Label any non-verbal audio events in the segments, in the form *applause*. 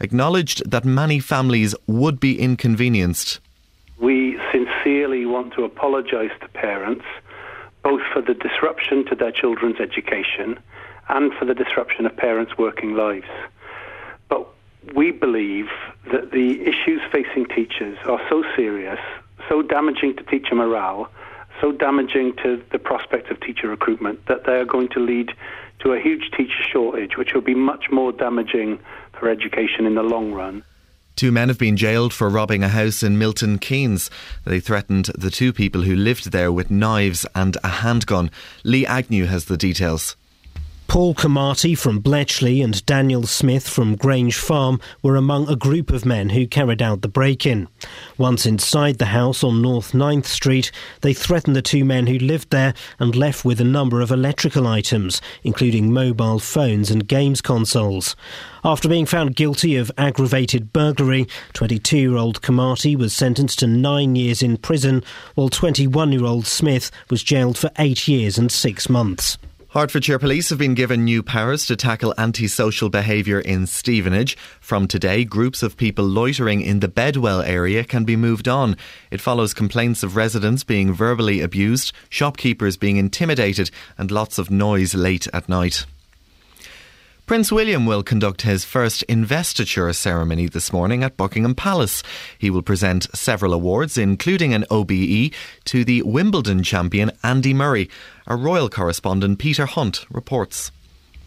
acknowledged that many families would be inconvenienced. We sincerely want to apologise to parents, both for the disruption to their children's education and for the disruption of parents' working lives. But we believe that the issues facing teachers are so serious, so damaging to teacher morale, so damaging to the prospect of teacher recruitment that they are going to lead to a huge teacher shortage, which will be much more damaging education in the long run. Two men have been jailed for robbing a house in Milton Keynes. They threatened the two people who lived there with knives and a handgun. Lee Agnew has the details. Paul Camarty from Bletchley and Daniel Smith from Grange Farm were among a group of men who carried out the break in. Once inside the house on North 9th Street, they threatened the two men who lived there and left with a number of electrical items, including mobile phones and games consoles. After being found guilty of aggravated burglary, 22 year old Camarty was sentenced to nine years in prison, while 21 year old Smith was jailed for eight years and six months. Hertfordshire Police have been given new powers to tackle antisocial behaviour in Stevenage. From today, groups of people loitering in the Bedwell area can be moved on. It follows complaints of residents being verbally abused, shopkeepers being intimidated, and lots of noise late at night. Prince William will conduct his first investiture ceremony this morning at Buckingham Palace. He will present several awards, including an OBE, to the Wimbledon champion Andy Murray. Our royal correspondent Peter Hunt reports.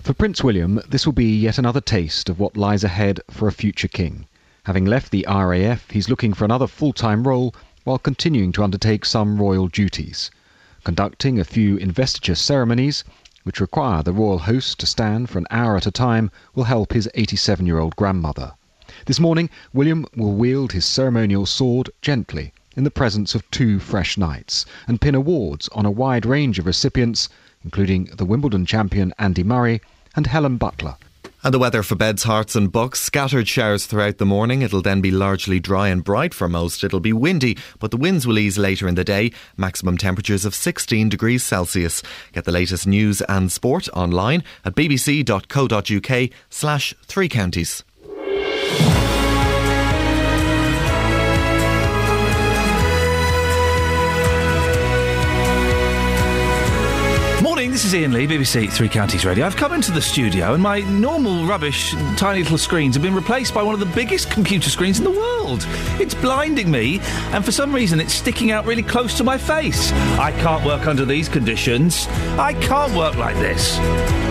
For Prince William, this will be yet another taste of what lies ahead for a future king. Having left the RAF, he's looking for another full time role while continuing to undertake some royal duties. Conducting a few investiture ceremonies, which require the royal host to stand for an hour at a time, will help his 87 year old grandmother. This morning, William will wield his ceremonial sword gently in the presence of two fresh knights and pin awards on a wide range of recipients, including the Wimbledon champion Andy Murray and Helen Butler. And the weather for beds, Herts and bucks. Scattered showers throughout the morning. It'll then be largely dry and bright for most. It'll be windy, but the winds will ease later in the day. Maximum temperatures of 16 degrees Celsius. Get the latest news and sport online at bbc.co.uk slash three counties. This is Iain Lee, BBC Three Counties Radio. I've come into the studio and my normal rubbish, tiny little screens have been replaced by one of the biggest computer screens in the world. It's blinding me, and for some reason it's sticking out really close to my face. I can't work under these conditions. I can't work like this.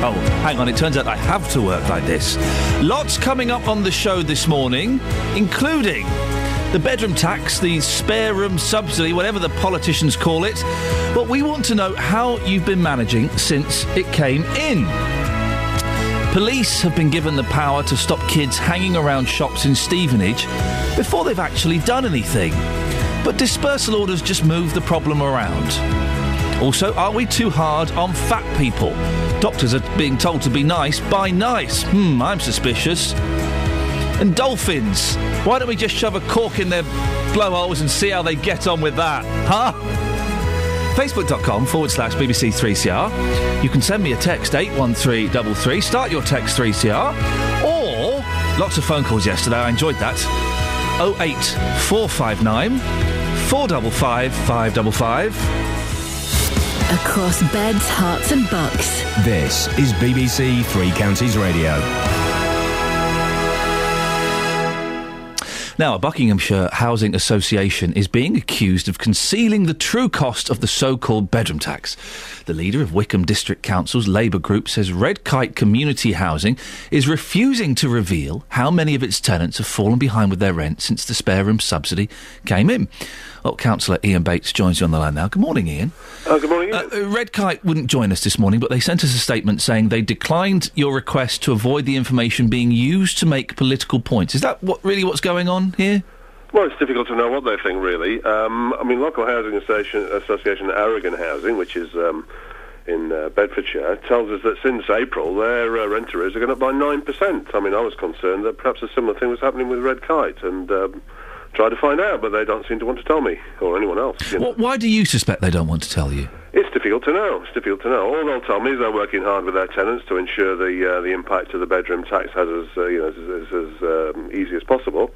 Oh, hang on, it turns out I have to work like this. Lots coming up on the show this morning, including the bedroom tax, the spare room subsidy, whatever the politicians call it. But we want to know how you've been managing since it came in. Police have been given the power to stop kids hanging around shops in Stevenage before they've actually done anything. But dispersal orders just move the problem around. Also, are we too hard on fat people? Doctors are being told to be nice by NICE. Hmm, I'm suspicious. And dolphins. Why don't we just shove a cork in their blowholes and see how they get on with that? Huh? Facebook.com forward slash BBC 3CR. You can send me a text 81333. Start your text 3CR. Or lots of phone calls yesterday. I enjoyed that. 08459 455 555. Across beds, Herts, and bucks. This is BBC Three Counties Radio. Now, a Buckinghamshire Housing Association is being accused of concealing the true cost of the so called bedroom tax. The leader of Wycombe District Council's Labour group says Red Kite Community Housing is refusing to reveal how many of its tenants have fallen behind with their rent since the spare room subsidy came in. Well, Councillor Ian Bates joins you on the line now. Good morning, Ian. Oh, good morning. Uh, Red Kite wouldn't join us this morning, but they sent us a statement saying they declined your request to avoid the information being used to make political points. Is that what really what's going on here? Well, it's difficult to know what they think, really. Um, I mean, local housing association, association Aragon Housing, which is um, in uh, Bedfordshire, tells us that since April their uh, rent arrears are going up by nine percent. I mean, I was concerned that perhaps a similar thing was happening with Red Kite, and um, try to find out, but they don't seem to want to tell me or anyone else. You know. Wh- why do you suspect they don't want to tell you? It's difficult to know. It's difficult to know. All they'll tell me is they're working hard with their tenants to ensure the uh, the impact of the bedroom tax has as uh, you know as, as, as um, easy as possible.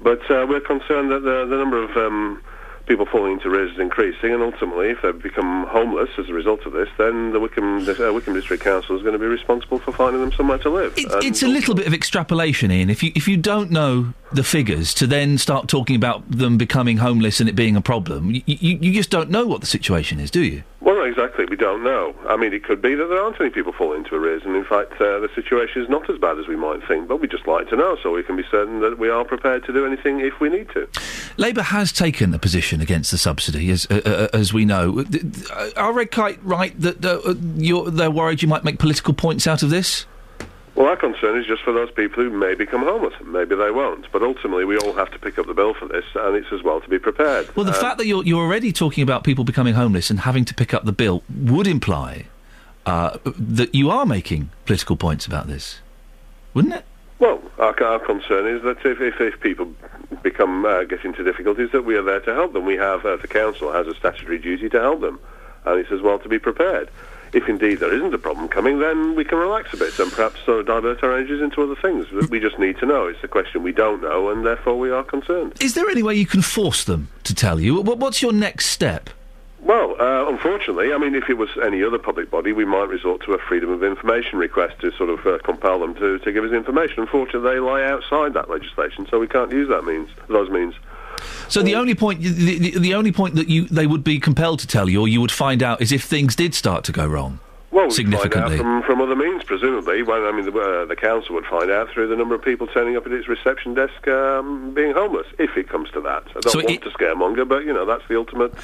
But uh, we're concerned that the, the number of um, people falling into arrears is increasing, and ultimately, if they become homeless as a result of this, then the Wycombe, uh, Wycombe District Council is going to be responsible for finding them somewhere to live. It's, it's a little bit of extrapolation, Ian. If you if you don't know the figures, to then start talking about them becoming homeless and it being a problem, you, you, you just don't know what the situation is, do you? Well, exactly. We don't know. I mean, it could be that there aren't any people falling into arrears, and in fact, uh, the situation is not as bad as we might think. But we just like to know, so we can be certain that we are prepared to do anything if we need to. Labour has taken a position against the subsidy, as uh, uh, as we know. Uh, uh, Are Red Kite right that uh, uh, you're, they're worried you might make political points out of this? Well, our concern is just for those people who may become homeless. Maybe they won't. But ultimately, we all have to pick up the bill for this, and it's as well to be prepared. Well, the Um, fact that you're you're already talking about people becoming homeless and having to pick up the bill would imply uh, that you are making political points about this, wouldn't it? Well, our, our concern is that if, if, if people become uh, get into difficulties, that we are there to help them. We have uh, the council has a statutory duty to help them, and it's as well to be prepared. If indeed there isn't a problem coming, then we can relax a bit and perhaps sort of divert our energies into other things. We just need to know. It's a question we don't know, and therefore we are concerned. Is there any way you can force them to tell you? What's your next step? Well, uh, unfortunately, I mean, if it was any other public body, we might resort to a freedom of information request to sort of uh, compel them to, to give us information. Unfortunately, they lie outside that legislation, so we can't use that means those means. So the only point, the, the, the only point that you they would be compelled to tell you, or you would find out, is if things did start to go wrong. Well, we'd find out significantly. from, from other means, presumably. Well, I mean, the, uh, the council would find out through the number of people turning up at its reception desk um, being homeless, if it comes to that. I don't So want it- to scaremonger, but, you know, that's the ultimate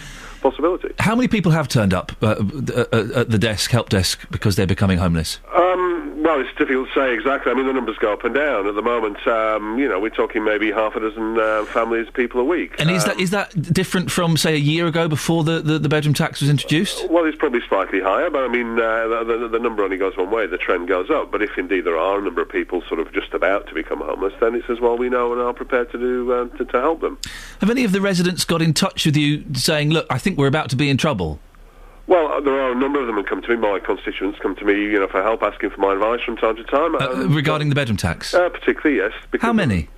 possibility. How many people have turned up uh, uh, at the desk, help desk, because they're becoming homeless? Um, well, it's difficult to say exactly. I mean, the numbers go up and down. At the moment, um, you know, we're talking maybe half a dozen uh, families, people a week. And is Um, that is that different from say a year ago before the, the, the bedroom tax was introduced? Well, it's probably slightly higher, but I mean, uh, the, the, the number only goes one way. The trend goes up. But if indeed there are a number of people sort of just about to become homeless, then it's as well we know and are prepared to do uh, to, to help them. Have any of the residents got in touch with you saying, "Look, I think we're about to be in trouble"? Well, uh, there are a number of them who come to me. My constituents come to me, you know, for help, asking for my advice from time to time. Uh, regarding the bedroom tax? uh, particularly, yes. How many?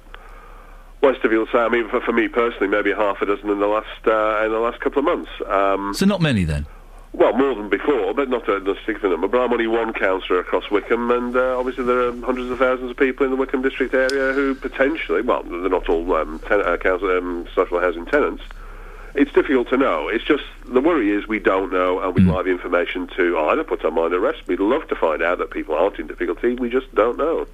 Well, of say. I mean, for, for me personally, maybe half a dozen in the last uh, in the last couple of months. Um, So not many then. well, more than before, but not a, not a significant number. But I'm only one councillor across Wycombe, and uh, obviously there are hundreds of thousands of people in the Wycombe district area who potentially, well, they're not all um, ten- uh, council, um, social housing tenants. It's difficult to know. It's just the worry is we don't know, and we'd like the information to either put our mind at rest. We'd love to find out that people aren't in difficulty. We just don't know.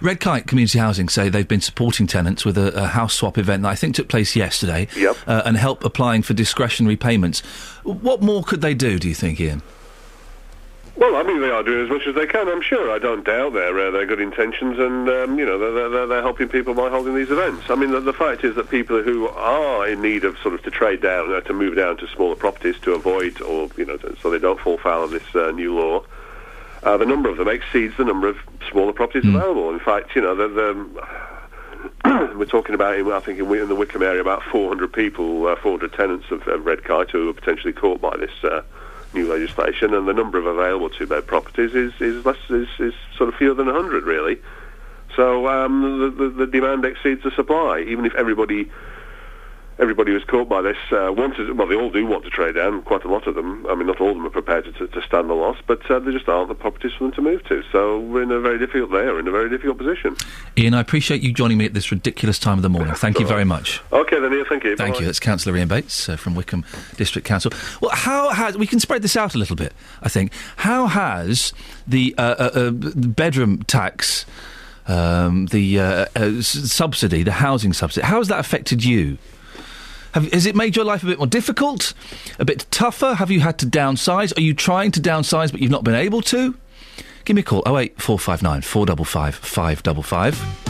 Red Kite Community Housing say they've been supporting tenants with a, a house swap event that I think took place yesterday, Yep. uh, and help applying for discretionary payments. What more could they do? Do you think, Ian? Well, I mean, they are doing as much as they can. I'm sure. I don't doubt their uh, their good intentions, and um, you know, they're, they're, they're helping people by holding these events. I mean, the, the fact is that people who are in need of sort of to trade down, uh, to move down to smaller properties to avoid, or you know, so they don't fall foul of this uh, new law. Uh, the number of them exceeds the number of smaller properties available. In fact, you know, the, the, *clears throat* we're talking about, I think, in, in the Wycombe area, about 400 people, uh, 400 tenants of, of Red Kite who are potentially caught by this uh, new legislation, and the number of available two-bed properties is is less is, is sort of fewer than 100, really. So um, the, the, the demand exceeds the supply, even if everybody everybody was caught by this uh, wanted, well, they all do want to trade down, quite a lot of them. I mean, not all of them are prepared to, to stand the loss, but uh, there just aren't the properties for them to move to. So we're in a very difficult, they are in a very difficult position. Ian, I appreciate you joining me at this ridiculous time of the morning. Thank you very much. Okay, then, Iain, thank you. Thank Bye-bye. you. That's Councillor Ian Bates uh, from Wycombe District Council. Well, how has we can spread this out a little bit? I think. How has the uh, uh, uh, bedroom tax, um, the uh, uh, subsidy, the housing subsidy, how has that affected you? Have, has it made your life a bit more difficult, a bit tougher? Have you had to downsize? Are you trying to downsize but you've not been able to? Give me a call 08459 455 555.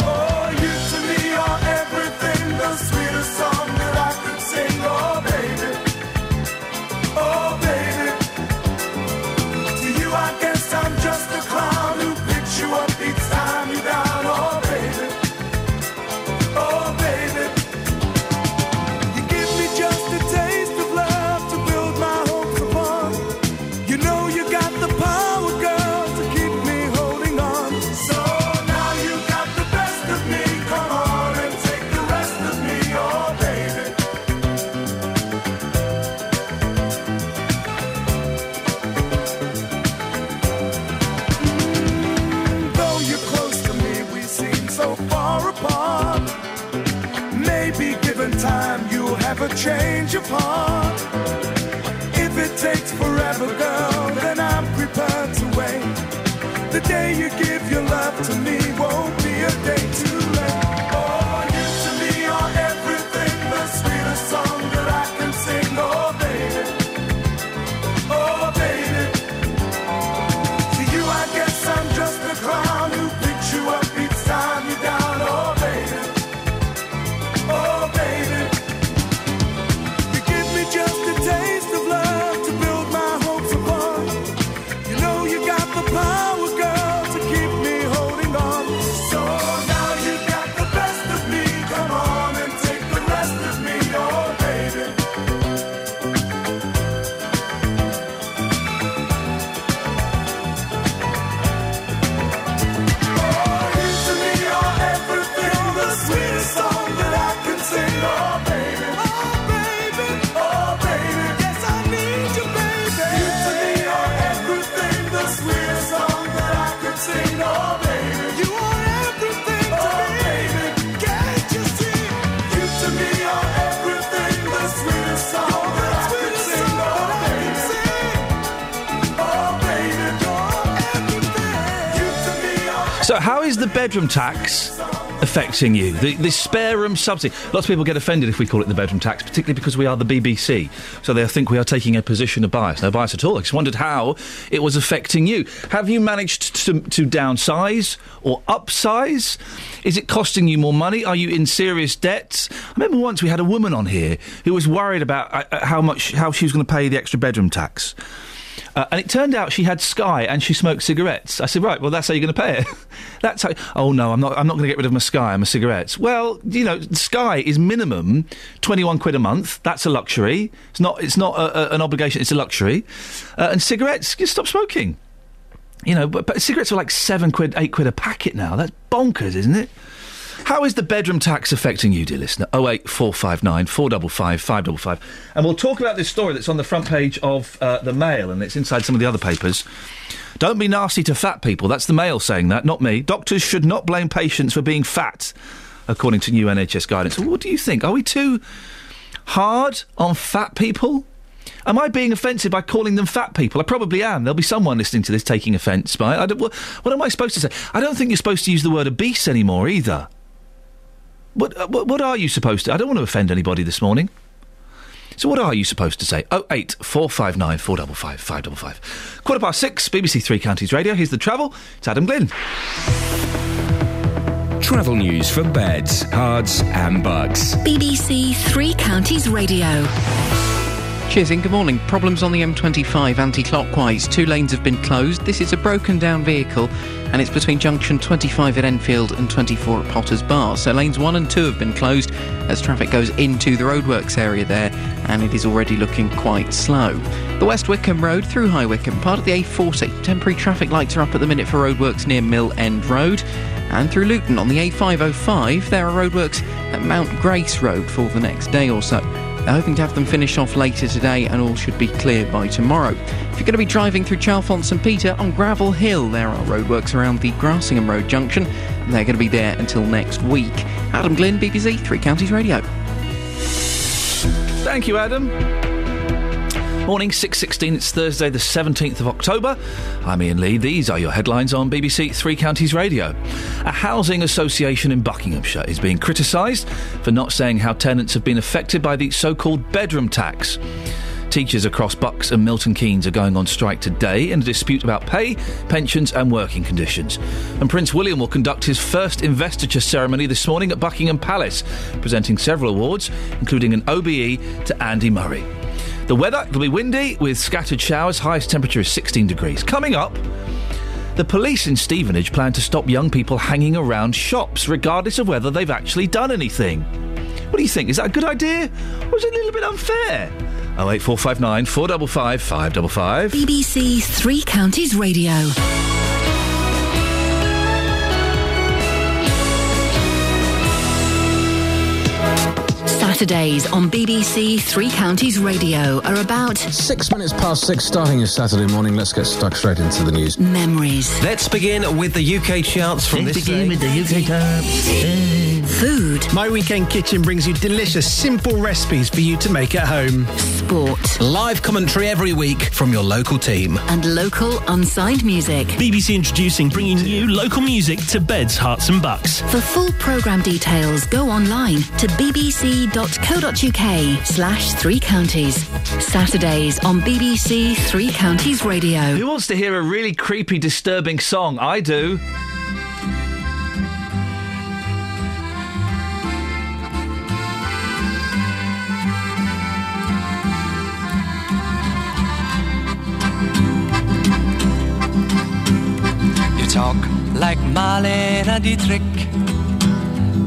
A change of heart. If it takes forever, girl, then I'm prepared to wait. The day you give your love to me So, how is the bedroom tax affecting you? The, the spare room subsidy. Lots of people get offended if we call it the bedroom tax, particularly because we are the BBC. So they think we are taking a position of bias. No bias at all. I just wondered how it was affecting you. Have you managed to, to downsize or upsize? Is it costing you more money? Are you in serious debt? I remember once we had a woman on here who was worried about uh, uh, how much how she was going to pay the extra bedroom tax. Uh, and it turned out she had Sky and she smoked cigarettes. I said, right, well, that's how you're going to pay it. *laughs* that's how. Oh no, I'm not. I'm not going to get rid of my Sky and my cigarettes. Well, you know, Sky is minimum twenty one quid a month. That's a luxury. It's not. It's not a, a, an obligation. It's a luxury. Uh, and cigarettes, you stop smoking. You know, but, but cigarettes are like seven quid, eight quid a packet now. That's bonkers, isn't it? How is the bedroom tax affecting you, dear listener? 08459 455 555. And we'll talk about this story that's on the front page of uh, the Mail and it's inside some of the other papers. Don't be nasty to fat people. That's the Mail saying that, not me. Doctors should not blame patients for being fat, according to new NHS guidance. What do you think? Are we too hard on fat people? Am I being offensive by calling them fat people? I probably am. There'll be someone listening to this taking offence by. I what, what am I supposed to say? I don't think you're supposed to use the word obese anymore either. What, uh, what, what are you supposed to? I don't want to offend anybody this morning. So what are you supposed to say? Oh eight four five nine four double five five double five. Quarter past six. BBC Three Counties Radio. Here's the travel. It's Adam Glynn. Travel news for beds, cards, and bugs. BBC Three Counties Radio. Cheers good morning. Problems on the M25 anti clockwise. Two lanes have been closed. This is a broken down vehicle and it's between junction 25 at Enfield and 24 at Potters Bar. So lanes 1 and 2 have been closed as traffic goes into the roadworks area there and it is already looking quite slow. The West Wycombe Road through High Wycombe, part of the A40. Temporary traffic lights are up at the minute for roadworks near Mill End Road. And through Luton on the A505, there are roadworks at Mount Grace Road for the next day or so. They're hoping to have them finish off later today and all should be clear by tomorrow. If you're going to be driving through Chalfont St Peter on Gravel Hill, there are roadworks around the Grassingham Road junction and they're going to be there until next week. Adam Glynn, BBC Three Counties Radio. Thank you, Adam. Morning, 6.16, it's Thursday the 17th of October. I'm Iain Lee. These are your headlines on BBC Three Counties Radio. A housing association in Buckinghamshire is being criticised for not saying how tenants have been affected by the so-called bedroom tax. Teachers across Bucks and Milton Keynes are going on strike today in a dispute about pay, pensions, and working conditions. And Prince William will conduct his first investiture ceremony this morning at Buckingham Palace, presenting several awards, including an OBE to Andy Murray. The weather will be windy with scattered showers. Highest temperature is 16 degrees. Coming up. The police in Stevenage plan to stop young people hanging around shops, regardless of whether they've actually done anything. What do you think? Is that a good idea? Or is it a little bit unfair? 08459 455 555. BBC Three Counties Radio. Saturdays on BBC Three Counties Radio are about Six minutes past six, starting your Saturday morning. Let's get stuck straight into the news. memories, Let's begin with the UK charts from this day. With the UK charts. food, My Weekend Kitchen brings you delicious, simple recipes for you to make at home. sport, Live commentary every week from your local team. and local unsigned music. BBC Introducing, bringing you local music to beds, Herts, and bucks. For full programme details, go online to bbc.co.uk slash three counties. Saturdays on BBC Three Counties Radio. Who wants to hear a really creepy, disturbing song? I do. You talk like Marlene Dietrich,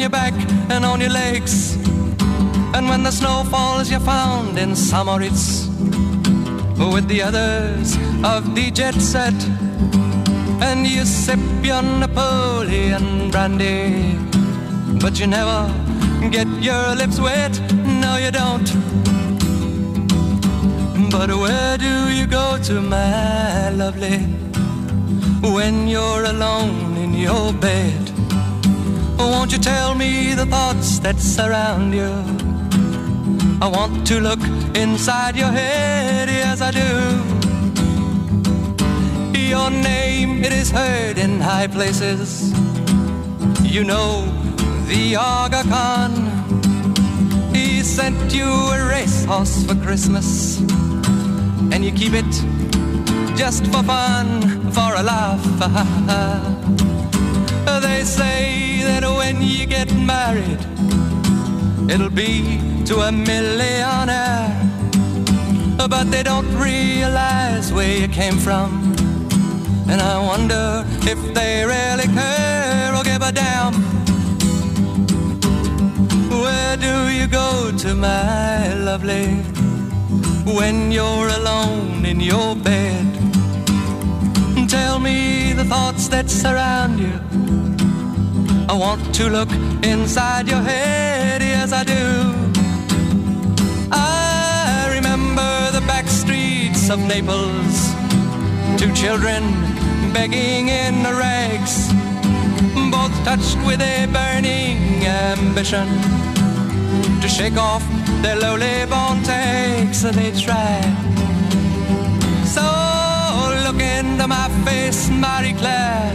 on your back and on your legs. And when the snow falls, you're found in St. Moritz with the others of the jet set. And you sip your Napoleon brandy, but you never get your lips wet. No, you don't. But where do you go to, my lovely, when you're alone in your bed? Won't you tell me the thoughts that surround you? I want to look inside your head, yes I do. Your name, it is heard in high places. You know the Aga Khan. He sent you a racehorse for Christmas and you keep it just for fun, for a laugh. *laughs* they say that when you get married, it'll be to a millionaire. But they don't realize where you came from. And I wonder if they really care or give a damn. Where do you go to, my lovely? when you're alone in your bed. Tell me the thoughts that surround you. I want to look inside your head, yes I do. I remember the back streets of Naples. Two children begging in the rags, both touched with a burning ambition to shake off their lowly born takes. They try. So look into my face, Marie Claire,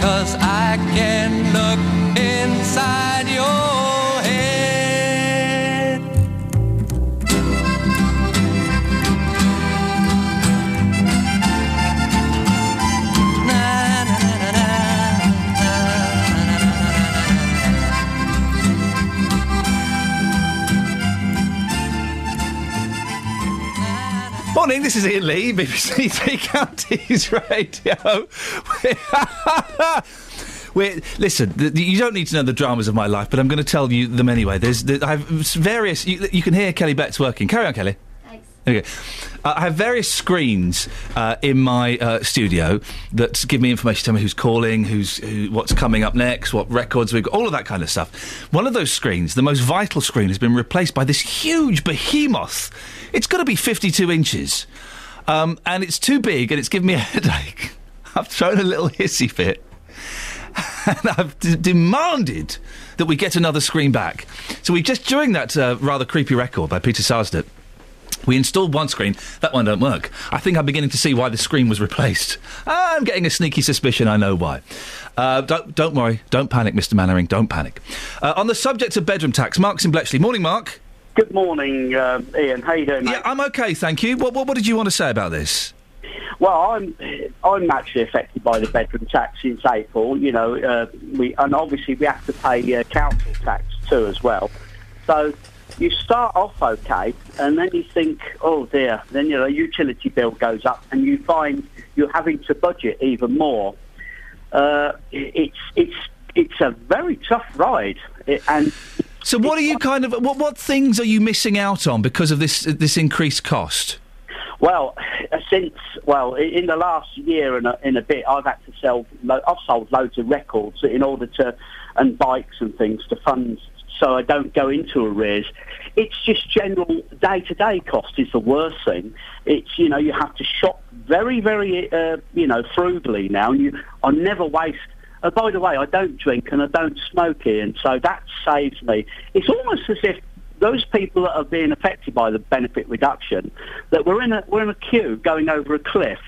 cause I can look inside your head. Morning, this is Iain Lee, BBC *laughs* Three Counties Radio. *laughs* We're, listen, you don't need to know the dramas of my life, but I'm going to tell you them anyway. There's, there, I have various. You, you can hear Kelly Betts working. Carry on, Kelly. Okay. Uh, I have various screens uh, in my uh, studio that give me information, to tell me who's calling, who's who, what's coming up next, what records we've got, all of that kind of stuff. One of those screens, the most vital screen, has been replaced by this huge behemoth. It's got to be 52 inches, um, and it's too big, and it's given me a *laughs* headache. I've thrown a little hissy fit. *laughs* and I've d- demanded that we get another screen back. So we just during that uh, rather creepy record by Peter Sarstedt. We installed one screen. That one don't work. I think I'm beginning to see why the screen was replaced. I'm getting a sneaky suspicion. I know why. Uh, don't, don't worry. Don't panic, Mr. Mainwaring. Don't panic. Uh, on the subject of bedroom tax, Mark's in Bletchley. Morning, Mark. Good morning, uh, Iain. How you doing? Mate? Yeah, I'm okay, thank you. What, what, what did you want to say about this? Well, I'm I'm actually affected by the bedroom tax since April. You know, uh, we and obviously we have to pay uh, council tax too as well. So you start off okay, and then you think, oh dear, then your utility bill goes up, and you find you're having to budget even more. Uh, it's it's it's a very tough ride, it, and So, what are you kind of what what things are you missing out on because of this this increased cost? Well, since well, in the last year and a, in a bit, I've had to sell. I've sold loads of records in order to, and bikes and things to fund, so I don't go into arrears. It's just general day-to-day cost is the worst thing. It's you know you have to shop very, very uh, you know frugally now, and you I never waste. Uh, by the way, I don't drink and I don't smoke, Iain, so that saves me. It's almost as if those people that are being affected by the benefit reduction, that we're in a we're in a queue going over a cliff.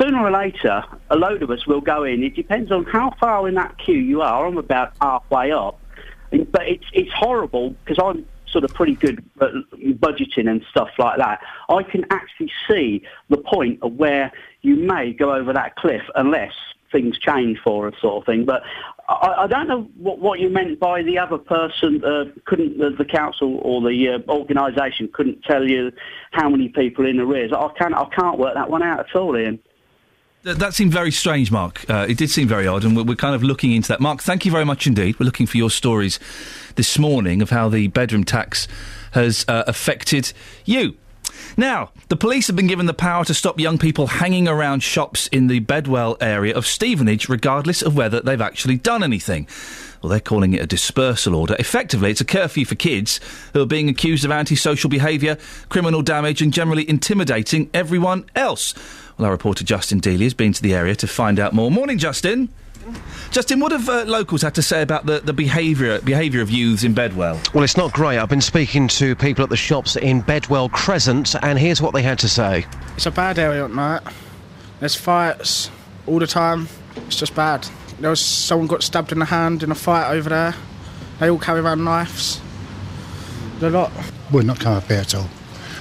Sooner or later, a load of us will go in. It depends on how far in that queue you are. I'm about halfway up, but it's it's horrible because I'm sort of pretty good at budgeting and stuff like that. I can actually see the point of where you may go over that cliff unless things change for us, sort of thing. But I, I don't know what, what you meant by the other person. Uh, couldn't the, the council or the uh, organisation couldn't tell you how many people in arrears? I can't. I can't work that one out at all, Iain. Th- That seemed very strange, Mark. Uh, it did seem very odd, and we're, we're kind of looking into that. Mark, thank you very much indeed. We're looking for your stories this morning of how the bedroom tax has uh, affected you. Now, the police have been given the power to stop young people hanging around shops in the Bedwell area of Stevenage, regardless of whether they've actually done anything. Well, they're calling it a dispersal order. Effectively, it's a curfew for kids who are being accused of antisocial behaviour, criminal damage, and generally intimidating everyone else. Well, our reporter Justin Dealey has been to the area to find out more. Morning, Justin. Justin, what have uh, locals had to say about the, the behaviour behaviour of youths in Bedwell? Well, it's not great. I've been speaking to people at the shops in Bedwell Crescent, and here's what they had to say. It's a bad area at night. There's fights all the time. It's just bad. There was someone got stabbed in the hand in a fight over there. They all carry around knives. A lot. would not come up here at all.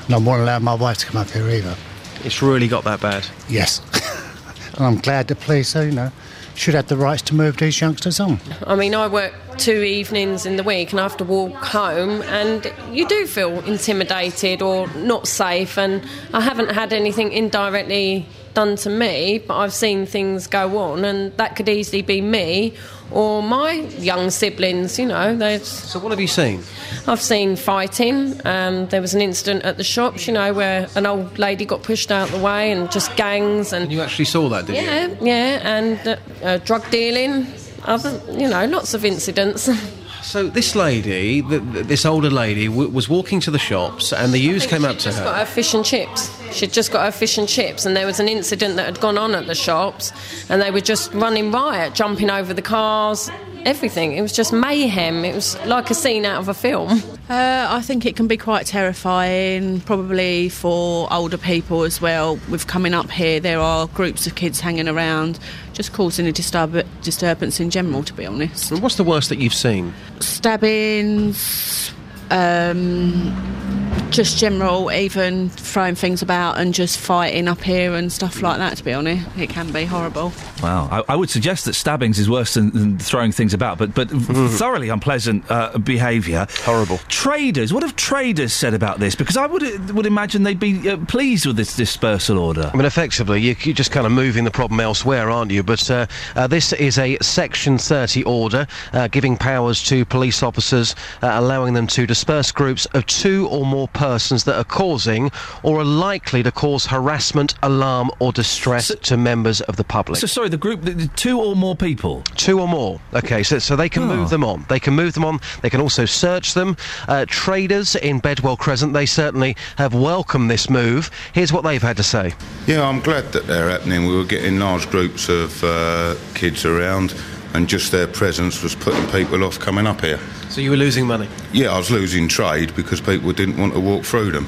And I won't allow my wife to come up here either. It's really got that bad. Yes. *laughs* and I'm glad the police, you know, should have the rights to move these youngsters on. I mean, I work two evenings in the week and I have to walk home, and you do feel intimidated or not safe. And I haven't had anything indirectly done to me, but I've seen things go on, and that could easily be me or my young siblings. You know, there's. So what have you seen? I've seen fighting. Um, there was an incident at the shops, you know, where an old lady got pushed out the way, and just gangs and. You actually saw that, didn't you? Yeah, yeah, and uh, uh, drug dealing. Other, you know, lots of incidents. *laughs* So this lady, th th this older lady, w- was walking to the shops, and the youths came up to just her. got her fish and chips. She'd just got her fish and chips, and there was an incident that had gone on at the shops, and they were just running riot, jumping over the cars, everything. It was just mayhem. It was like a scene out of a film. Uh, I think it can be quite terrifying, probably for older people as well. With coming up here, there are groups of kids hanging around, just causing a disturb- disturbance in general, to be honest. And what's the worst that you've seen? Stabbings, um, just general, even throwing things about and just fighting up here and stuff like that, to be honest. It can be horrible. Wow, I, I would suggest that stabbings is worse than, than throwing things about, but but *laughs* thoroughly unpleasant uh, behaviour. Horrible. Traders, what have traders said about this? Because I would would imagine they'd be uh, pleased with this dispersal order. I mean, effectively, you- you're just kind of moving the problem elsewhere, aren't you? But uh, uh, this is a Section 30 order uh, giving powers to police officers, uh, allowing them to disperse groups of two or more persons that are causing or are likely to cause harassment, alarm, or distress to members of the public. So sorry, the group, the, the two or more people. Two or more. Okay, so, so they can Oh. move them on. They can move them on. They can also search them. Uh, traders in Bedwell Crescent, they certainly have welcomed this move. Here's what they've had to say. Yeah, I'm glad that they're happening. We were getting large groups of uh, kids around, and just their presence was putting people off coming up here. So you were losing money? Yeah, I was losing trade because people didn't want to walk through them.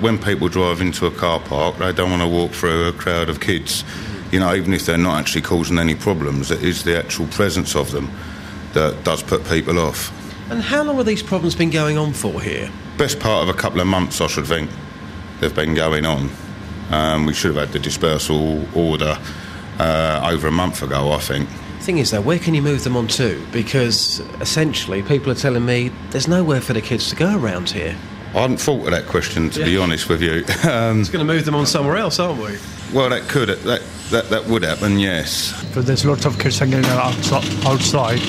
When people drive into a car park, they don't want to walk through a crowd of kids. You know, even if they're not actually causing any problems, it is the actual presence of them that does put people off. And how long have these problems been going on for here? Best part of a couple of months, I should think, they've been going on. Um, we should have had the dispersal order uh, over a month ago, I think. Thing is, though, where can you move them on to? Because essentially, people are telling me there's nowhere for the kids to go around here. I hadn't thought of that question, to be honest with you. Um, *laughs* It's going to move them on somewhere else, aren't we? well, that could, that, that, that would happen, yes. But there's lots of kids hanging around outside, outside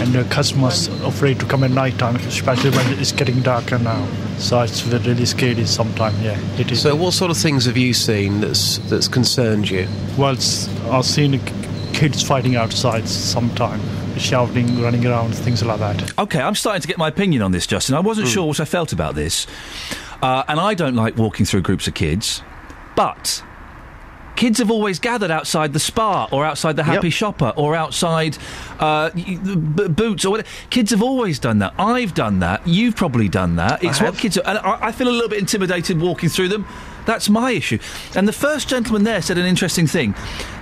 and the customers are afraid to come at night time, especially when it's getting darker now. So it's really scary sometimes, yeah. It is. So, what sort of things have you seen that's that's concerned you? Well, I've seen kids fighting outside sometime, shouting, running around, things like that. Okay, I'm starting to get my opinion on this, Justin. I wasn't sure what I felt about this, uh, and I don't like walking through groups of kids, but. Kids have always gathered outside the Spar, or outside the Happy Shopper, or outside uh, b- Boots, or whatever. Kids have always done that. I've done that. You've probably done that. It's what kids. Are, and I, I feel a little bit intimidated walking through them. That's my issue. And the first gentleman there said an interesting thing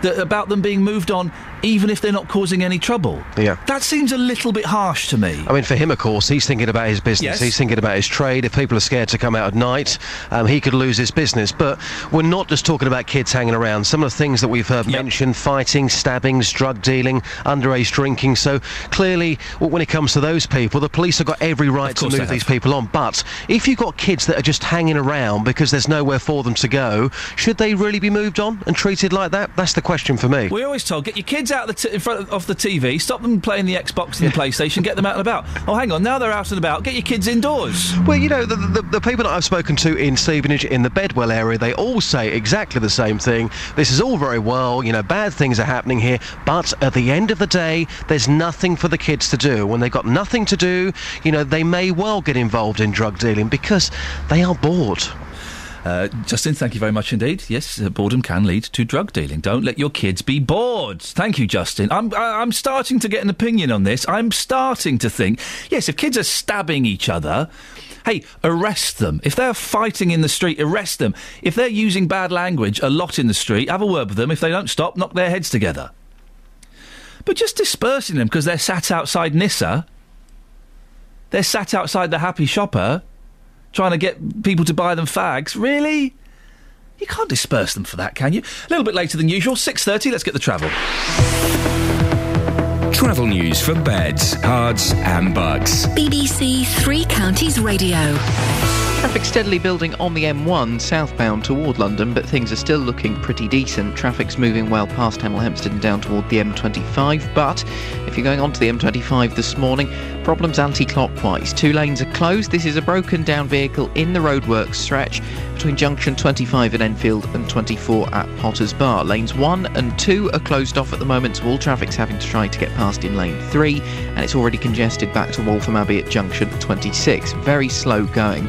that about them being moved on, even if they're not causing any trouble. Yeah. That seems a little bit harsh to me. I mean, for him, of course, he's thinking about his business. Yes. He's thinking about his trade. If people are scared to come out at night, um, he could lose his business. But we're not just talking about kids hanging around. Some of the things that we've heard mentioned fighting, stabbings, drug dealing, underage drinking. So clearly, w- when it comes to those people, the police have got every right to move these people on. But if you've got kids that are just hanging around because there's nowhere for them to go, should they really be moved on and treated like that? That's the question for me. We're always told get your kids out of the t- in front of, of the TV, stop them playing the Xbox and the *laughs* PlayStation, get them out and about. Oh, hang on, now they're out and about. Get your kids indoors. Well, you know, the, the, the people that I've spoken to in Stevenage, in the Bedwell area, they all say exactly the same thing. This is all very well, you know, bad things are happening here, but at the end of the day, there's nothing for the kids to do. When they've got nothing to do, you know, they may well get involved in drug dealing because they are bored. Uh, Justin, thank you very much indeed. Yes, uh, boredom can lead to drug dealing. Don't let your kids be bored. Thank you, Justin. I'm I'm starting to get an opinion on this. I'm starting to think, yes, if kids are stabbing each other. Hey, arrest them. If they're fighting in the street, arrest them. If they're using bad language a lot in the street, have a word with them. If they don't stop, knock their heads together. But just dispersing them because they're sat outside Nisa, they're sat outside the Happy Shopper, trying to get people to buy them fags. Really? You can't disperse them for that, can you? A little bit later than usual, six thirty. Let's get the travel. Travel news for beds, cards, and bugs. BBC Three Counties Radio. Traffic steadily building on the M1 southbound toward London, but things are still looking pretty decent. Traffic's moving well past Hemel Hempstead and down toward the M25. But if you're going onto the M25 this morning, problems anti-clockwise. Two lanes are closed. This is a broken down vehicle in the roadworks stretch between junction 25 at Enfield and 24 at Potters Bar. Lanes 1 and 2 are closed off at the moment, so all traffic's having to try to get past in lane 3, and it's already congested back to Waltham Abbey at junction 26. Very slow going.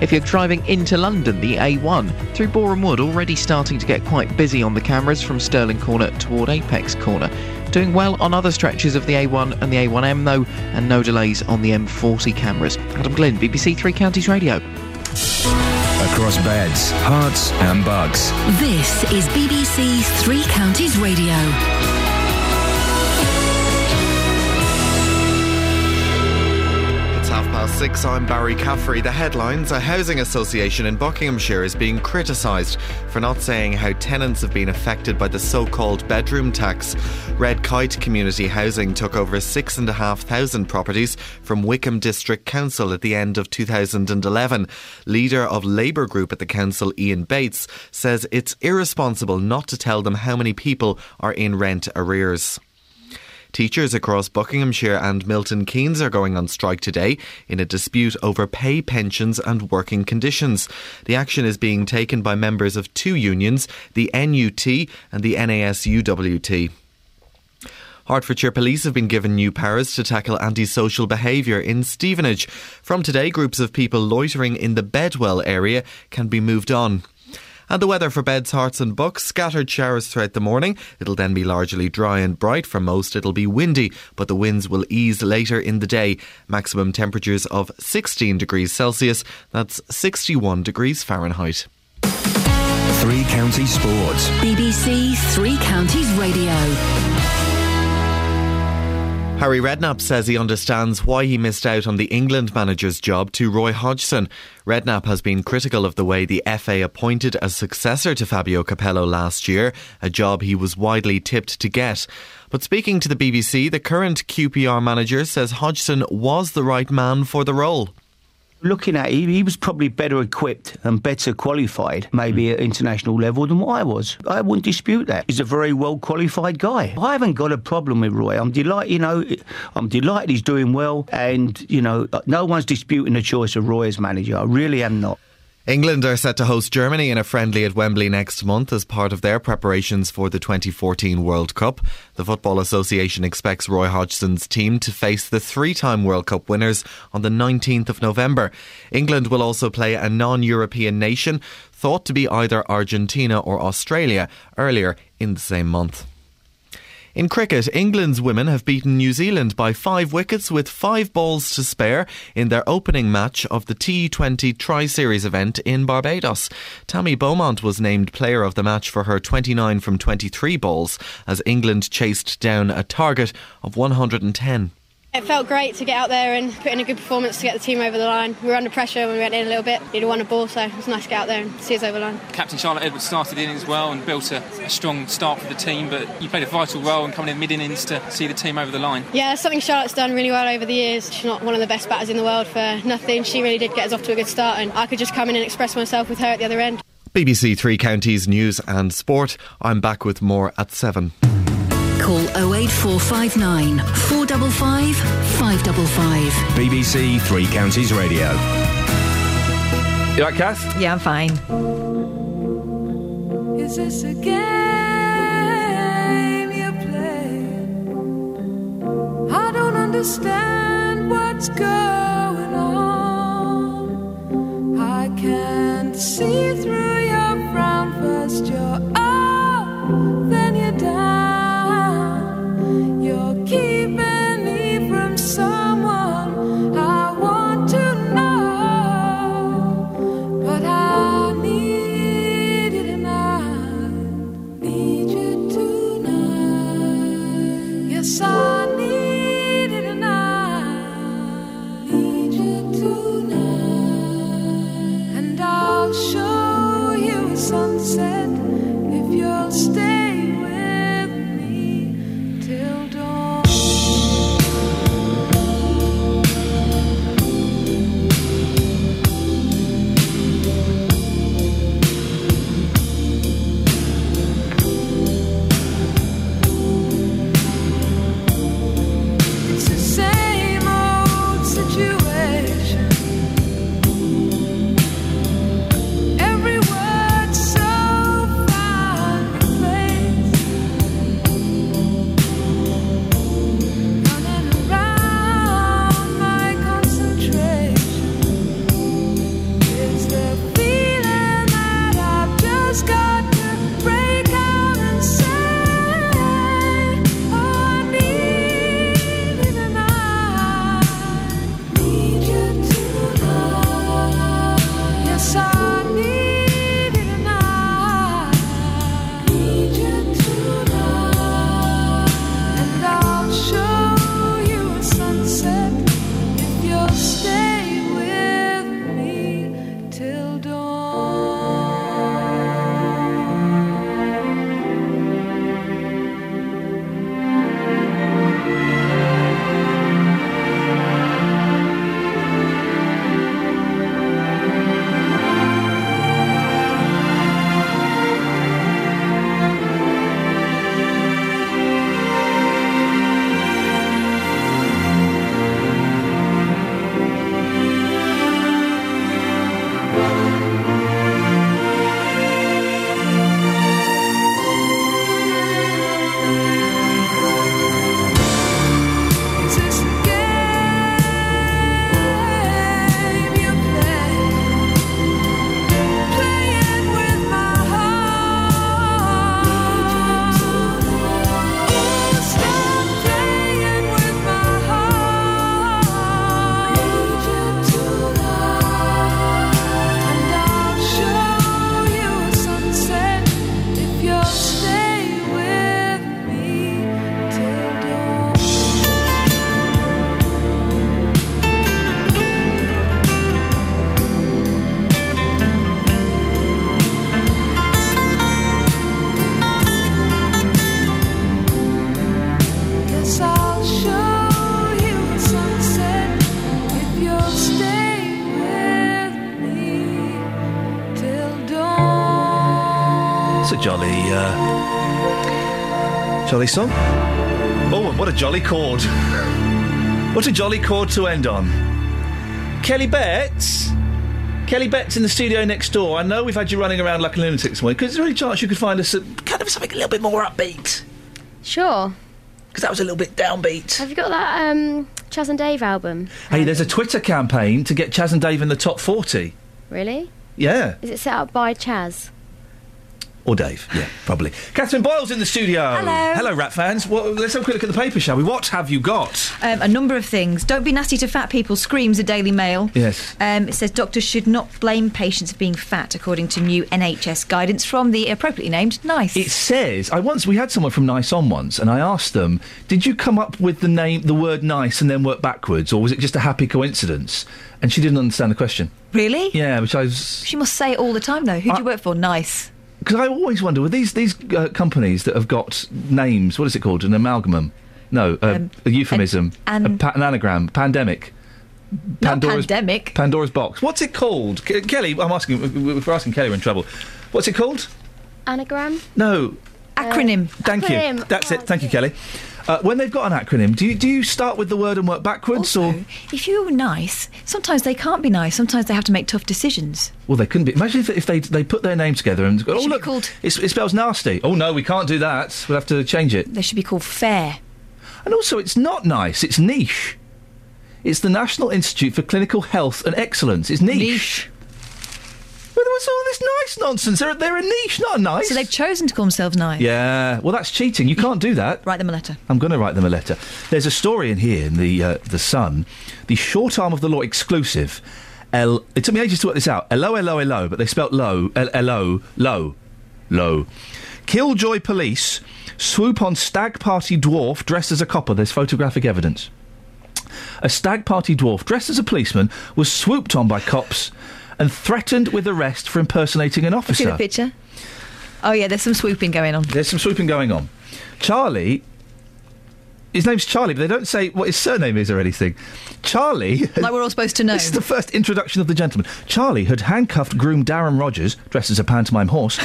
If you're driving into London, the A1 through Boreham Wood already starting to get quite busy on the cameras from Stirling Corner toward Apex Corner. Doing well on other stretches of the A1 and the A1M though, and no delays on the M40 cameras. Adam Glynn, BBC Three Counties Radio. Across beds, Herts, and Bucks. This is BBC Three Counties Radio. Six. I'm Barry Caffrey. The headlines A housing association in Buckinghamshire is being criticised for not saying how tenants have been affected by the so called bedroom tax. Red Kite Community Housing took over 6,500 properties from Wycombe District Council at the end of 2011. Leader of Labour Group at the council, Ian Bates, says it's irresponsible not to tell them how many people are in rent arrears. Teachers across Buckinghamshire and Milton Keynes are going on strike today in a dispute over pay, pensions, and working conditions. The action is being taken by members of two unions, the NUT and the NASUWT. Hertfordshire Police have been given new powers to tackle antisocial behaviour in Stevenage. From today, groups of people loitering in the Bedwell area can be moved on. And the weather for beds, Herts, and bucks scattered showers throughout the morning. It'll then be largely dry and bright. For most, it'll be windy, but the winds will ease later in the day. Maximum temperatures of 16 degrees Celsius. That's 61 degrees Fahrenheit. Three Counties Sports. BBC Three Counties Radio. Mm. Harry Redknapp says he understands why he missed out on the England manager's job to Roy Hodgson. Redknapp has been critical of the way the FA appointed a successor to Fabio Capello last year, a job he was widely tipped to get. But speaking to the BBC, the current QPR manager says Hodgson was the right man for the role looking at it, he was probably better equipped and better qualified, maybe hmm. at international level, than what I was. I wouldn't dispute that. He's a very well qualified guy. I haven't got a problem with Roy. I'm delighted, you know, I'm delighted he's doing well, and you know, no one's disputing the choice of Roy as manager. I really am not. England are set to host Germany in a friendly at Wembley next month as part of their preparations for the 2014 World Cup. The Football Association expects Roy Hodgson's team to face the three time World Cup winners on the 19th of November. England will also play a non European nation thought to be either Argentina or Australia earlier in the same month. In cricket, England's women have beaten New Zealand by five wickets with five balls to spare in their opening match of the T20 Tri Series event in Barbados. Tammy Beaumont was named player of the match for her 29 from 23 balls as England chased down a target of 110. It felt great to get out there and put in a good performance to get the team over the line. We were under pressure when we went in a little bit. Needed won a ball, so it was nice to get out there and see us over the line. Captain Charlotte Edwards started in as well and built a, a strong start for the team, but you played a vital role in coming in mid innings to see the team over the line. Yeah, something Charlotte's done really well over the years. She's not one of the best batters in the world for nothing. She really did get us off to a good start, and I could just come in and express myself with her at the other end. BBC Three Counties News and Sport. I'm back with more at 7. Call 08459 455 555. BBC Three Counties Radio. You right, Kath? Yeah, I'm fine. Is this a game you play? I don't understand what's going on. I can't see through your frown. First you're jolly song. Oh, what a jolly chord! What a jolly chord to end on. Kelly Betts. Kelly Betts in the studio next door. I know we've had you running around like a lunatic this morning. Because there any chance you could find us a, kind of something a little bit more upbeat? Sure. Because that was a little bit downbeat. Have you got that um, Chas and Dave album? Hey, there's a Twitter campaign to get Chas and Dave in the top 40. Really? Yeah. Is it set up by Chas? Or Dave, yeah, probably. Catherine Boyle's in the studio. Hello. Hello, Rat fans. Well, let's have a quick look at the paper, shall we? What have you got? Um, a number of things. Don't be nasty to fat people, screams the Daily Mail. Yes. Um, it says doctors should not blame patients for being fat, according to new NHS guidance from the appropriately named NICE. It says I once we had someone from NICE on once, and I asked them, "Did you come up with the name, the word nice, and then work backwards, or was it just a happy coincidence?" And she didn't understand the question. Really? Yeah, which I was She must say it all the time, though. Who do you work for? Nice. Because I always wonder with these these uh, companies that have got names. What is it called? An amalgamum? No, uh, a euphemism. an- a pa- an anagram. Pandemic. Not pandemic. Pandora's box. What's it called? Ke- Kelly, I'm asking. If we're asking Kelly, we're in trouble. What's it called? Anagram? No. Acronym. Thank acronym. you. That's it. Thank you, Kelly. Uh, when they've got an acronym, do you do you start with the word and work backwards, or If you're nice, sometimes they can't be nice. Sometimes they have to make tough decisions. well, they couldn't be. Imagine if, if they they put their name together and go, oh look, called- it spells nasty. Oh no, we can't do that. We'll have to change it. They should be called fair. And also, it's not nice. It's niche. It's the National Institute for Clinical Health and Excellence. It's niche. But was all this nice nonsense? They're, they're a niche, not a nice. So they've chosen to call themselves nice. Yeah, well, that's cheating. You can't do that. Write them a letter. I'm going to write them a letter. There's a story in here in the uh, the Sun, the short arm of the law exclusive. L. It took me ages to work this out. Hello, hello, hello, but they spelt low. L- Hello, low, low. Killjoy police swoop on stag party dwarf dressed as a copper. There's photographic evidence. A stag party dwarf dressed as a policeman was swooped on by cops and threatened with arrest for impersonating an officer. See the picture? Oh, yeah, there's some swooping going on. There's some swooping going on. Charlie. His name's Charlie, but they don't say what his surname is or anything. Charlie. Like we're all supposed to know. This is the first introduction of the gentleman. Charlie had handcuffed groom Darren Rogers, dressed as a pantomime horse,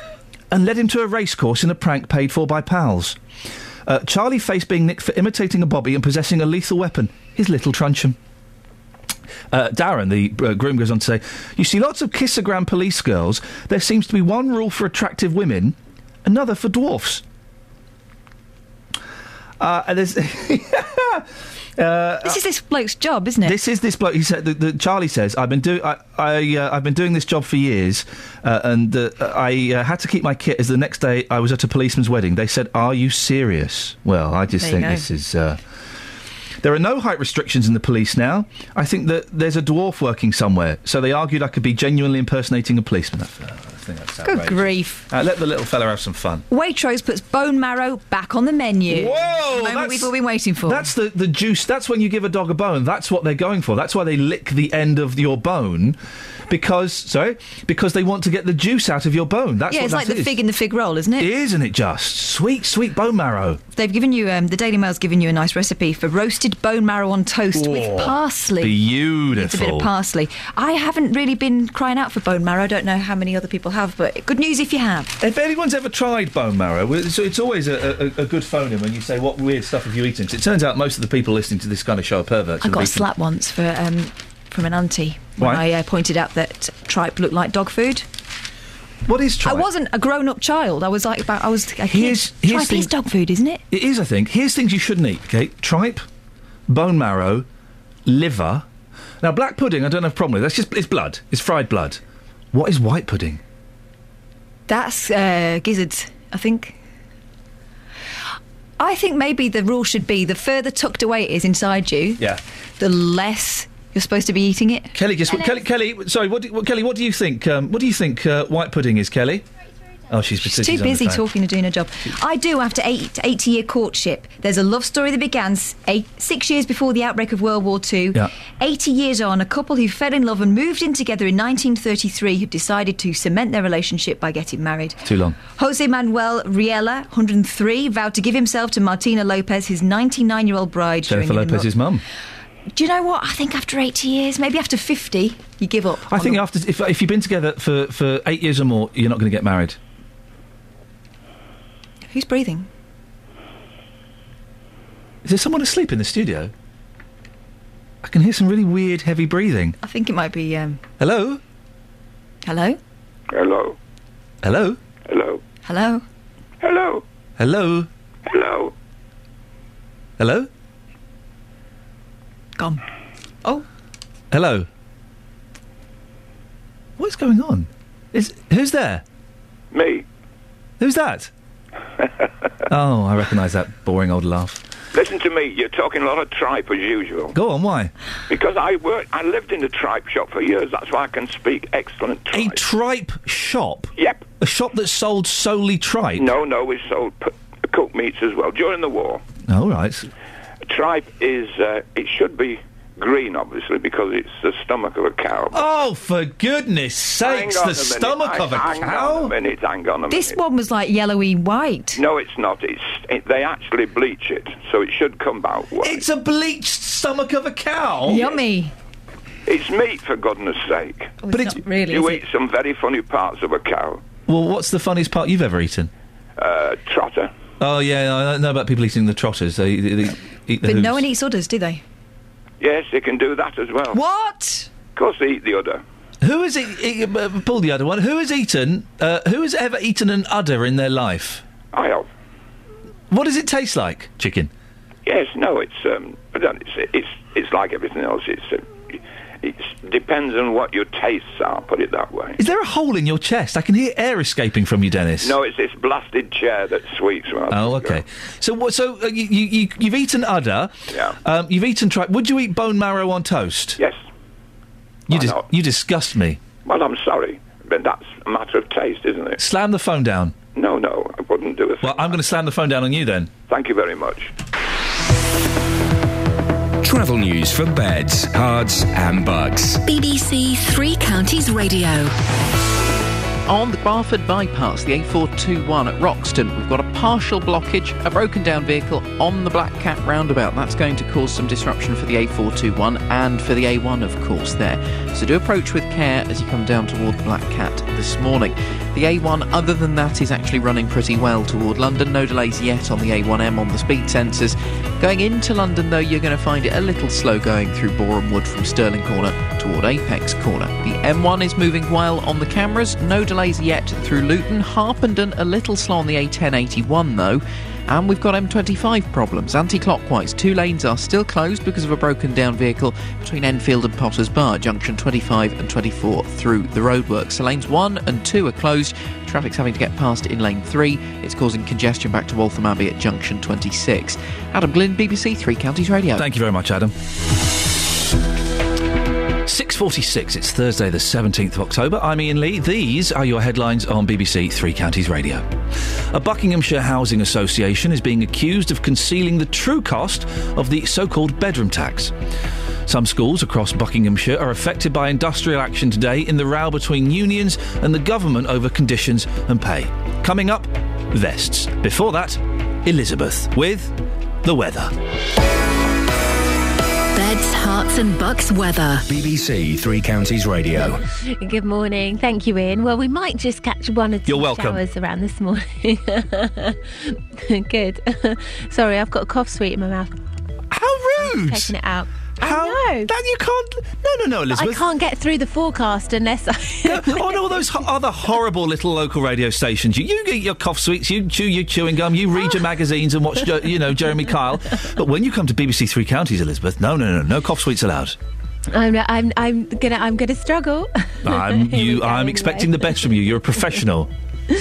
*laughs* and led him to a racecourse in a prank paid for by pals. Uh, Charlie faced being nicked for imitating a bobby and possessing a lethal weapon, his little truncheon. Uh, Darren, the uh, groom, goes on to say, You see lots of kissogram police girls. There seems to be one rule for attractive women, another for dwarfs. Uh, and there's. *laughs* Uh, This is this bloke's job, isn't it? this is this bloke. He said. The, the, Charlie says, "I've been doing. I, I uh, I've been doing this job for years, uh, and uh, I uh, had to keep my kit. As the next day, I was at a policeman's wedding. They said, "Are you serious?" Well, I just There think this is. There are no height restrictions in the police now. I think that there's a dwarf working somewhere. So they argued I could be genuinely impersonating a policeman. I, th- I think that's Good grief. Uh, let the little fella have some fun. Waitrose puts bone marrow back on the menu. Whoa! The moment that's- we've all been waiting for. That's the, the juice. That's when you give a dog a bone. That's what they're going for. That's why they lick the end of your bone. Because, sorry, because they want to get the juice out of your bone. That's yeah, it's Yeah, it's like the is. fig in the fig roll, isn't it? Isn't it just? Sweet, sweet bone marrow. They've given you, um, the Daily Mail's given you a nice recipe for roasted bone marrow on toast Oh, with parsley. Beautiful. It's a bit of parsley. I haven't really been crying out for bone marrow. I don't know how many other people have, but good news if you have. If anyone's ever tried bone marrow, it's, it's always a, a, a good phone in when you say, What weird stuff have you eaten? 'Cause it turns out most of the people listening to this kind of show are perverts. I got a slap once for um, from an auntie when Why? I uh, pointed out that tripe looked like dog food. What is tripe? I wasn't a grown-up child. I was like about. I was a kid. Here's- here's tripe is dog food, isn't it? It is, I think. Here's things you shouldn't eat, okay? Tripe, bone marrow, liver. Now, black pudding, I don't have a problem with. That's just it's blood. It's fried blood. What is white pudding? That's uh, gizzards, I think. I think maybe the rule should be the further tucked away it is inside you, Yeah. the less you're supposed to be eating it. Kelly, just Kelly, Kelly. Sorry, what, do, what Kelly? What do you think? Um, what do you think uh, white pudding is, Kelly? Oh, she's, She's too busy talking and doing her job. I do after eight, 80 year courtship. There's a love story that began eight, six years before the outbreak of World War II. Yeah. 80 years on, a couple who fell in love and moved in together in 1933 have decided to cement their relationship by getting married. Too long. Jose Manuel Riela, 103, vowed to give himself to Martina Lopez, his 99 year old bride. Jennifer Lopez's mum. Do you know what? I think after 80 years, maybe after 50, you give up. I think after if, if you've been together for, for eight years or more, you're not going to get married. Who's breathing? Is there someone asleep in the studio? I can hear some really weird, heavy breathing. I think it might be. Um, Hello? hello? Hello. Hello? Hello. Hello? Hello. Hello? Hello. Hello? Gone. Oh. Hello? What's going on? Is Who's there? Me. Who's that? *laughs* oh, I recognise that boring old laugh. Listen to me. You're talking a lot of tripe as usual. Go on, why? Because I worked, I lived in the tripe shop for years. That's why I can speak excellent tripe. A tripe shop? Yep. A shop that sold solely tripe? No, no, we sold p- cooked meats as well during the war. All right. Tripe is, uh, it should be green, obviously, because it's the stomach of a cow. Oh, for goodness sakes, the stomach of a hang cow? on a minute, hang on a minute. This one was like yellowy white. No, it's not. It's it, they actually bleach it, so it should come out white. It's a bleached stomach of a cow? Yummy. It's meat, for goodness sake. but it's, not really. you is eat some very funny parts of a cow. Well, what's the funniest part you've ever eaten? Uh, trotter. Oh, yeah, I know about people eating the trotters. They, they, they eat the But no one eats udders, do they? Yes, they can do that as well. What? Of course, they eat the udder. Who has e- e- uh, pull the other one? Who has eaten? Uh, who has ever eaten an udder in their life? I have. What does it taste like? Chicken. Yes, no, it's um, I don't- it's it's it's like everything else. It's uh, it depends on what your tastes are. Put it that way. Is there a hole in your chest? I can hear air escaping from you, Dennis. No, it's this blasted chair that squeaks. Oh, okay. So, what? So uh, you, you, you you've eaten udder. Yeah. Um, you've eaten tripe. Would you eat bone marrow on toast? Yes. You dis- you disgust me. Well, I'm sorry, but that's a matter of taste, isn't it? Slam the phone down. No, no, I wouldn't do it. Well, I'm going to slam the phone down on you then. Thank you very much. Travel news for beds, cards, and Bucks. BBC Three Counties Radio. On the Barford bypass, the A421 at Roxton, we've got a partial blockage, a broken down vehicle on the Black Cat roundabout. That's going to cause some disruption for the A421 and for the A1, of course, there. So do approach with care as you come down toward the Black Cat this morning. The A1, other than that, is actually running pretty well toward London. No delays yet on the A1M on the speed sensors. Going into London, though, you're going to find it a little slow going through Boreham Wood from Stirling Corner toward Apex Corner. The M1 is moving well on the cameras. No delays yet through Luton. Harpenden a little slow on the A1081 though. And we've got M25 problems. Anti clockwise, two lanes are still closed because of a broken down vehicle between Enfield and Potters Bar, junction 25 and 24 through the roadworks. So lanes 1 and 2 are closed. Traffic's having to get past in lane 3. It's causing congestion back to Waltham Abbey at junction 26. Adam Glynn, BBC Three Counties Radio. Thank you very much, Adam. 6.46, it's Thursday the 17th of October. I'm Iain Lee. These are your headlines on BBC Three Counties Radio. A Buckinghamshire housing association is being accused of concealing the true cost of the so-called bedroom tax. Some schools across Buckinghamshire are affected by industrial action today in the row between unions and the government over conditions and pay. Coming up, vests. Before that, Elizabeth with the weather. Beds, Herts and Bucks weather. BBC Three Counties Radio. *laughs* Good morning. Thank you, Iain. Well, we might just catch one or two You're welcome. showers around this morning. *laughs* Good. *laughs* Sorry, I've got a cough sweet in my mouth. How rude! Taking it out. How, I know. That you can't. No, no, no, Elizabeth. I can't get through the forecast unless I. *laughs* on all those ho- other horrible little local radio stations. You, you eat your cough sweets, you chew your chewing gum, you read your *laughs* magazines and watch, you know, Jeremy Kyle. But when you come to BBC Three Counties, Elizabeth, no, no, no, no cough sweets allowed. I'm, I'm, I'm gonna, I'm gonna struggle. I'm *laughs* you. I'm anyway. expecting the best from you. You're a professional. *laughs*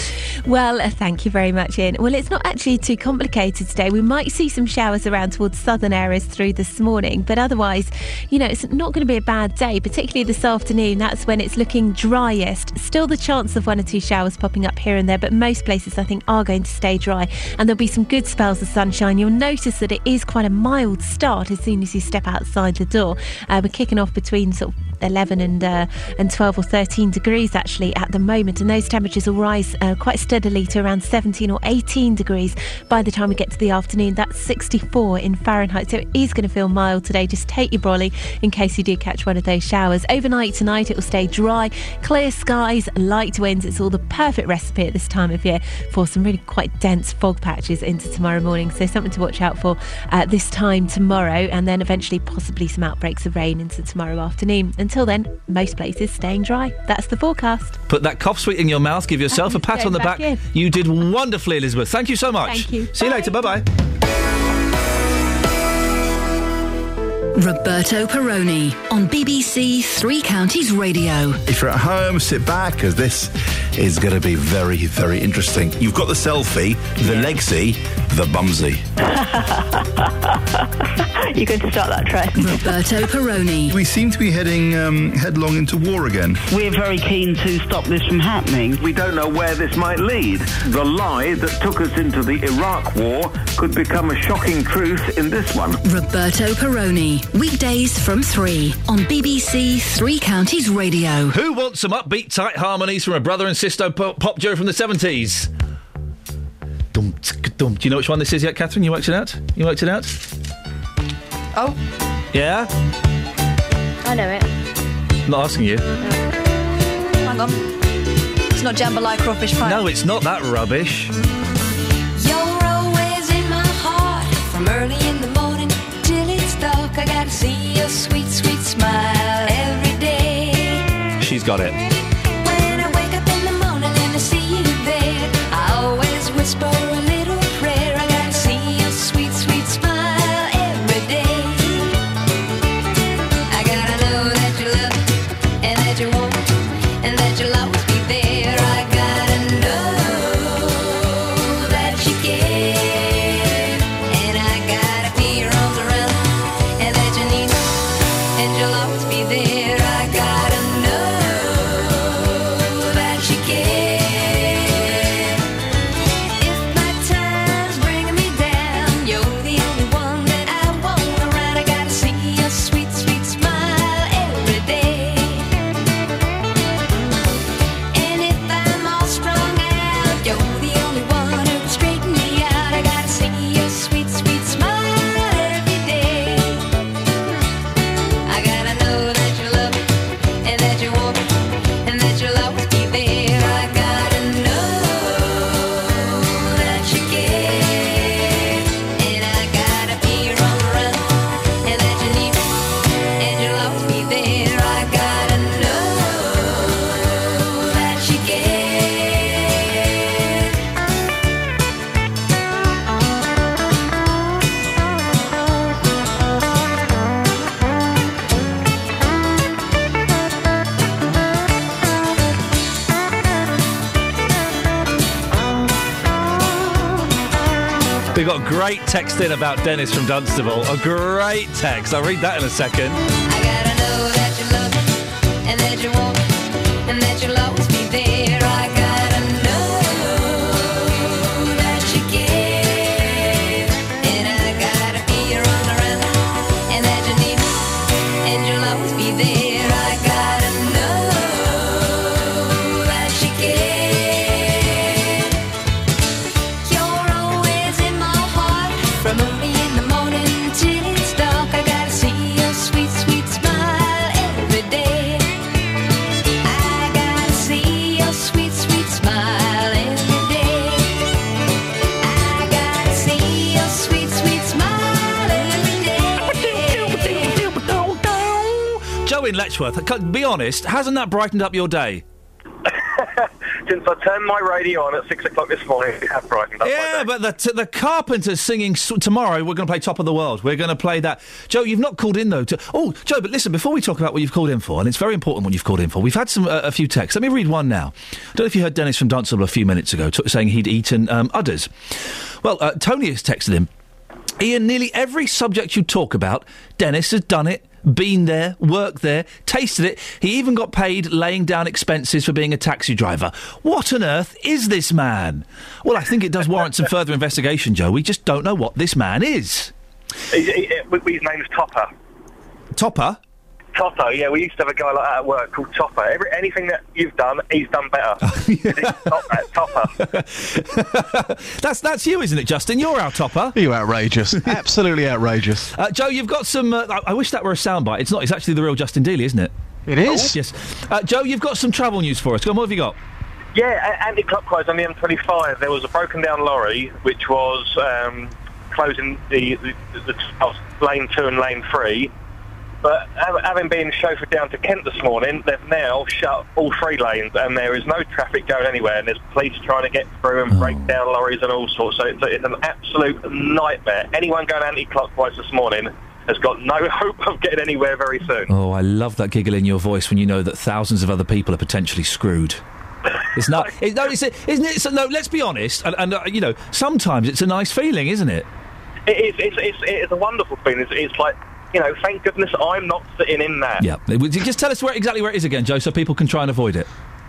Well, uh, thank you very much, Iain. Well, it's not actually too complicated today. We might see some showers around towards southern areas through this morning, but otherwise, you know, it's not going to be a bad day, particularly this afternoon. That's when it's looking driest. Still the chance of one or two showers popping up here and there, but most places I think are going to stay dry, and there'll be some good spells of sunshine. You'll notice that it is quite a mild start as soon as you step outside the door. Uh, we're kicking off between sort of 11 and uh, and 12 or 13 degrees actually at the moment, and those temperatures will rise uh, quite steadily to around 17 or 18 degrees by the time we get to the afternoon. That's 64 in Fahrenheit, so it is going to feel mild today. Just take your brolly in case you do catch one of those showers. Overnight tonight, it will stay dry, clear skies, light winds. It's all the perfect recipe at this time of year for some really quite dense fog patches into tomorrow morning. So something to watch out for uh, this time tomorrow, and then eventually possibly some outbreaks of rain into tomorrow afternoon. Until then, most places staying dry. That's the forecast. Put that cough sweet in your mouth. Give yourself a *laughs* pat Going on the back. You did wonderfully, Elizabeth. Thank you so much. Thank you. See you later. Bye bye. Roberto Perrone on BBC Three Counties Radio. If you're at home, sit back because this is going to be very, very interesting. You've got the selfie, the legsy, the bumsy. *laughs* You're going to start that trend. Roberto Perrone. We seem to be heading um, headlong into war again. We're very keen to stop this from happening. We don't know where this might lead. The lie that took us into the Iraq War could become a shocking truth in this one. Roberto Perrone. Weekdays from 3 on BBC Three Counties Radio. Who wants some upbeat, tight harmonies from a brother and sister pop, pop duo from the 70s? Dum, tsk, dum. Do you know which one this is yet, Catherine? You worked it out? You worked it out? Oh, Yeah? I know it. I'm not asking you. hang on. It's not jambalaya crawfish pie. No, it's not that rubbish. You're always in my heart from early sweet, sweet smile every day. She's got it. We got great text in about Dennis from Dunstable. A great text. I'll read that in a second. Letchworth, be honest, hasn't that brightened up your day? *laughs* Since I turned my radio on at six o'clock this morning, it has brightened up my Yeah, but the, t- the Carpenters singing s- tomorrow. We're going to play Top of the World. We're going to play that. Joe, you've not called in though. To, oh, Joe, but listen, before we talk about what you've called in for, and it's very important what you've called in for. We've had some uh, a few texts. Let me read one now. I don't know if you heard Dennis from Dunstable a few minutes ago t- saying he'd eaten um, udders. Well, uh, Tony has texted him. Iain, nearly every subject you talk about, Dennis has done it, been there, worked there, tasted it. He even got paid laying down expenses for being a taxi driver. What on earth is this man? Well, I think it does warrant some further investigation, Joe. We just don't know what this man is. His name's Topper. Topper? Topper, yeah, we used to have a guy like that at work called Topper. Every, anything that you've done, he's done better. *laughs* He's top that, Topper. *laughs* That's that's you, isn't it, Justin? You're our topper. You outrageous. *laughs* Absolutely outrageous. Uh, Joe, you've got some. Uh, I, I wish that were a soundbite. It's not. It's actually the real Justin Dealey, isn't it? It is. Yes. Uh, Joe, you've got some travel news for us. Go on, what have you got? Yeah, a- anti-clockwise on the M25, there was a broken down lorry which was um, closing the, the, the, the lane two and lane three. But having been chauffeured down to Kent this morning, they've now shut all three lanes, and there is no traffic going anywhere. And there's police trying to get through and break down lorries and all sorts. So it's, it's an absolute nightmare. Anyone going anti-clockwise this morning has got no *laughs* hope of getting anywhere very soon. Oh, I love that giggle in your voice when you know that thousands of other people are potentially screwed. It's not. *laughs* It, no, it's isn't it? So, no, let's be honest. And, and uh, you know, sometimes it's a nice feeling, isn't it? It is. It's, it's, it's a wonderful feeling. It's, it's like you know, thank goodness I'm not sitting in there. Yeah. Just tell us where exactly where it is again, Joe, so people can try and avoid it.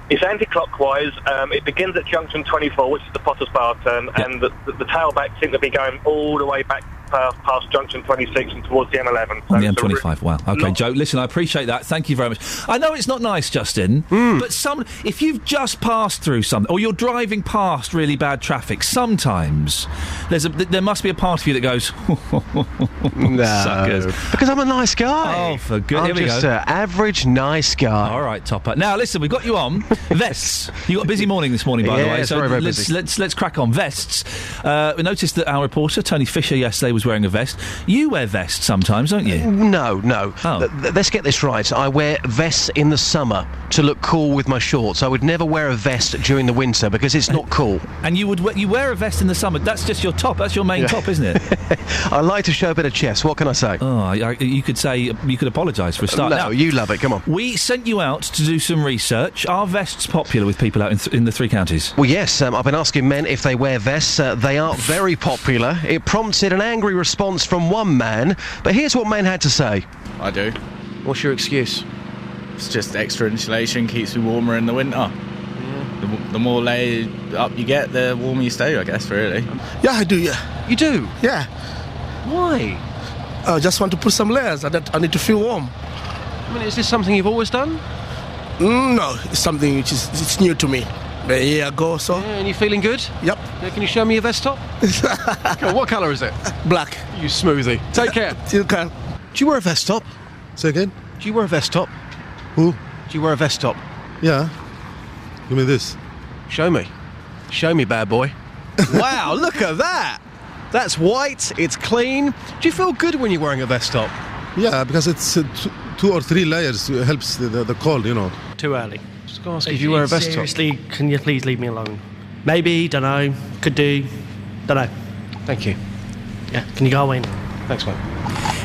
It's anti-clockwise. Um, it begins at junction 24, which is the Potter's Bar turn, and the, the, the tailback seem to be going all the way back past, past junction 26 and towards the M11. So On the it's a M25. Wow. Okay, not- Joe. Listen, I appreciate that. Thank you very much. I know it's not nice, Justin, but some if you've just passed through something or you're driving past really bad traffic, sometimes there's a th- there must be a part of you that goes, *laughs* suckers. Because I'm a nice guy. Oh, for good. I'm Here we just go. an average nice guy. All right, Topper. Now, listen, we've got you on *laughs* vests. You got a busy morning this morning, by the Yeah, way. it's So very, very let's, busy. let's let's crack on vests. Uh, we noticed that our reporter Tony Fisher yesterday was wearing a vest. You wear vests sometimes, don't you? No, no. Oh. Let's get this right. I wear vests in the summer to look cool with my shorts. I would never wear a vest during the winter because it's not cool. *laughs* And you would we- you wear a vest in the summer. That's just your top. That's your main Yeah. top, isn't it? *laughs* I like to show a bit of chest. What can I say? Oh, I- you could say you could apologise for a start. No, Now, you love it. Come on. we sent you out to do some research. Are vests popular with people out in, th- in the three counties? Well, yes, um, I've been asking men if they wear vests. Uh, they are very popular. It prompted an angry response from one man, but here's what men had to say. I do. What's your excuse? It's just extra insulation, keeps me warmer in the winter. The, the more layered up you get, the warmer you stay, I guess, really. Yeah, I do. Yeah. You do? Yeah. Why? I just want to put some layers. I, I need to feel warm. I mean, is this something you've always done? Mm, no, it's something which is it's new to me. A year ago or so. and you feeling good? Yep. Yeah, can you show me your vest top? *laughs* Come on, what colour is it? Black. You smoothie. Take care. *laughs* You can. Do you wear a vest top? Say again? Do you wear a vest top? Who? Do you wear a vest top? Yeah. Give me this. Show me. Show me, bad boy. *laughs* wow, look at that. That's white, it's clean. Do you feel good when you're wearing a vest top? Yeah, because it's uh, t- two or three layers helps the, the, the cold, you know. Too early. Just gonna ask if you wear a vest top. Seriously, can you please leave me alone? Maybe, don't know. Could do. Don't know. Thank you. Yeah, can you go away? Thanks, mate.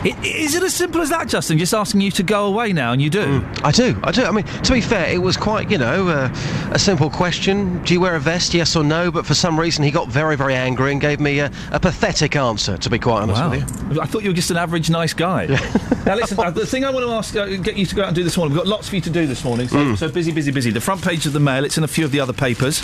Is it as simple as that, Justin? Just asking you to go away now, and you do. I do, I do. I mean, to be fair, it was quite, you know, uh, a simple question. Do you wear a vest, yes or no? But for some reason, he got very, very angry and gave me a, a pathetic answer, to be quite honest Wow. with you. I thought you were just an average nice guy. *laughs* now listen, uh, the thing I want to ask, uh, get you to go out and do this morning. We've got lots for you to do this morning. So, Mm. so busy, busy, busy. The front page of the Mail. It's in a few of the other papers.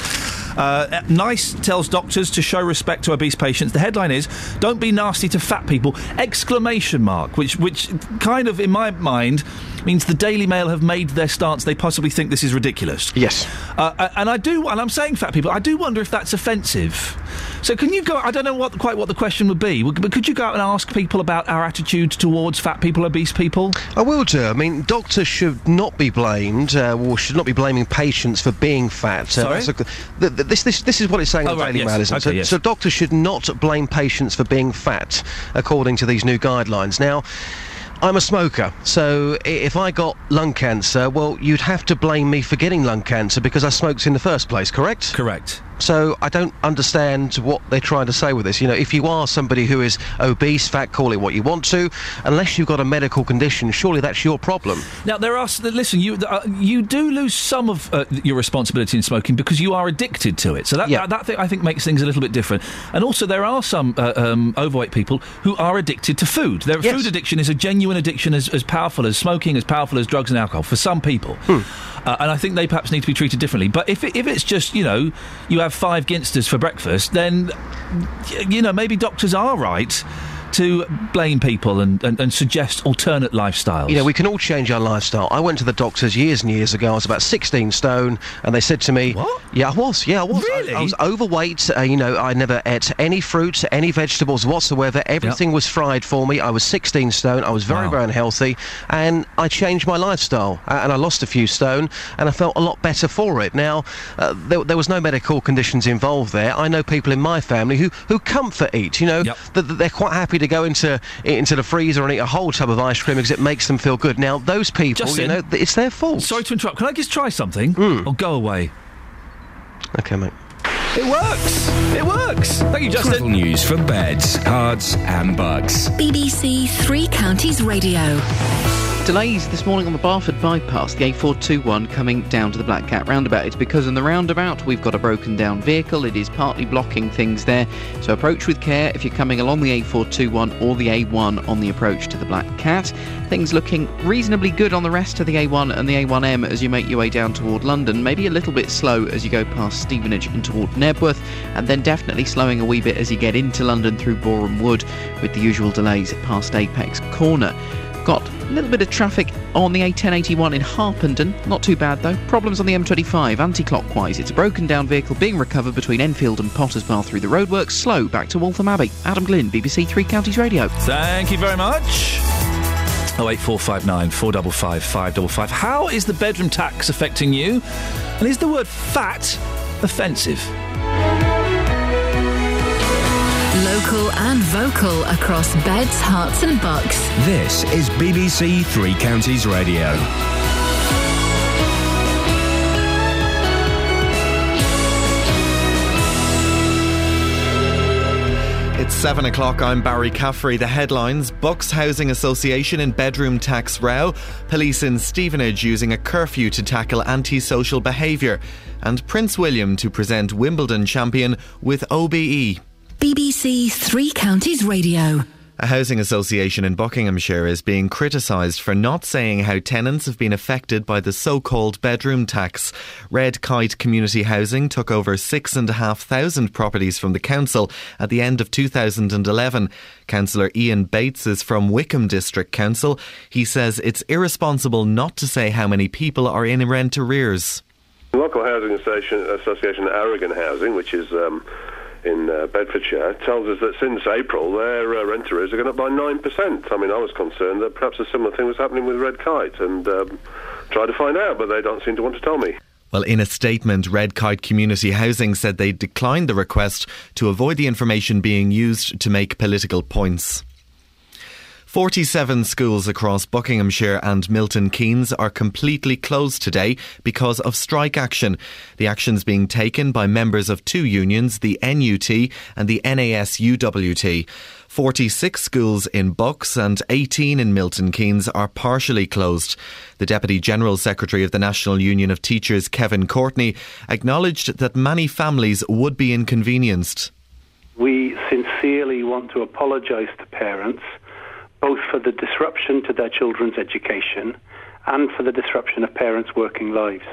Uh, NICE tells doctors to show respect to obese patients. The headline is "Don't be nasty to fat people!" Exclamation mark. Which, which kind of, in my mind, means the Daily Mail have made their stance. They possibly think this is ridiculous. Yes. Uh, uh, and I do, and I'm saying fat people. I do wonder if that's offensive. So can you go? I don't know what quite what the question would be, but could you go out and ask people about our attitude towards fat people, obese people? I will do. I mean, doctors should not be blamed, uh, or should not be blaming patients for being fat. Uh, Sorry? a- th- th- this, this, this is what it's saying Oh, in the right, Daily yes. Mail, isn't it? Okay, so, yes. so doctors should not blame patients for being fat, according to these new guidelines. Now, I'm a smoker, so if I got lung cancer, well, you'd have to blame me for getting lung cancer because I smoked in the first place, correct? Correct. So I don't understand what they're trying to say with this. You know, if you are somebody who is obese, fat, call it what you want to, unless you've got a medical condition, surely that's your problem. Now there are. Listen, you uh, you do lose some of uh, your responsibility in smoking because you are addicted to it. So that that, that thing, I think makes things a little bit different. And also there are some uh, um, overweight people who are addicted to food. Their Yes. food addiction is a genuine addiction, as, as powerful as smoking, as powerful as drugs and alcohol for some people. Uh, and I think they perhaps need to be treated differently. But if it, if it's just you know you have five ginsters for breakfast, then you know maybe doctors are right to blame people and, and, and suggest alternate lifestyles. You know, we can all change our lifestyle. I went to the doctors years and years ago. I was about 16 stone, and they said to me, "What? Yeah, I was. Yeah, I was. I- I, was overweight. Uh, you know, I never ate any fruits, any vegetables whatsoever. Everything was fried for me. I was 16 stone. I was very, very unhealthy, and I changed my lifestyle, uh, and I lost a few stone, and I felt a lot better for it. Now, uh, there, there was no medical conditions involved there. I know people in my family who who comfort eat. You know, that that they're quite happy to go into into the freezer and eat a whole tub of ice cream because it makes them feel good. Now, those people, Justin, you know, it's their fault. Sorry to interrupt. Can I just try something? Hmm. Or go away? Okay, mate. It works. It works. Thank you, Justin. Travel news for beds, cards, and Bucks. BBC Three Counties Radio. Delays this morning on the Barford bypass, the A421 coming down to the Black Cat roundabout. It's because in the roundabout we've got a broken down vehicle. It is partly blocking things there. So approach with care if you're coming along the A421 or the A1 on the approach to the Black Cat. Things looking reasonably good on the rest of the A1 and the A1M as you make your way down toward London. Maybe a little bit slow as you go past Stevenage and toward Knebworth, and then definitely slowing a wee bit as you get into London through Boreham Wood with the usual delays past Apex Corner. Got a little bit of traffic on the A1081 in Harpenden. Not too bad though. Problems on the M25 anti-clockwise. It's a broken down vehicle being recovered between Enfield and Potters Bar through the roadworks. Slow back to Waltham Abbey. Adam Glynn, BBC Three Counties Radio. Thank you very much. Oh eight four five nine four double five five double five. How is the bedroom tax affecting you? And is the word fat offensive? Local and vocal across beds, Herts, and bucks. This is BBC Three Counties Radio. It's seven o'clock. I'm Barry Caffrey. The headlines Bucks Housing Association in bedroom tax row, police in Stevenage using a curfew to tackle antisocial behaviour, and Prince William to present Wimbledon champion with OBE. BBC Three Counties Radio. A housing association in Buckinghamshire is being criticised for not saying how tenants have been affected by the so called bedroom tax. Red Kite Community Housing took over 6,500 properties from the council at the end of 2011. Councillor Ian Bates is from Wycombe District Council. He says it's irresponsible not to say how many people are in rent arrears. The local housing association, association Aragon Housing, which is um, in uh, Bedfordshire, tells us that since April their uh, rent arrears are going up by 9%. I mean, I was concerned that perhaps a similar thing was happening with Red Kite and um, tried to find out, but they don't seem to want to tell me. Well, in a statement, Red Kite Community Housing said they declined the request to avoid the information being used to make political points. 47 schools across Buckinghamshire and Milton Keynes are completely closed today because of strike action. The actions being taken by members of two unions, the NUT and the NASUWT. 46 schools in Bucks and 18 in Milton Keynes are partially closed. The Deputy General Secretary of the National Union of Teachers, Kevin Courtney, acknowledged that many families would be inconvenienced. We sincerely want to apologise to parents, both for the disruption to their children's education and for the disruption of parents' working lives.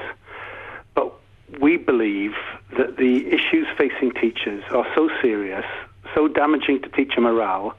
But we believe that the issues facing teachers are so serious, so damaging to teacher morale,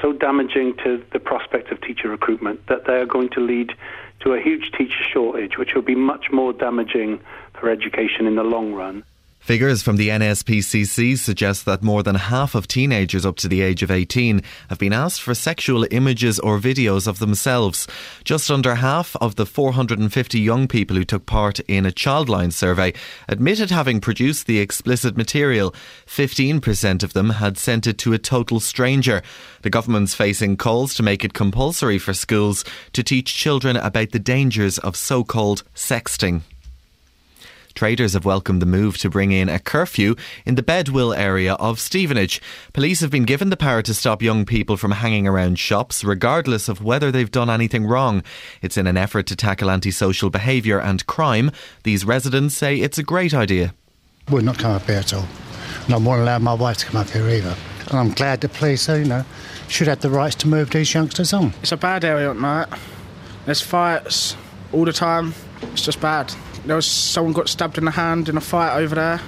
so damaging to the prospect of teacher recruitment that they are going to lead to a huge teacher shortage, which will be much more damaging for education in the long run. Figures from the NSPCC suggest that more than half of teenagers up to the age of 18 have been asked for sexual images or videos of themselves. Just under half of the 450 young people who took part in a Childline survey admitted having produced the explicit material. 15% of them had sent it to a total stranger. The government's facing calls to make it compulsory for schools to teach children about the dangers of so called sexting. Traders have welcomed the move to bring in a curfew in the Bedwell area of Stevenage. Police have been given the power to stop young people from hanging around shops, regardless of whether they've done anything wrong. It's in an effort to tackle antisocial behaviour and crime. These residents say it's a great idea. would not come up here at all. And I won't allow my wife to come up here either. And I'm glad the police, you know, should have the rights to move these youngsters on. It's a bad area at night. There's fights all the time. It's just bad. There was someone got stabbed in the hand in a fight over there.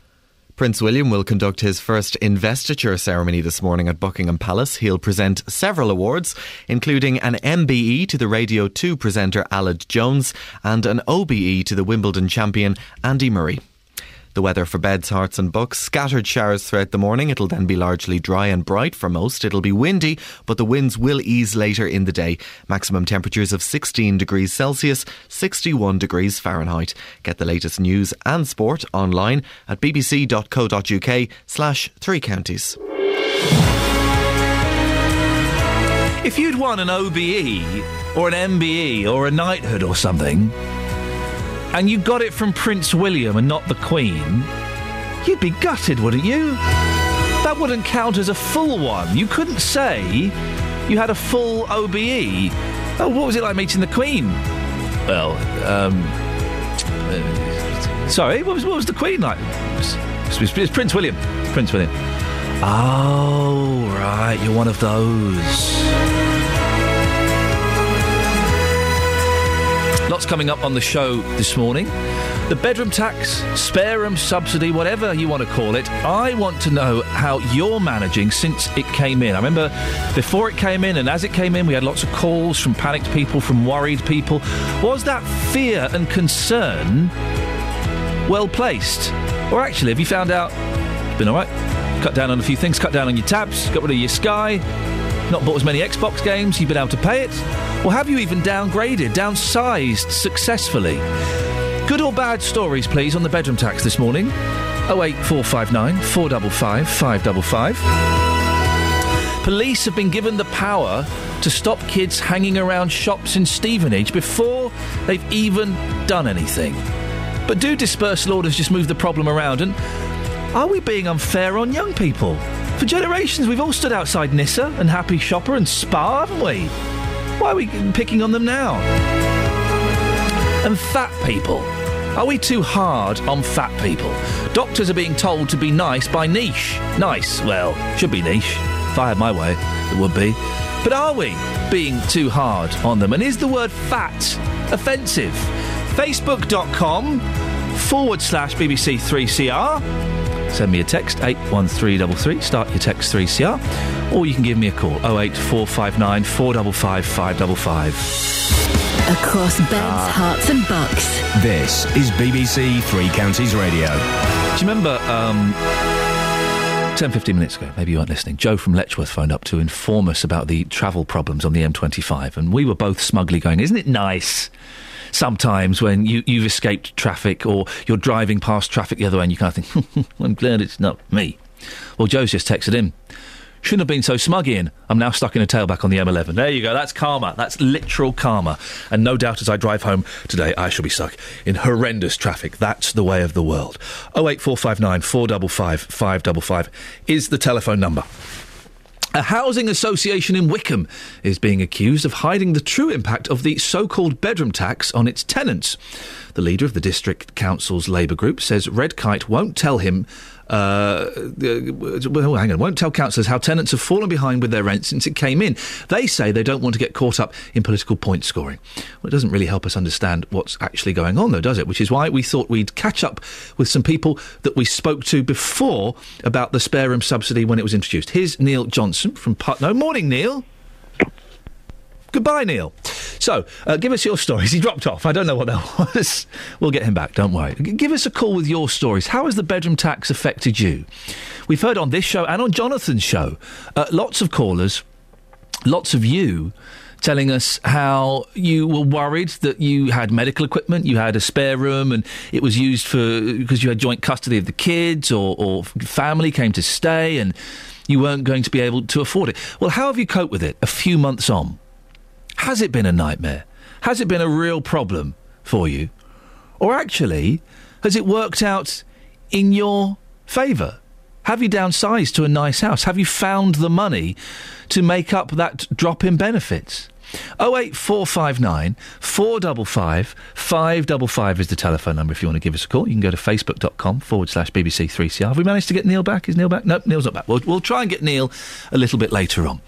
Prince William will conduct his first investiture ceremony this morning at Buckingham Palace. He'll present several awards, including an MBE to the Radio 2 presenter Aled Jones and an OBE to the Wimbledon champion Andy Murray. The weather for beds, Herts, and bucks. Scattered showers throughout the morning. It'll then be largely dry and bright for most. It'll be windy, but the winds will ease later in the day. Maximum temperatures of 16 degrees Celsius, 61 degrees Fahrenheit. Get the latest news and sport online at bbc.co.uk slash three counties. If you'd won an OBE or an MBE or a knighthood or something, and you got it from Prince William and not the Queen, you'd be gutted, wouldn't you? That wouldn't count as a full one. You couldn't say you had a full OBE. Oh, what was it like meeting the Queen? Well, um. uh, sorry, what was, what was the Queen like? It's, Prince William. Prince William. Oh, right, you're one of those. Lots coming up on the show this morning. The bedroom tax, spare room subsidy, whatever you want to call it. I want to know how you're managing since it came in. I remember before it came in and as it came in, we had lots of calls from panicked people, from worried people. Was that fear and concern well placed? Or actually, have you found out it's been all right? Cut down on a few things, cut down on your tabs, got rid of your Sky, not bought as many Xbox games, you've been able to pay it? Or have you even downgraded, downsized successfully? Good or bad stories, please, on the bedroom tax this morning? 08459 455 555. Police have been given the power to stop kids hanging around shops in Stevenage before they've even done anything. But do dispersal orders just move the problem around? And are we being unfair on young people? For generations, we've all stood outside Nisa and Happy Shopper and Spar, haven't we? Why are we picking on them now? And fat people. Are we too hard on fat people? Doctors are being told to be nice by niche. Nice, well, should be niche. If I had my way, it would be. But are we being too hard on them? And is the word fat offensive? Facebook.com forward slash BBC3CR. Send me a text, 81333, start your text 3CR, or you can give me a call, 08459 455 555. Across beds, Herts, and bucks. This is BBC Three Counties Radio. Do you remember um, 10, 15 minutes ago, maybe you weren't listening, Joe from Letchworth phoned up to inform us about the travel problems on the M25, and we were both smugly going, isn't it nice? Sometimes when you, you've escaped traffic or you're driving past traffic the other way and you kind of think, *laughs* I'm glad it's not me. Well, Joe's just texted in. Shouldn't have been so smug, Iain. I'm now stuck in a tailback on the M11. There you go. That's karma. That's literal karma. And no doubt as I drive home today, I shall be stuck in horrendous traffic. That's the way of the world. 08459 455 555 is the telephone number. A housing association in Wycombe is being accused of hiding the true impact of the so called bedroom tax on its tenants. The leader of the district council's Labour group says Red Kite won't tell him. Uh, well, hang on, won't tell councillors how tenants have fallen behind with their rent since it came in. They say they don't want to get caught up in political point scoring. Well, it doesn't really help us understand what's actually going on, though, does it? Which is why we thought we'd catch up with some people that we spoke to before about the spare room subsidy when it was introduced. Here's Neil Johnson from Putney. Morning, Neil. Goodbye, Neil. So, uh, give us your stories. He dropped off. I don't know what that *laughs* was. We'll get him back, don't worry. Give us a call with your stories. How has the bedroom tax affected you? We've heard on this show and on Jonathan's show uh, lots of callers, lots of you telling us how you were worried that you had medical equipment, you had a spare room, and it was used for because you had joint custody of the kids or, or family came to stay and you weren't going to be able to afford it. Well, how have you coped with it a few months on? Has it been a nightmare? Has it been a real problem for you? Or actually, has it worked out in your favour? Have you downsized to a nice house? Have you found the money to make up that drop in benefits? 08459 455 555 is the telephone number if you want to give us a call. You can go to facebook.com forward slash BBC 3CR. Have we managed to get Neil back? Is Neil back? No, Neil's not back. We'll, we'll try and get Neil a little bit later on.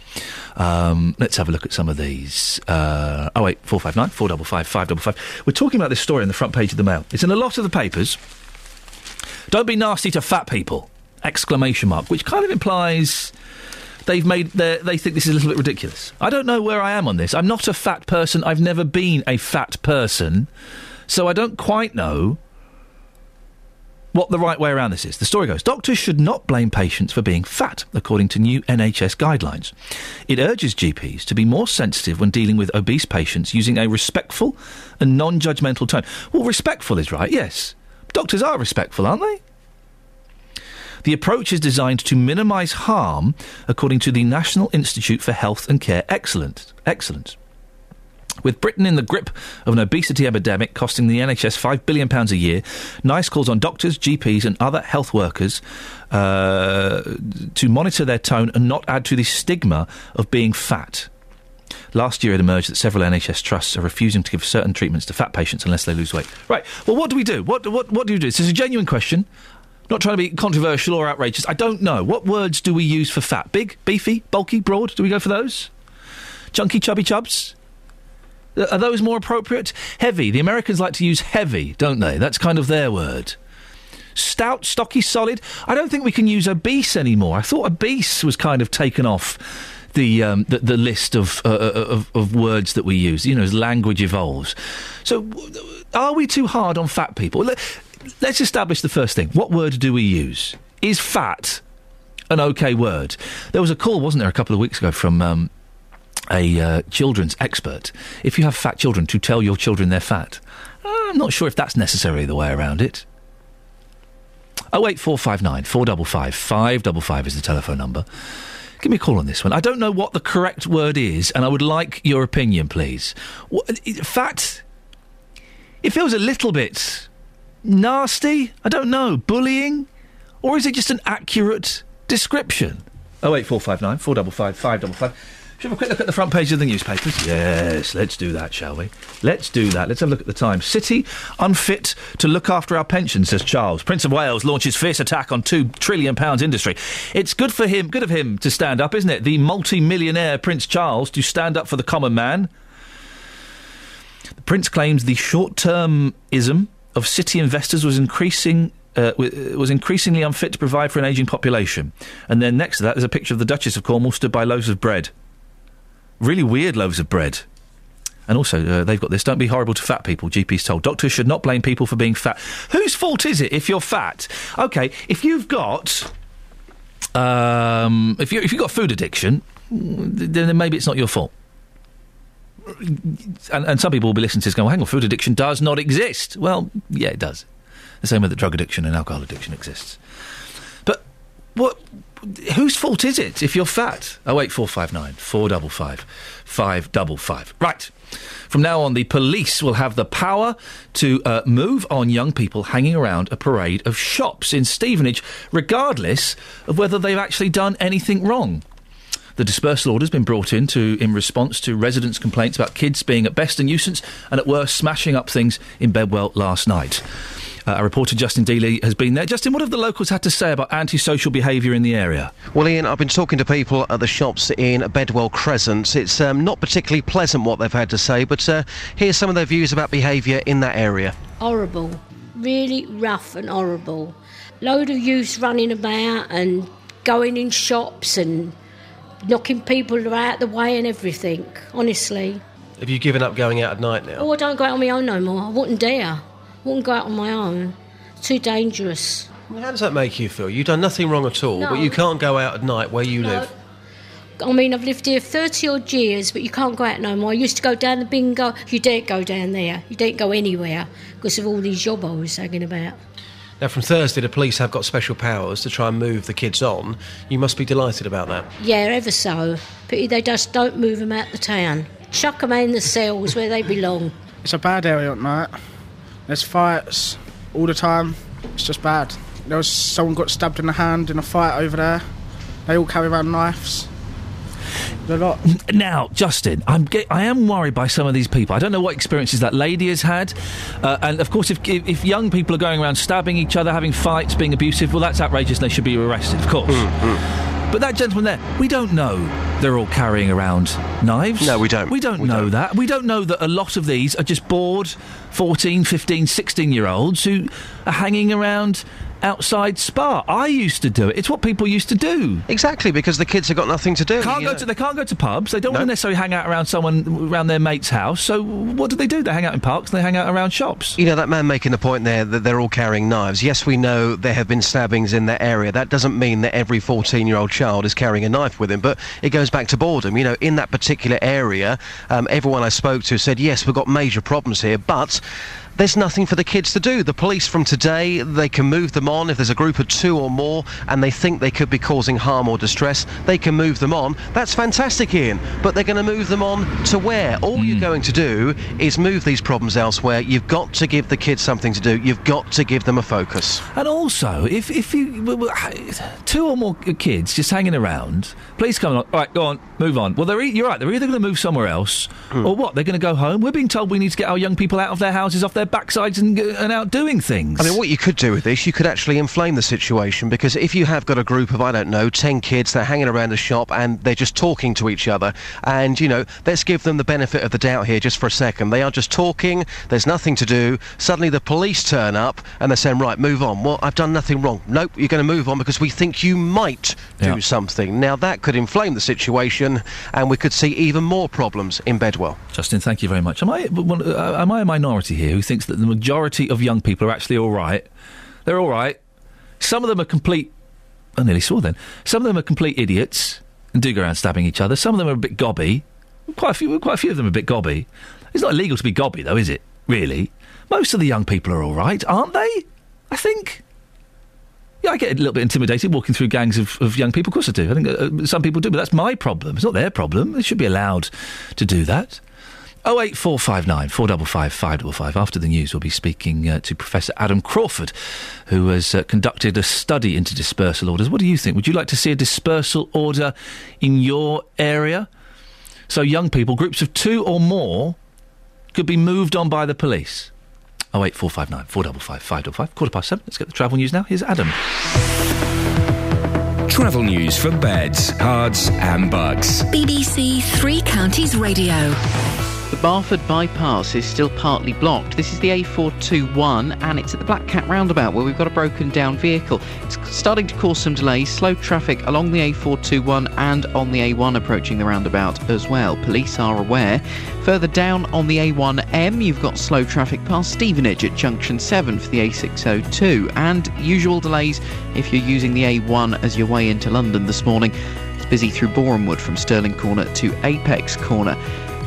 Um, let's have a look at some of these. Uh, 08459 455 555. We're talking about this story on the front page of the Mail. It's in a lot of the papers. Don't be nasty to fat people! Exclamation mark, which kind of implies they've made they think this is a little bit ridiculous. I don't know where I am on this. I'm not a fat person. I've never been a fat person, so I don't quite know what the right way around this is. The story goes Doctors should not blame patients for being fat, according to new NHS guidelines. It urges GPs to be more sensitive when dealing with obese patients using a respectful and non judgmental tone. Well, respectful is right, yes. Doctors are respectful, aren't they? The approach is designed to minimise harm, according to the National Institute for Health and Care Excellence. Excellence. With Britain in the grip of an obesity epidemic costing the NHS £5 billion a year, NICE calls on doctors, GPs, and other health workers uh, to monitor their tone and not add to the stigma of being fat. Last year, it emerged that several NHS trusts are refusing to give certain treatments to fat patients unless they lose weight. Right. Well, what do we do? What, what, what do you do? This is a genuine question. Not trying to be controversial or outrageous. I don't know. What words do we use for fat? Big, beefy, bulky, broad? Do we go for those? Chunky, chubby chubs? Uh, Are those more appropriate? Heavy. The Americans like to use heavy, don't they? That's kind of their word. Stout, stocky, solid. I don't think we can use obese anymore. I thought obese was kind of taken off the um, the, the list of, uh, of of words that we use. You know, as language evolves. So, are we too hard on fat people? Let, let's establish the first thing. What word do we use? Is fat an okay word? There was a call, wasn't there, a couple of weeks ago from. Um, a uh, children's expert. If you have fat children, to tell your children they're fat. I'm not sure if that's necessarily the way around it. Oh wait, four five nine four double five five double five is the telephone number. Give me a call on this one. I don't know what the correct word is, and I would like your opinion, please. What, fat. It feels a little bit nasty. I don't know. Bullying, or is it just an accurate description? Oh wait, four five nine four double five five double five. Should we have a quick look at the front page of the newspapers? Yes, let's do that, shall we? Let's do that. Let's have a look at the Times. City unfit to look after our pensions, says Charles. Prince of Wales launches fierce attack on two trillion pounds industry. It's good for him, good of him to stand up, isn't it? The multi-millionaire Prince Charles to stand up for the common man. The Prince claims the short-termism of city investors was increasing. Uh, was increasingly unfit to provide for an ageing population. And then next to that, there's a picture of the Duchess of Cornwall stood by loaves of bread. Really weird loaves of bread. And also, uh, they've got this don't be horrible to fat people, GP's told. Doctors should not blame people for being fat. Whose fault is it if you're fat? Okay, if you've got. Um, if, you, if you've got food addiction, then then maybe it's not your fault. And, and some people will be listening to this going, well, hang on, food addiction does not exist. Well, yeah, it does. The same way that drug addiction and alcohol addiction exists. But what? Whose fault is it if you're fat? Oh wait, Oh eight four five nine four double five five double five. Right. From now on, the police will have the power to uh, move on young people hanging around a parade of shops in Stevenage, regardless of whether they've actually done anything wrong. The dispersal order has been brought in to, in response to residents' complaints about kids being at best a nuisance and at worst smashing up things in Bedwell last night. Uh, our reporter Justin Dealey has been there. Justin, what have the locals had to say about antisocial behaviour in the area? Well, Iain, I've been talking to people at the shops in Bedwell Crescent. It's um, not particularly pleasant what they've had to say, but uh, here's some of their views about behaviour in that area. horrible, really rough and horrible. Load of youths running about and going in shops and knocking people out the way and everything. Honestly, Have you given up going out at night now? Oh, I don't go out on my own no more. I wouldn't dare. wouldn't go out on my own. Too dangerous. How does that make you feel? You've done nothing wrong at all, No. but you can't go out at night where you No. live. I mean, I've lived here 30 odd years, but you can't go out no more. I used to go down the bingo. You daren't go down there. You daren't go anywhere because of all these jobbos hanging about. Now, from Thursday, the police have got special powers to try and move the kids on. You must be delighted about that. Yeah, ever so. Pity they just don't move them out the town. Chuck them in the cells where they belong. It's a bad area at night. There's fights all the time. It's just bad. There was someone got stabbed in the hand in a fight over there. They all carry around knives. A lot. Now, Justin, I'm ge- I am worried by some of these people. I don't know what experiences that lady has had, uh, and of course, if, if if young people are going around stabbing each other, having fights, being abusive, well, that's outrageous. and They should be arrested, of course. But that gentleman there, we don't know they're all carrying around knives. No, we don't. We don't know that. We don't know that a lot of these are just bored 14, 15, 16 year olds who are hanging around outside Spar. I used to do it. It's what people used to do. Exactly, because the kids have got nothing to do. Can't go know. to, they can't go to pubs. They don't want to necessarily hang out around someone around their mate's house. So what do they do? They hang out in parks. They hang out around shops. You know, that man making the point there that they're all carrying knives. Yes, we know there have been stabbings in that area. That doesn't mean that every 14 year old child is carrying a knife with him, but it goes back to boredom. You know, in that particular area, um, everyone I spoke to said, yes, we've got major problems here, but. There's nothing for the kids to do. The police from today, they can move them on if there's a group of two or more and they think they could be causing harm or distress. They can move them on. That's fantastic, Iain. But they're going to move them on to where? All you're hmm. going to do is move these problems elsewhere. You've got to give the kids something to do. You've got to give them a focus. And also, if if you two or more kids just hanging around, please come along. All right, go on, move on. Well, they're e- you're right. They're either going to move somewhere else, hmm. or what? They're going to go home. We're being told we need to get our young people out of their houses, off their backsides, and, and out doing things. I mean, what you could do with this, you could actually inflame the situation because if you have got a group of, I don't know, 10 kids, they're hanging around a shop and they're just talking to each other, and, you know, let's give them the benefit of the doubt here just for a second. They are just talking, there's nothing to do. Suddenly the police turn up and they're saying, right, move on. Well, I've done nothing wrong. Nope, you're going to move on because we think you might do Yeah. something. Now, that could inflame the situation and we could see even more problems in Bedwell. Justin, thank you very much. Am I one- uh, am I a minority here who thinks that the majority of young people are actually all right? They're all right. Some of them are complete. I nearly saw then. Some of them are complete idiots and do go around stabbing each other. Some of them are a bit gobby. Quite a few. Quite a few of them are a bit gobby. It's not illegal to be gobby, though, is it? Really? Most of the young people are all right, aren't they? I think. Yeah, I get a little bit intimidated walking through gangs of, of young people. Of course I do. I think uh, some people do, but that's my problem. It's not their problem. They should be allowed to do that. 08459 455 555. After the news, we'll be speaking uh, to Professor Adam Crawford, who has uh, conducted a study into dispersal orders. What do you think? Would you like to see a dispersal order in your area? So, young people, groups of two or more, could be moved on by the police. 08459 455 555. Quarter past seven. Let's get the travel news now. Here's Adam. Travel news for beds, cards, and Bucks. BBC Three Counties Radio. The Barford bypass is still partly blocked. This is the A421 and it's at the Black Cat roundabout where we've got a broken down vehicle. It's starting to cause some delays, slow traffic along the A421 and on the A1 approaching the roundabout as well. Police are aware. Further down on the A1M, you've got slow traffic past Stevenage at junction 7 for the A602 and usual delays if you're using the A1 as your way into London this morning. It's busy through Borehamwood from Stirling Corner to Apex Corner.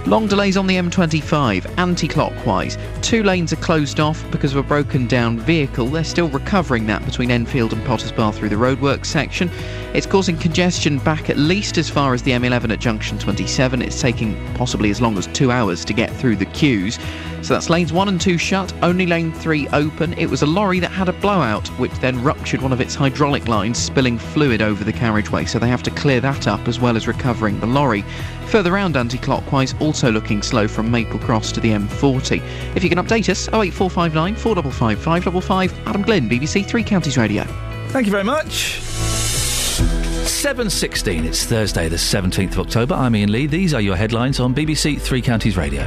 Long delays on the M25, anti clockwise. Two lanes are closed off because of a broken down vehicle. They're still recovering that between Enfield and Potters Bar through the roadworks section. It's causing congestion back at least as far as the M11 at junction 27. It's taking possibly as long as two hours to get through the queues. So that's lanes 1 and 2 shut, only lane 3 open. It was a lorry that had a blowout, which then ruptured one of its hydraulic lines, spilling fluid over the carriageway. So they have to clear that up as well as recovering the lorry. Further round anti clockwise, also looking slow from Maple Cross to the M40. If you can update us, 08459 455 555. Adam Glynn, BBC Three Counties Radio. Thank you very much. 7.16, it's Thursday the 17th of October. I'm Iain Lee. These are your headlines on BBC Three Counties Radio.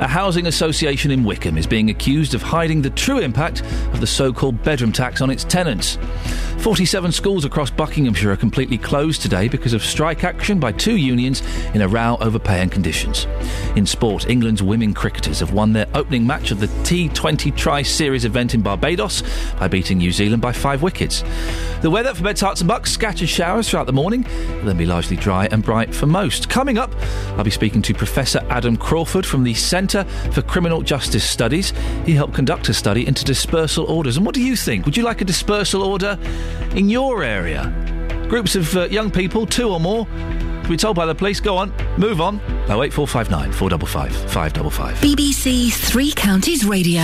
A housing association in Wycombe is being accused of hiding the true impact of the so-called bedroom tax on its tenants. 47 schools across Buckinghamshire are completely closed today because of strike action by two unions in a row over pay and conditions. In sport, England's women cricketers have won their opening match of the T20 Tri-Series event in Barbados by beating New Zealand by five wickets. The weather for Beds, Herts and Bucks, scattered showers throughout the morning, will then be largely dry and bright for most. Coming up, I'll be speaking to Professor Adam Crawford from the Centre for Criminal Justice Studies. He helped conduct a study into dispersal orders. And what do you think? Would you like a dispersal order in your area? Groups of uh, young people, two or more, to be told by the police, go on, move on. 08459 455 555. BBC Three Counties Radio.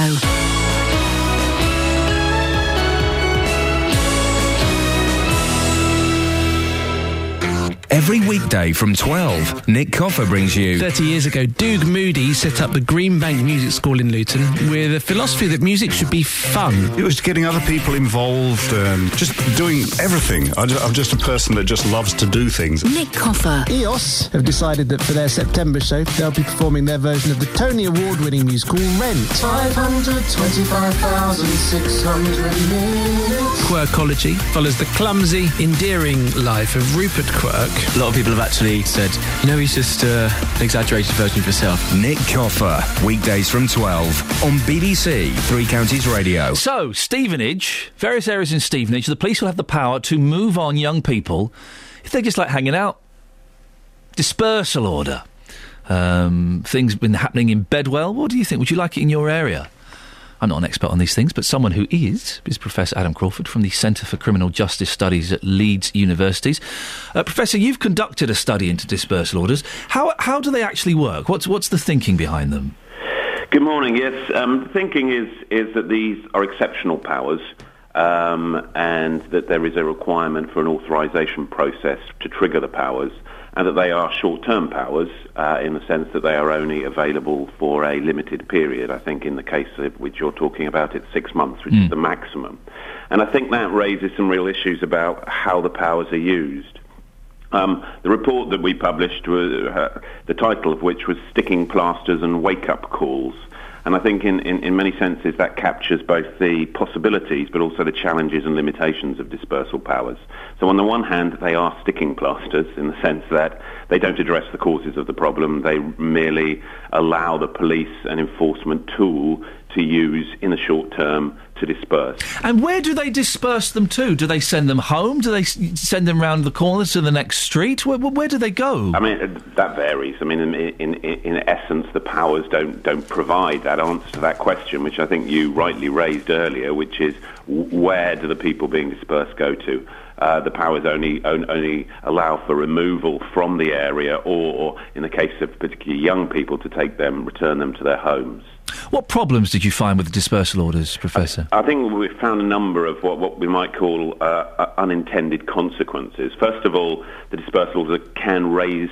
Every weekday from 12, Nick Coffer brings you 30 years ago, Doug Moody set up the Greenbank Music School in Luton with a philosophy that music should be fun. It was getting other people involved, um, just doing everything. I ju- I'm just a person that just loves to do things. Nick Coffer. EOS have decided that for their September show, they'll be performing their version of the Tony Award winning musical Rent. 525,600 minutes. Quirkology follows the clumsy, endearing life of Rupert Quirk. A lot of people have actually said, you know, he's just uh, an exaggerated version of himself. Nick Coffer, weekdays from 12 on BBC Three Counties Radio. So, Stevenage, various areas in Stevenage, the police will have the power to move on young people if they just like hanging out. Dispersal order. Um, things been happening in Bedwell. What do you think? Would you like it in your area? I'm not an expert on these things, but someone who is is Professor Adam Crawford from the Centre for Criminal Justice Studies at Leeds Universities. Uh, Professor, you've conducted a study into dispersal orders. How how do they actually work? What's what's the thinking behind them? Good morning. Yes, um, the thinking is is that these are exceptional powers, um, and that there is a requirement for an authorisation process to trigger the powers, and that they are short-term powers uh, in the sense that they are only available for a limited period. I think in the case of which you're talking about, it's six months, which is the maximum, and I think that raises some real issues about how the powers are used. Um, the report that we published, was, uh, the title of which was Sticking Plasters and Wake Up Calls. And I think in, in, in many senses that captures both the possibilities but also the challenges and limitations of dispersal powers. So on the one hand, they are sticking plasters in the sense that they don't address the causes of the problem. They merely allow the police an enforcement tool to use in the short term to disperse. And where do they disperse them to? Do they send them home? Do they s- send them round the corner to the next street? Where, where do they go? I mean, uh, that varies. I mean, in, in, in essence, the powers don't, don't provide that answer to that question, which I think you rightly raised earlier, which is where do the people being dispersed go to? Uh, the powers only on- only allow for removal from the area, or in the case of particularly young people, to take them, return them to their homes. What problems did you find with the dispersal orders, Professor? I think we've found a number of what, what we might call uh, uh, unintended consequences. First of all, the dispersal orders can raise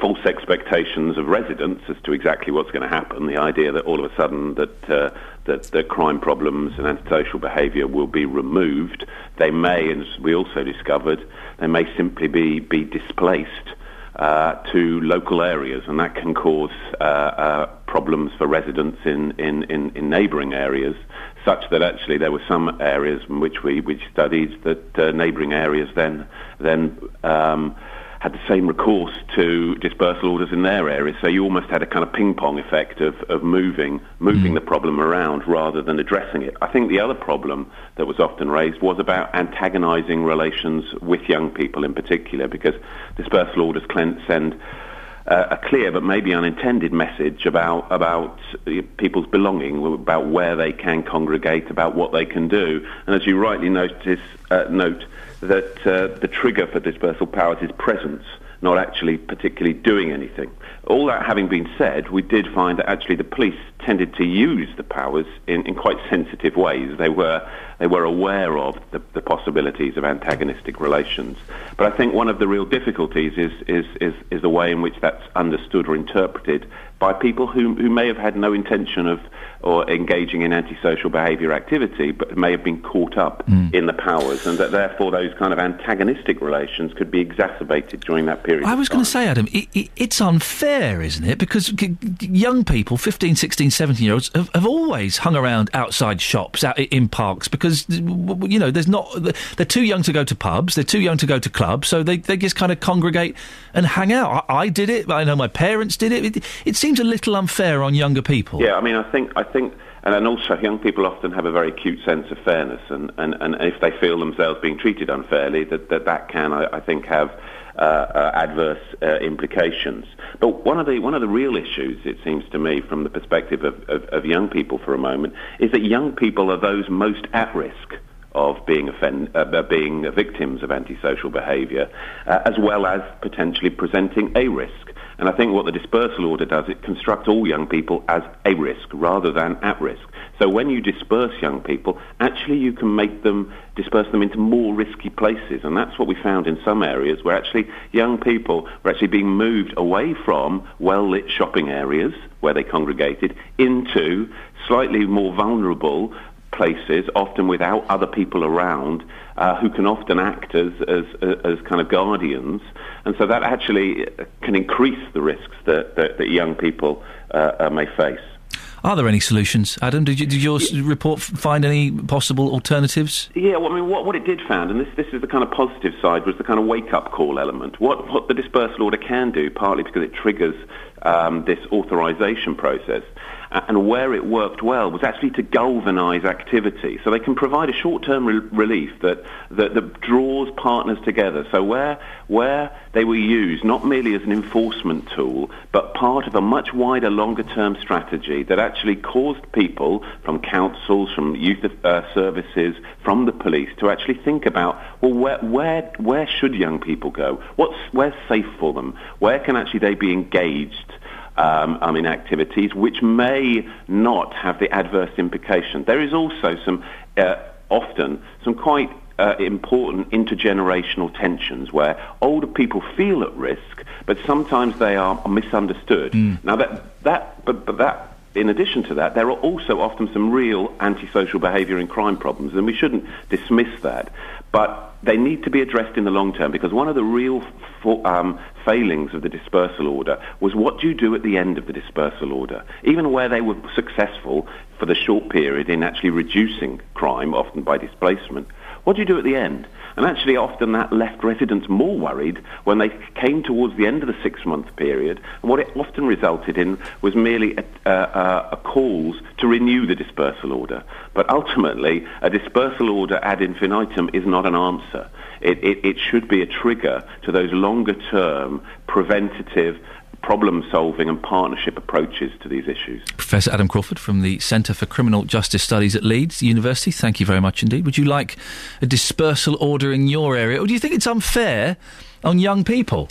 false expectations of residents as to exactly what's going to happen. The idea that all of a sudden that uh, that the crime problems and antisocial behaviour will be removed. They may, as we also discovered, they may simply be be displaced uh, to local areas, and that can cause uh, uh, problems for residents in, in, in, in neighbouring areas, such that actually there were some areas in which we which studied that uh, neighbouring areas then then um, had the same recourse to dispersal orders in their areas. So you almost had a kind of ping pong effect of, of moving moving the problem around rather than addressing it. I think the other problem that was often raised was about antagonising relations with young people in particular, because dispersal orders send uh, a clear but maybe unintended message about about uh, people's belonging, about where they can congregate, about what they can do. And as you rightly notice, uh, note that uh, the trigger for dispersal powers is presence, not actually particularly doing anything. All that having been said, we did find that actually the police tended to use the powers in, in quite sensitive ways. They were they were aware of the, the possibilities of antagonistic relations. But I think one of the real difficulties is, is, is, is the way in which that's understood or interpreted by people who, who may have had no intention of or engaging in antisocial behaviour activity, but may have been caught up Hmm. in the powers, and that therefore those kind of antagonistic relations could be exacerbated during that period. I was going to say, Adam, i i it's unfair, isn't it? Because g- young people, 15, 16, 17 year olds, have, have always hung around outside shops, out in parks, because, you know, there's not, they're too young to go to pubs, they're too young to go to clubs, so they, they just kind of congregate and hang out. I, I did it, I know my parents did it. it. It seems a little unfair on younger people. Yeah, I mean, I think, I think, and then also young people often have a very acute sense of fairness, and, and, and if they feel themselves being treated unfairly, that that, that can, I, I think, have uh, uh, adverse uh, implications. But one of the one of the real issues, it seems to me, from the perspective of, of, of young people for a moment, is that young people are those most at risk of being offend, uh, being victims of antisocial behaviour, uh, as well as potentially presenting a risk. And I think what the dispersal order does, it constructs all young people as a risk rather than at risk. So when you disperse young people, actually you can make them, disperse them into more risky places. And that's what we found in some areas where actually young people were actually being moved away from well-lit shopping areas where they congregated into slightly more vulnerable places, often without other people around, uh, who can often act as, as, as kind of guardians. And so that actually can increase the risks that, that, that young people uh, uh, may face. Are there any solutions, Adam? Did, you, did your s report find any possible alternatives? Yeah, well, I mean, what, what it did found, and this, this is the kind of positive side, was the kind of wake-up call element. What, what the dispersal order can do, partly because it triggers um, this authorization process, and where it worked well was actually to galvanize activity. So they can provide a short-term re- relief that, that, that draws partners together. So where, where they were used not merely as an enforcement tool, but part of a much wider, longer-term strategy that actually caused people from councils, from youth uh, services, from the police to actually think about, well, where, where, where should young people go? What's, where's safe for them? Where can actually they be engaged? Um, um, in activities which may not have the adverse implication. There is also some, uh, often, some quite uh, important intergenerational tensions where older people feel at risk, but sometimes they are misunderstood. Now that that, but, but that. In addition to that, there are also often some real antisocial behaviour and crime problems, and we shouldn't dismiss that. But they need to be addressed in the long term because one of the real fa- um, failings of the dispersal order was what do you do at the end of the dispersal order? Even where they were successful for the short period in actually reducing crime, often by displacement, what do you do at the end? And actually, often that left residents more worried when they came towards the end of the six-month period. And what it often resulted in was merely a, uh, a calls to renew the dispersal order. But ultimately, a dispersal order ad infinitum is not an answer. It, it, it should be a trigger to those longer-term preventative problem-solving and partnership approaches to these issues. Professor Adam Crawford from the Centre for Criminal Justice Studies at Leeds University, thank you very much indeed. Would you like a dispersal order in your area, or do you think it's unfair on young people?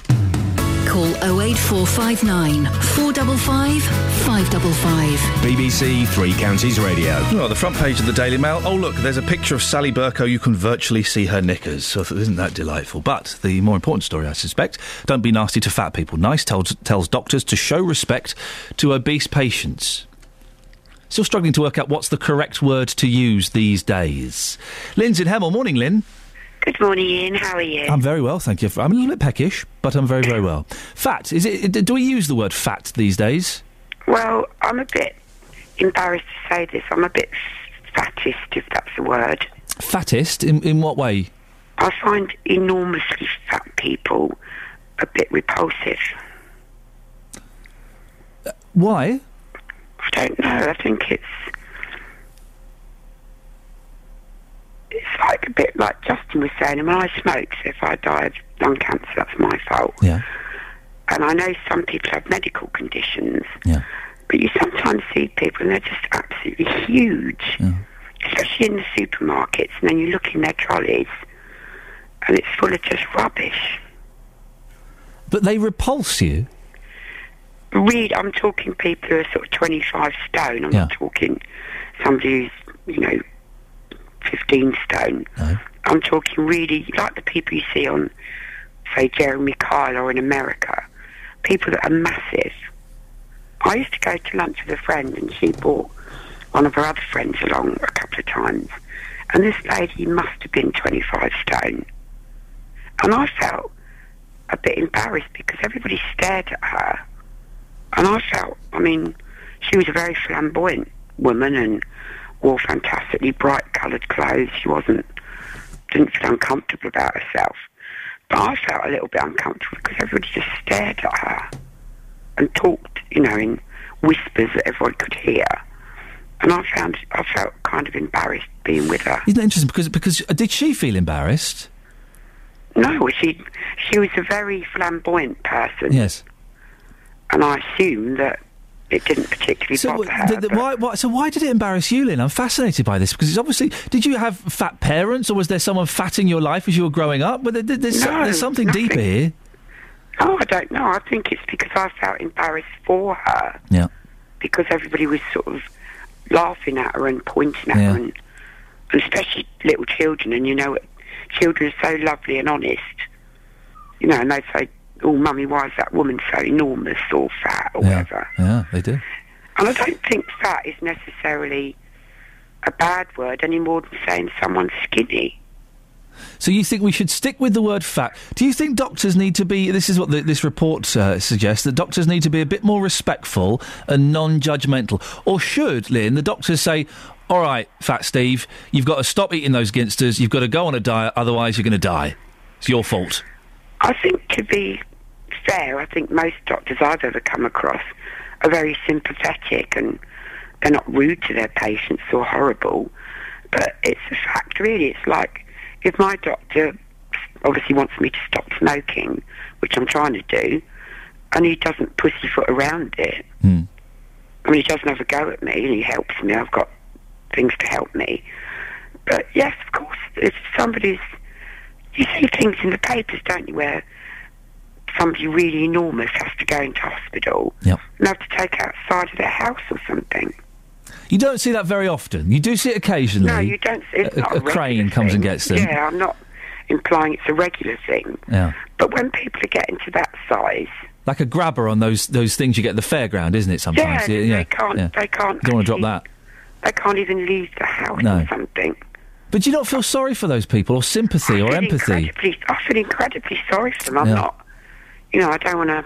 Call 08459 455 555. BBC Three Counties Radio. Well, the front page of the Daily Mail. Oh, look, there's a picture of Sally Bercow. You can virtually see her knickers. So isn't that delightful? But the more important story, I suspect, don't be nasty to fat people. Nice tells, tells doctors to show respect to obese patients. Still struggling to work out what's the correct word to use these days. Lynn's in Hemel. Morning, Lynn. Good morning, Iain. How are you? I'm very well, thank you. I'm a little bit peckish, but I'm very, very well. Fat. Is it? Do we use the word fat these days? Well, I'm a bit embarrassed to say this. I'm a bit fattist, if that's the word. Fattist? In, in what way? I find enormously fat people a bit repulsive. Why? I don't know. I think it's it's like a bit like Justin was saying. I mean, I smoke, so if I die of lung cancer, that's my fault. Yeah. And I know some people have medical conditions. Yeah. But you sometimes see people and they're just absolutely huge. Especially in the supermarkets, and then you look in their trolleys and it's full of just rubbish. But they repulse you. Read, I'm talking people who are sort of 25 stone. I'm Yeah. not talking somebody who's, you know, 15 stone. I'm talking really like the people you see on, say, Jeremy Kyle or in America. People that are massive. I used to go to lunch with a friend, and she brought one of her other friends along a couple of times. And this lady must have been 25 stone. And I felt a bit embarrassed because everybody stared at her. And I felt, I mean, she was a very flamboyant woman and wore fantastically bright coloured clothes. She wasn't, didn't feel uncomfortable about herself. But I felt a little bit uncomfortable because everybody just stared at her and talked, you know, in whispers that everyone could hear. And I found, I felt kind of embarrassed being with her. Isn't that interesting? Because because uh, did she feel embarrassed? No, she she was a very flamboyant person. Yes. And I assume that it didn't particularly So, bother her. the- the- why, why, so why did it embarrass you, Lynn? I'm fascinated by this because it's obviously. Did you have fat parents, or was there someone fat in your life as you were growing up? But there, there- there's, No, there's something deeper here. Oh, I don't know. I think it's because I felt embarrassed for her. Yeah. Because everybody was sort of laughing at her and pointing at Yeah. her, and, and especially little children. And you know, children are so lovely and honest. You know, and they say, "Oh, mummy, why is that woman so enormous or fat or Yeah. whatever?" Yeah, they do. And I don't think fat is necessarily a bad word any more than saying someone's skinny. So you think we should stick with the word fat? Do you think doctors need to be? This is what the, this report uh, suggests that doctors need to be a bit more respectful and non-judgmental, or should Lynn the doctors say? All right, Fat Steve, you've got to stop eating those ginsters. You've got to go on a diet, otherwise you're going to die. It's your fault. I think to be fair, I think most doctors I've ever come across are very sympathetic and they're not rude to their patients or horrible. But it's a fact, really. It's like if my doctor obviously wants me to stop smoking, which I'm trying to do, and he doesn't pussyfoot around it. Hmm. I mean, he doesn't have a go at me and he helps me. I've got things to help me. But yes, of course, if somebody's you see things in the papers, don't you, where somebody really enormous has to go into hospital Yep. and have to take outside of their house or something. You don't see that very often. You do see it occasionally. No, you don't. It's a, a a, crane comes and gets them. Yeah, I'm not implying it's a regular thing. Yeah. But when people are getting to that size, Like a grabber on those those things you get at the fairground, isn't it? Sometimes. yeah, they can't. yeah. They can't. Don't want to drop that. They can't even leave the house No. or something. But do you not feel sorry for those people, or sympathy, or empathy? I feel incredibly sorry for them. I'm Yeah. not. You know, I don't want to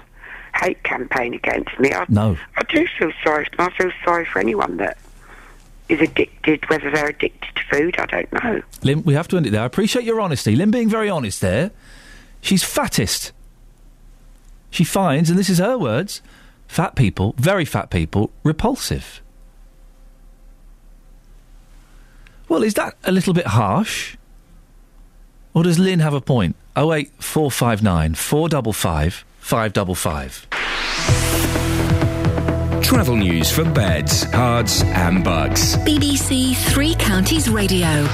hate campaign against me. I, No. I do feel sorry for them. I feel sorry for anyone that is addicted, whether they're addicted to food. I don't know. Lynn, we have to end it there. I appreciate your honesty. Lynn being very honest there. She's fattist. She finds, and this is her words, fat people, very fat people, repulsive. Well, is that a little bit harsh? Or does Lynn have a point? 08459 455 555. Travel news for beds, cards, and Bucks. BBC Three Counties Radio.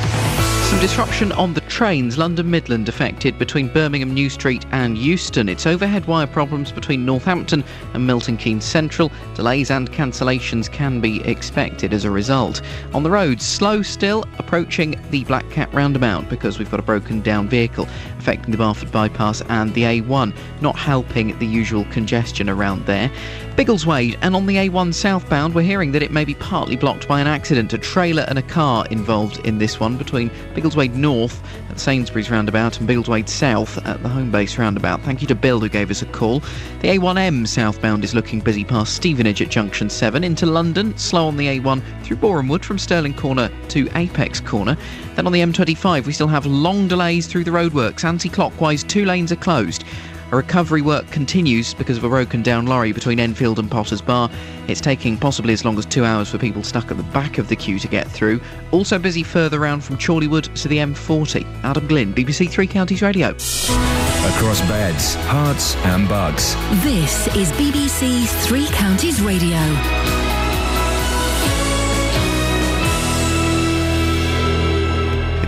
Some disruption on the trains. London Midland affected between Birmingham New Street and Euston. It's overhead wire problems between Northampton and Milton Keynes Central. Delays and cancellations can be expected as a result. On the roads, slow still approaching the Black Cat roundabout because we've got a broken down vehicle affecting the Barford bypass and the A1, not helping the usual congestion around there. Biggleswade and on the A1 southbound, we're hearing that it may be partly blocked by an accident. A trailer and a car involved in this one between Biggleswade North at Sainsbury's roundabout and Biggleswade South at the Homebase roundabout. Thank you to Bill who gave us a call. The A1M southbound is looking busy past Stevenage at junction 7 into London, slow on the A1 through Borehamwood from Stirling Corner to Apex Corner. Then on the M25, we still have long delays through the roadworks. Anti clockwise, two lanes are closed. A recovery work continues because of a broken down lorry between Enfield and Potters Bar. It's taking possibly as long as two hours for people stuck at the back of the queue to get through. Also busy further round from Chorleywood to the M40. Adam Glynn, BBC Three Counties Radio. Across beds, Herts, and Bucks. This is BBC Three Counties Radio.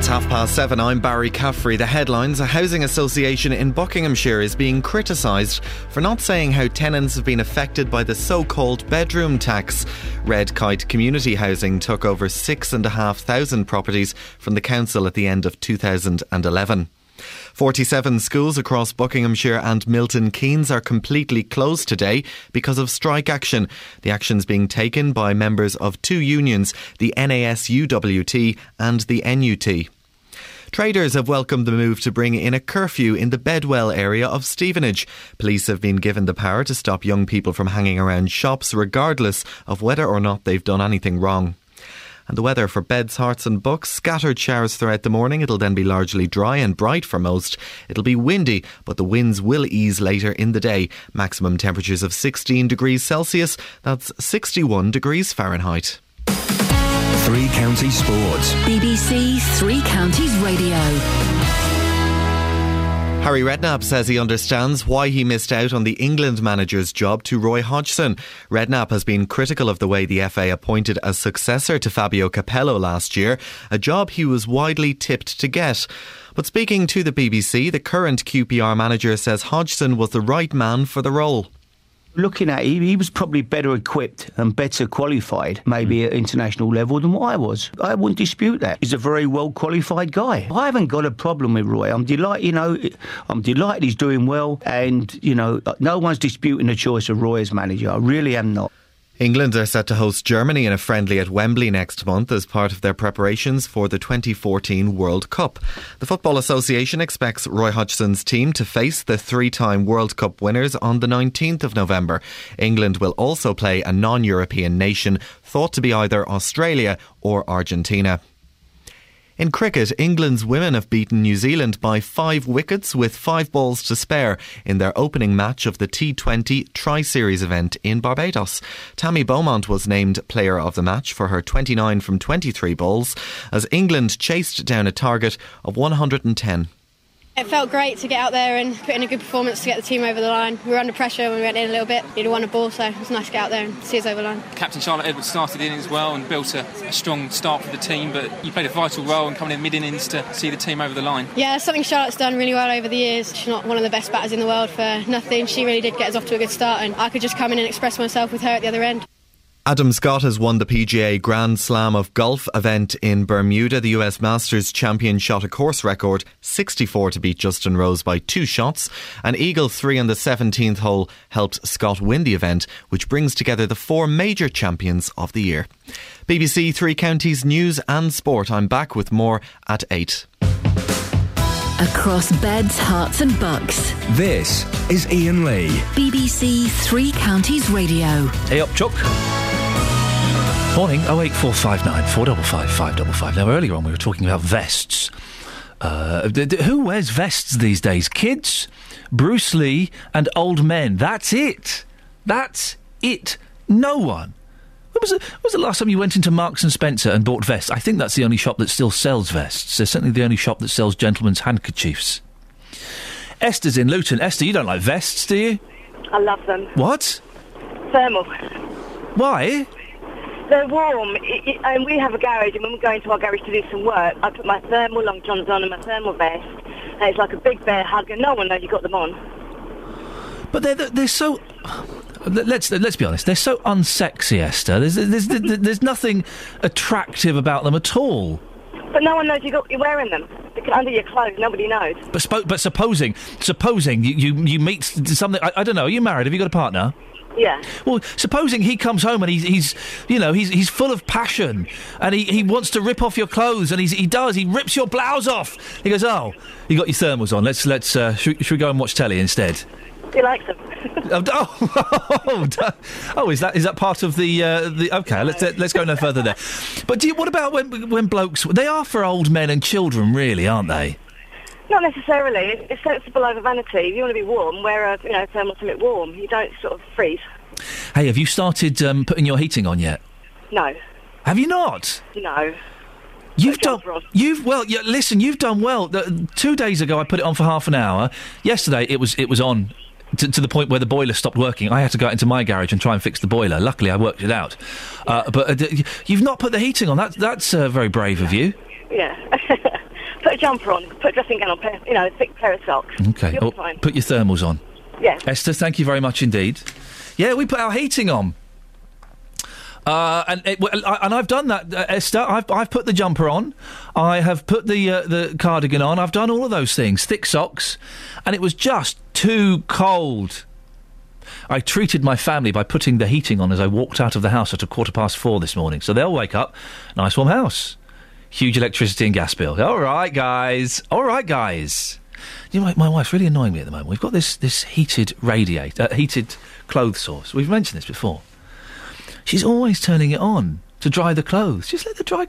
Half past seven. I'm Barry Caffrey. The headlines A housing association in Buckinghamshire is being criticised for not saying how tenants have been affected by the so called bedroom tax. Red Kite Community Housing took over 6,500 properties from the council at the end of 2011. 47 schools across Buckinghamshire and Milton Keynes are completely closed today because of strike action. The actions being taken by members of two unions, the NASUWT and the NUT. Traders have welcomed the move to bring in a curfew in the Bedwell area of Stevenage. Police have been given the power to stop young people from hanging around shops regardless of whether or not they've done anything wrong. And the weather for beds, Herts, and bucks. Scattered showers throughout the morning. It'll then be largely dry and bright for most. It'll be windy, but the winds will ease later in the day. Maximum temperatures of 16 degrees Celsius. That's 61 degrees Fahrenheit. Three Counties Sports. BBC Three Counties Radio. Harry Redknapp says he understands why he missed out on the England manager's job to Roy Hodgson. Redknapp has been critical of the way the FA appointed a successor to Fabio Capello last year, a job he was widely tipped to get. But speaking to the BBC, the current QPR manager says Hodgson was the right man for the role looking at him, he was probably better equipped and better qualified, maybe hmm. at international level, than what I was. I wouldn't dispute that. He's a very well qualified guy. I haven't got a problem with Roy. I'm delighted, you know, I'm delighted he's doing well, and you know, no one's disputing the choice of Roy as manager. I really am not. England are set to host Germany in a friendly at Wembley next month as part of their preparations for the 2014 World Cup. The Football Association expects Roy Hodgson's team to face the three time World Cup winners on the 19th of November. England will also play a non European nation thought to be either Australia or Argentina. In cricket, England's women have beaten New Zealand by five wickets with five balls to spare in their opening match of the T20 Tri Series event in Barbados. Tammy Beaumont was named player of the match for her 29 from 23 balls as England chased down a target of 110. It felt great to get out there and put in a good performance to get the team over the line. We were under pressure when we went in a little bit. Needed one a ball, so it was nice to get out there and see us over the line. Captain Charlotte Edwards started in as well and built a, a strong start for the team, but you played a vital role in coming in mid innings to see the team over the line. Yeah, something Charlotte's done really well over the years. She's not one of the best batters in the world for nothing. She really did get us off to a good start, and I could just come in and express myself with her at the other end. Adam Scott has won the PGA Grand Slam of Golf event in Bermuda. The US Masters champion shot a course record 64 to beat Justin Rose by two shots. An Eagle 3 on the 17th hole helped Scott win the event, which brings together the four major champions of the year. BBC Three Counties News and Sport. I'm back with more at 8. Across beds, Herts, and bucks. This is Iain Lee. BBC Three Counties Radio. Hey up, Chuck. Morning, 08459 455 555. Now, earlier on, we were talking about vests. Uh, d- d- who wears vests these days? Kids, Bruce Lee, and old men. That's it. That's it. No one. When was, the, when was the last time you went into Marks and Spencer and bought vests? I think that's the only shop that still sells vests. They're certainly the only shop that sells gentlemen's handkerchiefs. Esther's in Luton. Esther, you don't like vests, do you? I love them. What? Thermal. Why? They're warm, it, it, and we have a garage, and when we go into our garage to do some work, I put my thermal long johns on and my thermal vest, and it's like a big bear hug, and no one knows you got them on. But they're they're so. Let's let's be honest. They're so unsexy, Esther. There's there's there's, there's nothing attractive about them at all. But no one knows you got, you're wearing them. Under your clothes, nobody knows. But spo- but supposing supposing you you, you meet something. I, I don't know. Are you married? Have you got a partner? Yeah. Well, supposing he comes home and he's, he's you know, he's, he's full of passion and he, he wants to rip off your clothes and he's, he does, he rips your blouse off. He goes, oh, you got your thermals on. Let's, let's, uh, should, should we go and watch telly instead? He likes them. *laughs* oh, oh, *laughs* oh, is that is that part of the uh, the? Okay, let's uh, let's go no further there. But do you, what about when when blokes? They are for old men and children, really, aren't they? Not necessarily. It's, it's sensible over vanity. If you want to be warm, wear a you know thermal something warm. You don't sort of freeze. Hey, have you started um, putting your heating on yet? No, Have you not? no. You've done. You've well. Yeah, listen, you've done well. The, two days ago, I put it on for half an hour. Yesterday, it was it was on. To, to the point where the boiler stopped working, I had to go out into my garage and try and fix the boiler. Luckily, I worked it out. Uh, but uh, you've not put the heating on. That, that's uh, very brave of you. Yeah. *laughs* put a jumper on. Put a dressing gown on. Pair, you know, a thick pair of socks. Okay. You'll Oh, be fine. put your thermals on. Yeah. Esther, thank you very much indeed. Yeah, we put our heating on. Uh, and it, well, I, and I've done that, uh, Esther. I've, I've put the jumper on. I have put the uh, the cardigan on. I've done all of those things. Thick socks, and it was just too cold. I treated my family by putting the heating on as I walked out of the house at a quarter past four this morning. So they'll wake up, nice warm house, huge electricity and gas bill. All right, guys. All right, guys. You know, my, wife's really annoying me at the moment. We've got this this heated radiator, uh, heated clothes source. We've mentioned this before. She's always turning it on to dry the clothes. Just let the dry,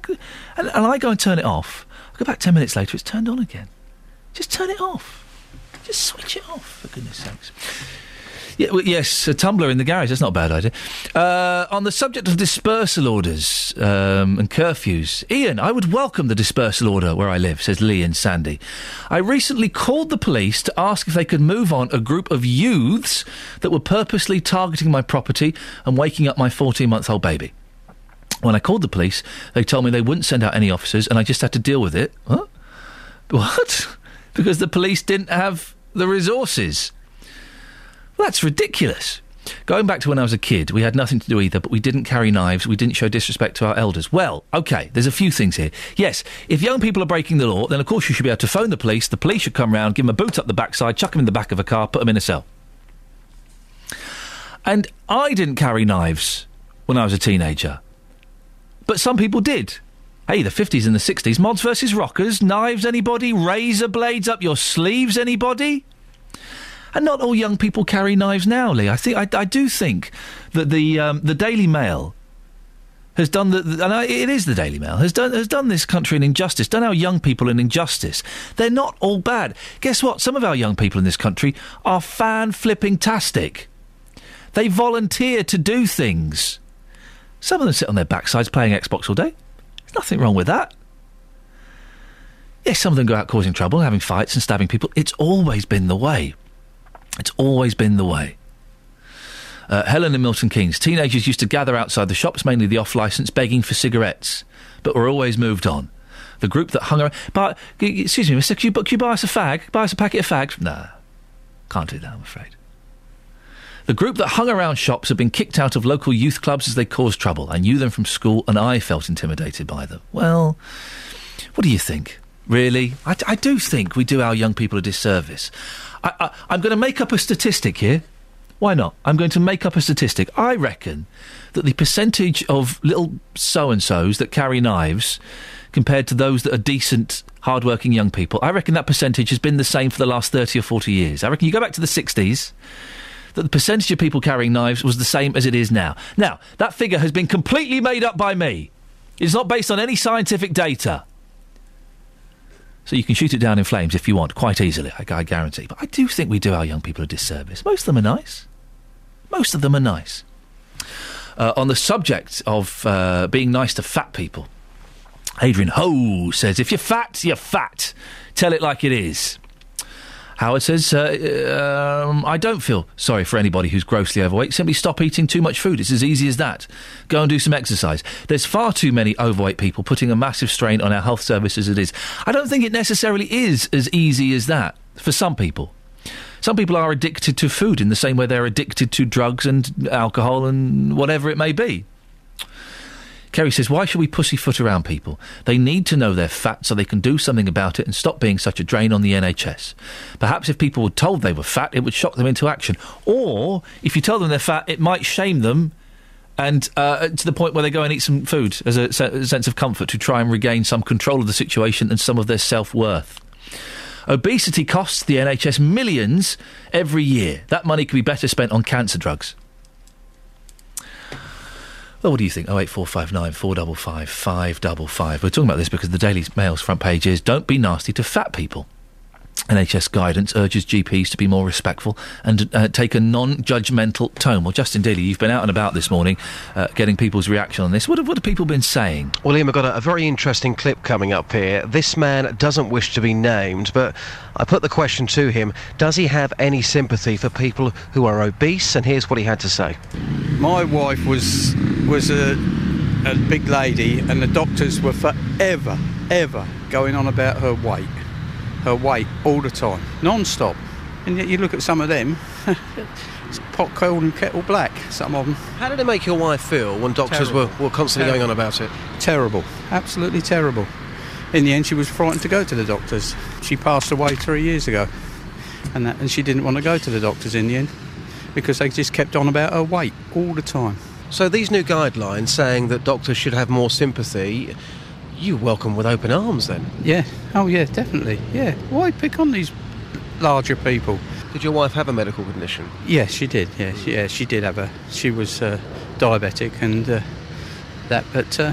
and, and I go and turn it off. I go back ten minutes later. It's turned on again. Just turn it off. Just switch it off, for goodness sakes. Yeah, well, yes, a tumbler in the garage. That's not a bad idea. Uh, on the subject of dispersal orders um, and curfews, Iain, I would welcome the dispersal order where I live, says Lee and Sandy. I recently called the police to ask if they could move on a group of youths that were purposely targeting my property and waking up my 14 month old baby. When I called the police, they told me they wouldn't send out any officers and I just had to deal with it. What? *laughs* because the police didn't have the resources. Well, that's ridiculous. Going back to when I was a kid, we had nothing to do either, but we didn't carry knives, we didn't show disrespect to our elders. Well, okay, there's a few things here. Yes, if young people are breaking the law, then of course you should be able to phone the police, the police should come round, give them a boot up the backside, chuck them in the back of a car, put them in a cell. And I didn't carry knives when I was a teenager, but some people did. Hey, the 50s and the 60s, mods versus rockers, knives, anybody? Razor blades up your sleeves, anybody? And not all young people carry knives now, Lee. I think I, I do think that the um, the Daily Mail has done the, and I, it is the Daily Mail has done has done this country an injustice, done our young people an injustice. They're not all bad. Guess what? Some of our young people in this country are fan flipping tastic. They volunteer to do things. Some of them sit on their backsides playing Xbox all day. There's nothing wrong with that. Yes, some of them go out causing trouble, having fights and stabbing people. It's always been the way. It's always been the way. Uh, Helen and Milton Keynes. Teenagers used to gather outside the shops, mainly the off licence, begging for cigarettes, but were always moved on. The group that hung around. But, excuse me, mister, could you, could you buy us a fag? Buy us a packet of fags? No. Can't do that, I'm afraid. The group that hung around shops had been kicked out of local youth clubs as they caused trouble. I knew them from school and I felt intimidated by them. Well, what do you think? Really? I, I do think we do our young people a disservice. I, I, I'm going to make up a statistic here. Why not? I'm going to make up a statistic. I reckon that the percentage of little so and so's that carry knives compared to those that are decent, hard-working young people, I reckon that percentage has been the same for the last 30 or 40 years. I reckon you go back to the 60s, that the percentage of people carrying knives was the same as it is now. Now, that figure has been completely made up by me. It's not based on any scientific data. So you can shoot it down in flames if you want, quite easily, I, I guarantee. But I do think we do our young people a disservice. Most of them are nice. Most of them are nice. Uh, on the subject of uh, being nice to fat people, Adrian Ho says, if you're fat, you're fat. Tell it like it is. Howard says, uh, um, I don't feel sorry for anybody who's grossly overweight. Simply stop eating too much food. It's as easy as that. Go and do some exercise. There's far too many overweight people putting a massive strain on our health service as it is. I don't think it necessarily is as easy as that for some people. Some people are addicted to food in the same way they're addicted to drugs and alcohol and whatever it may be. Kerry says, Why should we pussyfoot around people? They need to know they're fat so they can do something about it and stop being such a drain on the NHS. Perhaps if people were told they were fat, it would shock them into action. Or if you tell them they're fat, it might shame them and uh, to the point where they go and eat some food as a, se- sense of comfort to try and regain some control of the situation and some of their self worth. Obesity costs the NHS millions every year. That money could be better spent on cancer drugs. Well, what do you think? 08459 455 555. We're talking about this because the Daily Mail's front page is Don't be nasty to fat people. NHS guidance urges GPs to be more respectful and uh, take a non judgmental tone. Well, Justin Daly, you've been out and about this morning uh, getting people's reaction on this. What have, what have people been saying? Well, Liam, I've got a, a very interesting clip coming up here. This man doesn't wish to be named, but I put the question to him Does he have any sympathy for people who are obese? And here's what he had to say. My wife was was a, a big lady, and the doctors were forever, ever going on about her weight, her weight all the time, non-stop. And yet you look at some of them, *laughs* It's pot calling and kettle black, some of them. How did it make your wife feel when doctors were, Terrible. were constantly going on about it? Terrible, absolutely terrible. In the end, she was frightened to go to the doctors. She passed away three years ago, and that, and she didn't want to go to the doctors in the end because they just kept on about her weight all the time. So these new guidelines saying that doctors should have more sympathy, you welcome with open arms then? Yeah. Oh, yeah, definitely. Yeah. Why pick on these larger people? Did your wife have a medical condition? Yes, she did. Yeah, she, yeah, she did have a. She was uh, diabetic and uh, that. But uh,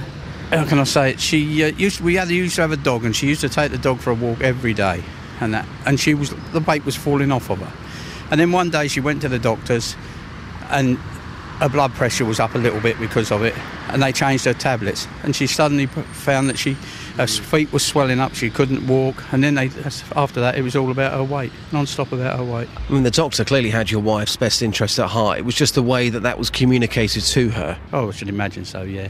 how can I say it? She uh, used. We had used to have a dog, and she used to take the dog for a walk every day, and that. And she was the weight was falling off of her. And then one day she went to the doctors, and her blood pressure was up a little bit because of it, and they changed her tablets. And she suddenly found that she, her feet were swelling up. She couldn't walk, and then they after that it was all about her weight, non-stop about her weight. I mean, the doctor clearly had your wife's best interest at heart. It was just the way that that was communicated to her. Oh, I should imagine so, yeah.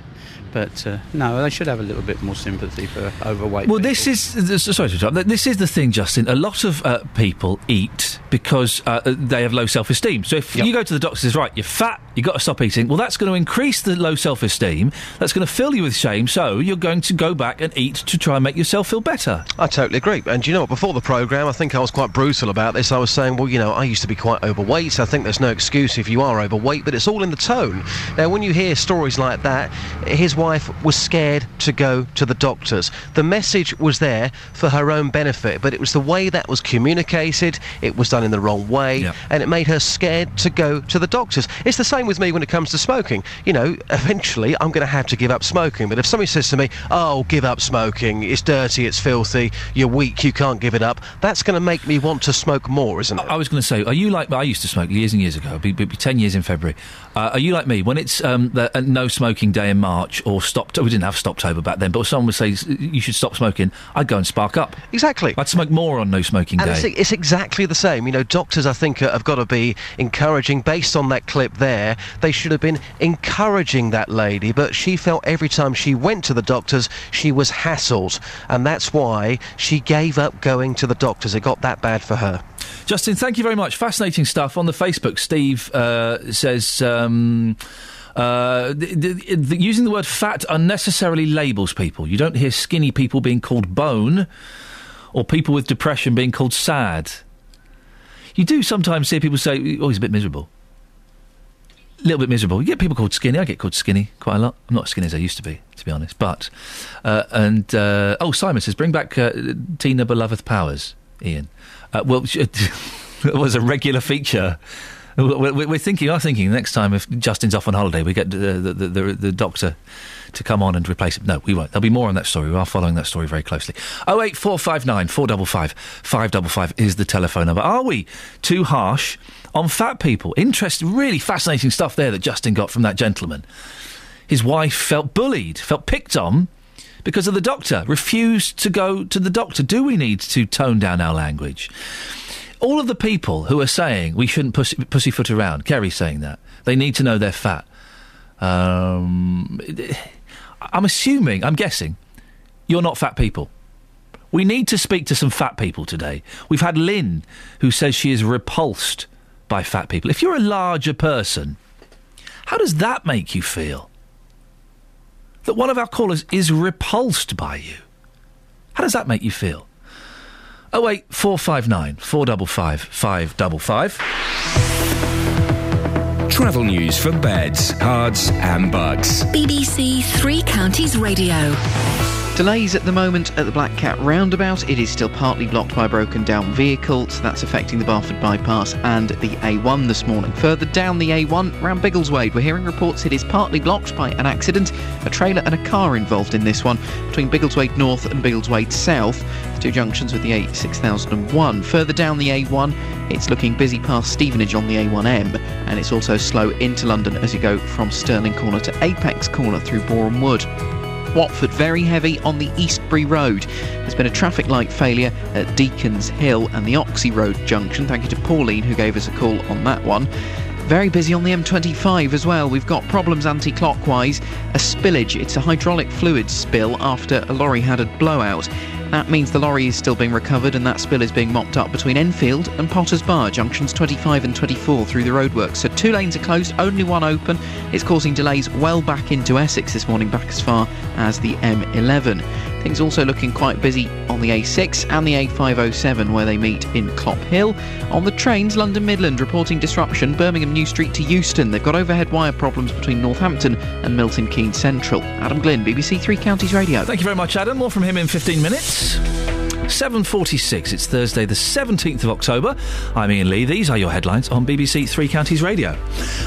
But uh, no, they should have a little bit more sympathy for overweight. Well, this is sorry to interrupt. This is the thing, Justin. A lot of uh, people eat because uh, they have low self-esteem. So if you go to the doctor and says, "Right, you're fat, you've got to stop eating," well, that's going to increase the low self-esteem. That's going to fill you with shame. So you're going to go back and eat to try and make yourself feel better. I totally agree. And you know what? Before the programme, I think I was quite brutal about this. I was saying, well, you know, I used to be quite overweight. So I think there's no excuse if you are overweight, but it's all in the tone. Now, when you hear stories like that, his wife was scared to go to the doctors. The message was there for her own benefit, but it was the way that was communicated, it was done in the wrong way, and it made her scared to go to the doctors. It's the same with me when it comes to smoking. You know, *laughs* eventually I'm going to have to give up smoking, but if somebody says to me, oh, give up smoking, it's dirty, it's filthy, you're weak, you can't give it up, that's going to make me want to smoke more, isn't it? I was going to say, are you like I used to smoke years and years ago? it'd be, it'll be ten years in February. Uh, are you like me? When it's um, the, uh, no smoking day in March or stop, we didn't have Stoptober back then, but someone would say you should stop smoking. I'd go and spark up. Exactly. I'd smoke more on no smoking And day. it's, it's exactly the same. You know, doctors, I think, uh, have got to be encouraging. Based on that clip there, they should have been encouraging that lady. But she felt every time she went to the doctors, she was hassled. And that's why she gave up going to the doctors. It got that bad for her. Justin, thank you very much. Fascinating stuff on the Facebook. Steve uh, says. Um, uh, the, the, using the word fat unnecessarily labels people. You don't hear skinny people being called bone or people with depression being called sad. You do sometimes see people say, oh, he's a bit miserable. A little bit miserable. You get people called skinny. I get called skinny quite a lot. I'm not as skinny as I used to be, to be honest. But, uh, and, uh, oh, Simon says, bring back uh, Tina Beloved Powers, Iain. Uh, well, *laughs* it was a regular feature. We're, thinking, I'm thinking next time if Justin's off on holiday, we get the, the, the, the doctor to come on and replace him. No, we won't. There'll be more on that story. We are following that story very closely. 08459 455 555 is the telephone number. Are we too harsh on fat people? Interesting, really fascinating stuff there that Justin got from that gentleman. His wife felt bullied, felt picked on because of the doctor, refused to go to the doctor. Do we need to tone down our language? All of the people who are saying we shouldn't pussy, pussyfoot around, Kerry's saying that, they need to know they're fat. Um, I'm assuming, I'm guessing, you're not fat people. We need to speak to some fat people today. We've had Lynn, who says she is repulsed by fat people. If you're a larger person, how does that make you feel? That one of our callers is repulsed by you. How does that make you feel? 08459 455 555. Travel news for beds, cards, and Bucks. BBC Three Counties Radio. Delays at the moment at the Black Cat roundabout. It is still partly blocked by a broken down vehicle, so that's affecting the Barford bypass and the A1 this morning. Further down the A1, round Biggleswade, we're hearing reports it is partly blocked by an accident. A trailer and a car involved in this one between Biggleswade North and Biggleswade South, the two junctions with the A6001. Further down the A1, it's looking busy past Stevenage on the A1M, and it's also slow into London as you go from Stirling Corner to Apex Corner through Borehamwood. Watford very heavy on the Eastbury Road. There's been a traffic light failure at Deacons Hill and the Oxhey Road junction. Thank you to Pauline who gave us a call on that one. Very busy on the M25 as well. We've got problems anti clockwise. A spillage, it's a hydraulic fluid spill after a lorry had a blowout. That means the lorry is still being recovered and that spill is being mopped up between Enfield and Potters Bar, junctions 25 and 24 through the roadworks. So two lanes are closed, only one open. It's causing delays well back into Essex this morning, back as far as the M11. Things also looking quite busy on the A6 and the A507 where they meet in Clophill. On the trains, London Midland reporting disruption, Birmingham New Street to Euston. They've got overhead wire problems between Northampton and Milton Keynes Central. Adam Glynn, BBC Three Counties Radio. Thank you very much, Adam. More from him in 15 minutes. 7.46, it's Thursday the 17th of October. I'm Iain Lee. These are your headlines on BBC Three Counties Radio.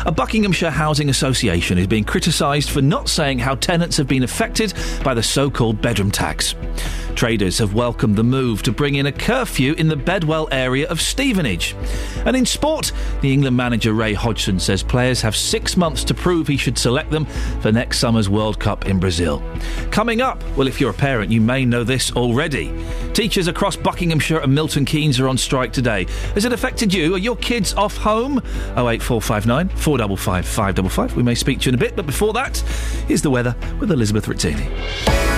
A Buckinghamshire Housing Association is being criticised for not saying how tenants have been affected by the so-called bedroom tax. Traders have welcomed the move to bring in a curfew in the Bedwell area of Stevenage. And in sport, the England manager Roy Hodgson says players have six months to prove he should select them for next summer's World Cup in Brazil. Coming up, well, if you're a parent, you may know this already. Teachers across Buckinghamshire and Milton Keynes are on strike today. Has it affected you? Are your kids off home? 08459 455 555. We may speak to you in a bit, but before that, here's the weather with Elizabeth Rizzini.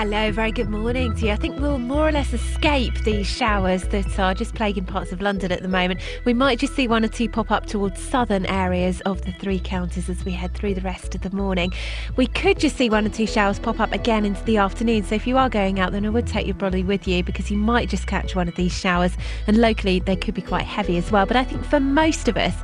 Hello, very good morning to you. I think we'll more or less escape these showers that are just plaguing parts of London at the moment. We might just see one or two pop up towards southern areas of the three counties as we head through the rest of the morning. We could just see one or two showers pop up again into the afternoon. So if you are going out, then I would take your brolly with you because you might just catch one of these showers. And locally, they could be quite heavy as well. But I think for most of us,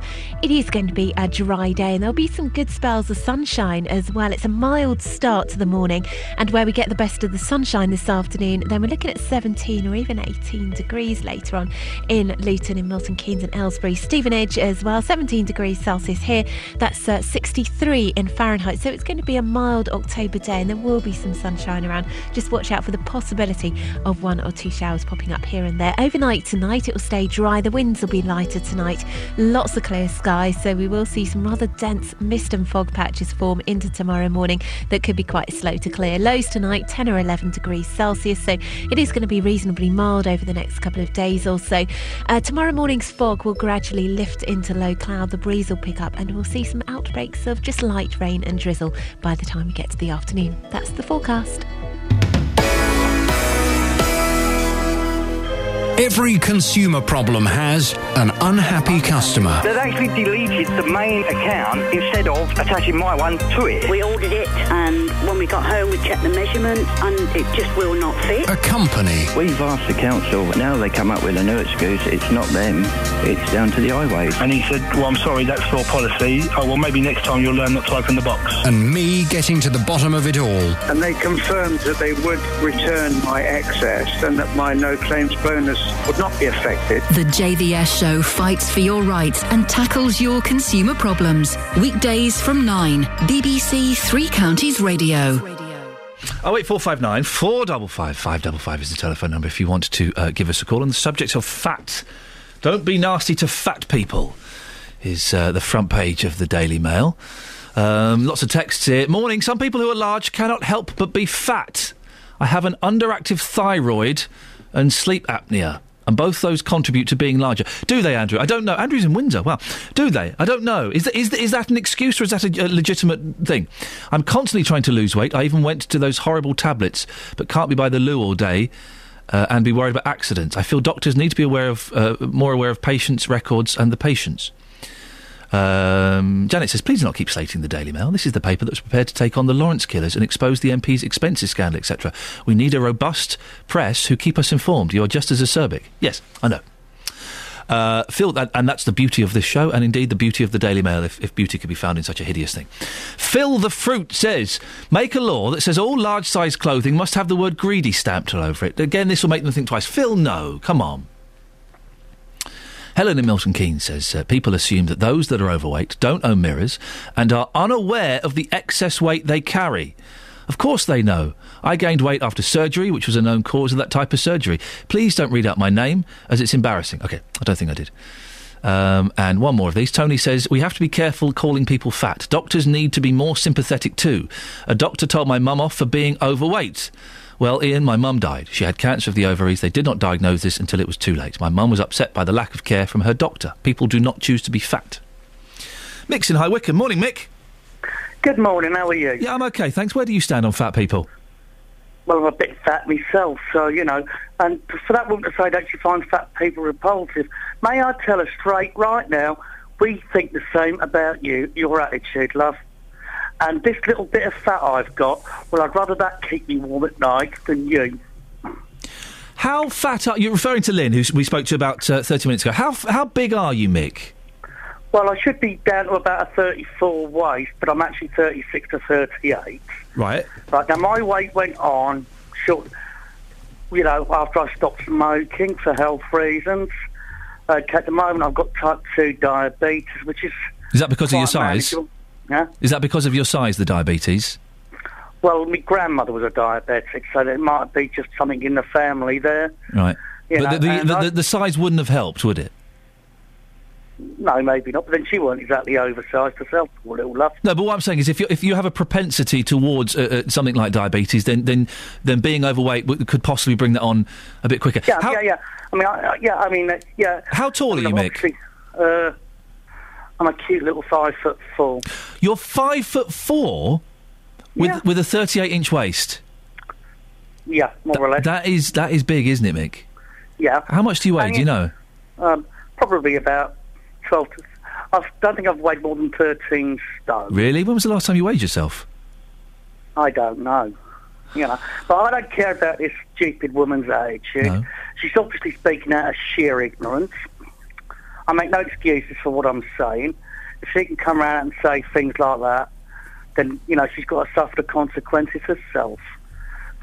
it is going to be a dry day and there'll be some good spells of sunshine as well. It's a mild start to the morning and where we get the best the sunshine this afternoon, then we're looking at 17 or even 18 degrees later on in Luton, in Milton Keynes and Aylesbury. Stevenage as well, 17 degrees Celsius here. That's uh, 63 in Fahrenheit. So it's going to be a mild October day and there will be some sunshine around. Just watch out for the possibility of one or two showers popping up here and there. Overnight tonight, it will stay dry. The winds will be lighter tonight. Lots of clear skies, so we will see some rather dense mist and fog patches form into tomorrow morning that could be quite slow to clear. Lows tonight, 10 or 11 degrees Celsius, so it is going to be reasonably mild over the next couple of days or so. Uh, tomorrow morning's fog will gradually lift into low cloud, the breeze will pick up, and we'll see some outbreaks of just light rain and drizzle by the time we get to the afternoon. That's the forecast. Every consumer problem has an unhappy customer. They've actually deleted the main account instead of attaching my one to it. We ordered it, and when we got home, we checked the measurements, and it just will not fit. A company. We've asked the council, but now they come up with a new excuse. It's not them, it's down to the highways. And he said, Well, I'm sorry, that's your policy. Oh, well, maybe next time you'll learn not to open the box. And me getting to the bottom of it all. And they confirmed that they would return my excess and that my no claims bonus would not be affected. The JVS show fights for your rights and tackles your consumer problems. Weekdays from 9, BBC Three Counties Radio. Oh eight four five nine four double five five double five is the telephone number if you want to uh, give us a call on the subject of fat. Don't be nasty to fat people. Is uh, the front page of the Daily Mail. Um, lots of texts here. Morning. Some people who are large cannot help but be fat. I have an underactive thyroid and sleep apnea. And both those contribute to being larger. Do they, Andrew? I don't know. Andrew's in Windsor. Well, do they? I don't know. Is is that an excuse or is that a, a legitimate thing? I'm constantly trying to lose weight. I even went to those horrible tablets, but can't be by the loo all day. Uh, and be worried about accidents. I feel doctors need to be aware of uh, more aware of patients' records and the patients. Um, Janet says, please do not keep slating the Daily Mail. This is the paper that was prepared to take on the Lawrence killers and expose the MP's expenses scandal, etc. We need a robust press who keep us informed. You're just as acerbic. Yes, I know. Uh, Phil, and that's the beauty of this show, and indeed the beauty of the Daily Mail, if, if beauty could be found in such a hideous thing. Phil the Fruit says, make a law that says all large size clothing must have the word greedy stamped all over it. Again, this will make them think twice. Phil, no, come on. Helen in Milton Keynes says uh, people assume that those that are overweight don't own mirrors and are unaware of the excess weight they carry. Of course they know. I gained weight after surgery, which was a known cause of that type of surgery. Please don't read out my name, as it's embarrassing. Okay, I don't think I did. Um, and one more of these. Tony says, We have to be careful calling people fat. Doctors need to be more sympathetic too. A doctor told my mum off for being overweight. Well, Iain, my mum died. She had cancer of the ovaries. They did not diagnose this until it was too late. My mum was upset by the lack of care from her doctor. People do not choose to be fat. Mick's in High Wycombe. Morning, Mick. Good morning, how are you? Yeah, I'm okay, thanks. Where do you stand on fat people? Well, I'm a bit fat myself, so, you know, and for that woman to say that she finds fat people repulsive, may I tell her straight right now, we think the same about you, your attitude, love. And this little bit of fat I've got, well, I'd rather that keep me warm at night than you. How fat are you? Referring to Lynn, who we spoke to about uh, 30 minutes ago. How, how big are you, Mick? Well, I should be down to about a 34 waist, but I'm actually 36 to 38. Right. Right, now my weight went on, short, you know, after I stopped smoking for health reasons. Uh, at the moment, I've got type 2 diabetes, which is. Is that because of your size? manageable. Yeah? Is that because of your size, the diabetes? Well, my grandmother was a diabetic, so it might be just something in the family there. Right. You but know, the, the, the, I- the, size wouldn't have helped, would it? No, maybe not. But then she weren't exactly oversized herself, poor little love. No, but what I'm saying is, if you if you have a propensity towards uh, uh, something like diabetes, then then then being overweight w- could possibly bring that on a bit quicker. Yeah, How, yeah, yeah. I mean, I, I- yeah, I mean, uh, yeah. How tall are you, Mick? Mick? Uh, I'm a cute little five foot four. You're five foot four with with a 38 inch waist. Yeah, more or less. That is that is big, isn't it, Mick? Yeah. How much do you weigh? Do you know? Um, probably about twelve. To, I don't think I've weighed more than thirteen stone. Really? When was the last time you weighed yourself? I don't know. You know, but I don't care about this stupid woman's attitude. No. She's obviously speaking out of sheer ignorance. I make no excuses for what I'm saying. If she can come around and say things like that, then you know she's got to suffer the consequences herself.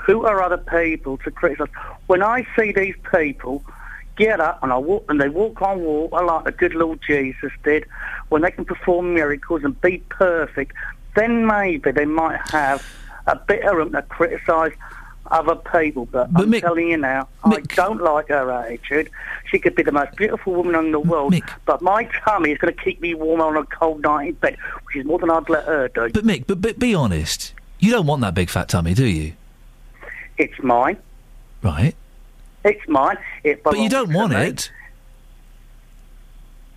Who are other people to criticise? When I see these people get up and I walk and they walk on water like the good Lord Jesus did, when they can perform miracles and be perfect, then maybe they might have a bit of room to criticise other people. But, I'm telling you now, I don't like her attitude. She could be the most beautiful woman in the world, but my tummy is going to keep me warm on a cold night in bed, which is more than I'd let her do. But Mick, but, but be honest. You don't want that big fat tummy, do you? It's mine. Right. It's mine. It But you don't want me. it.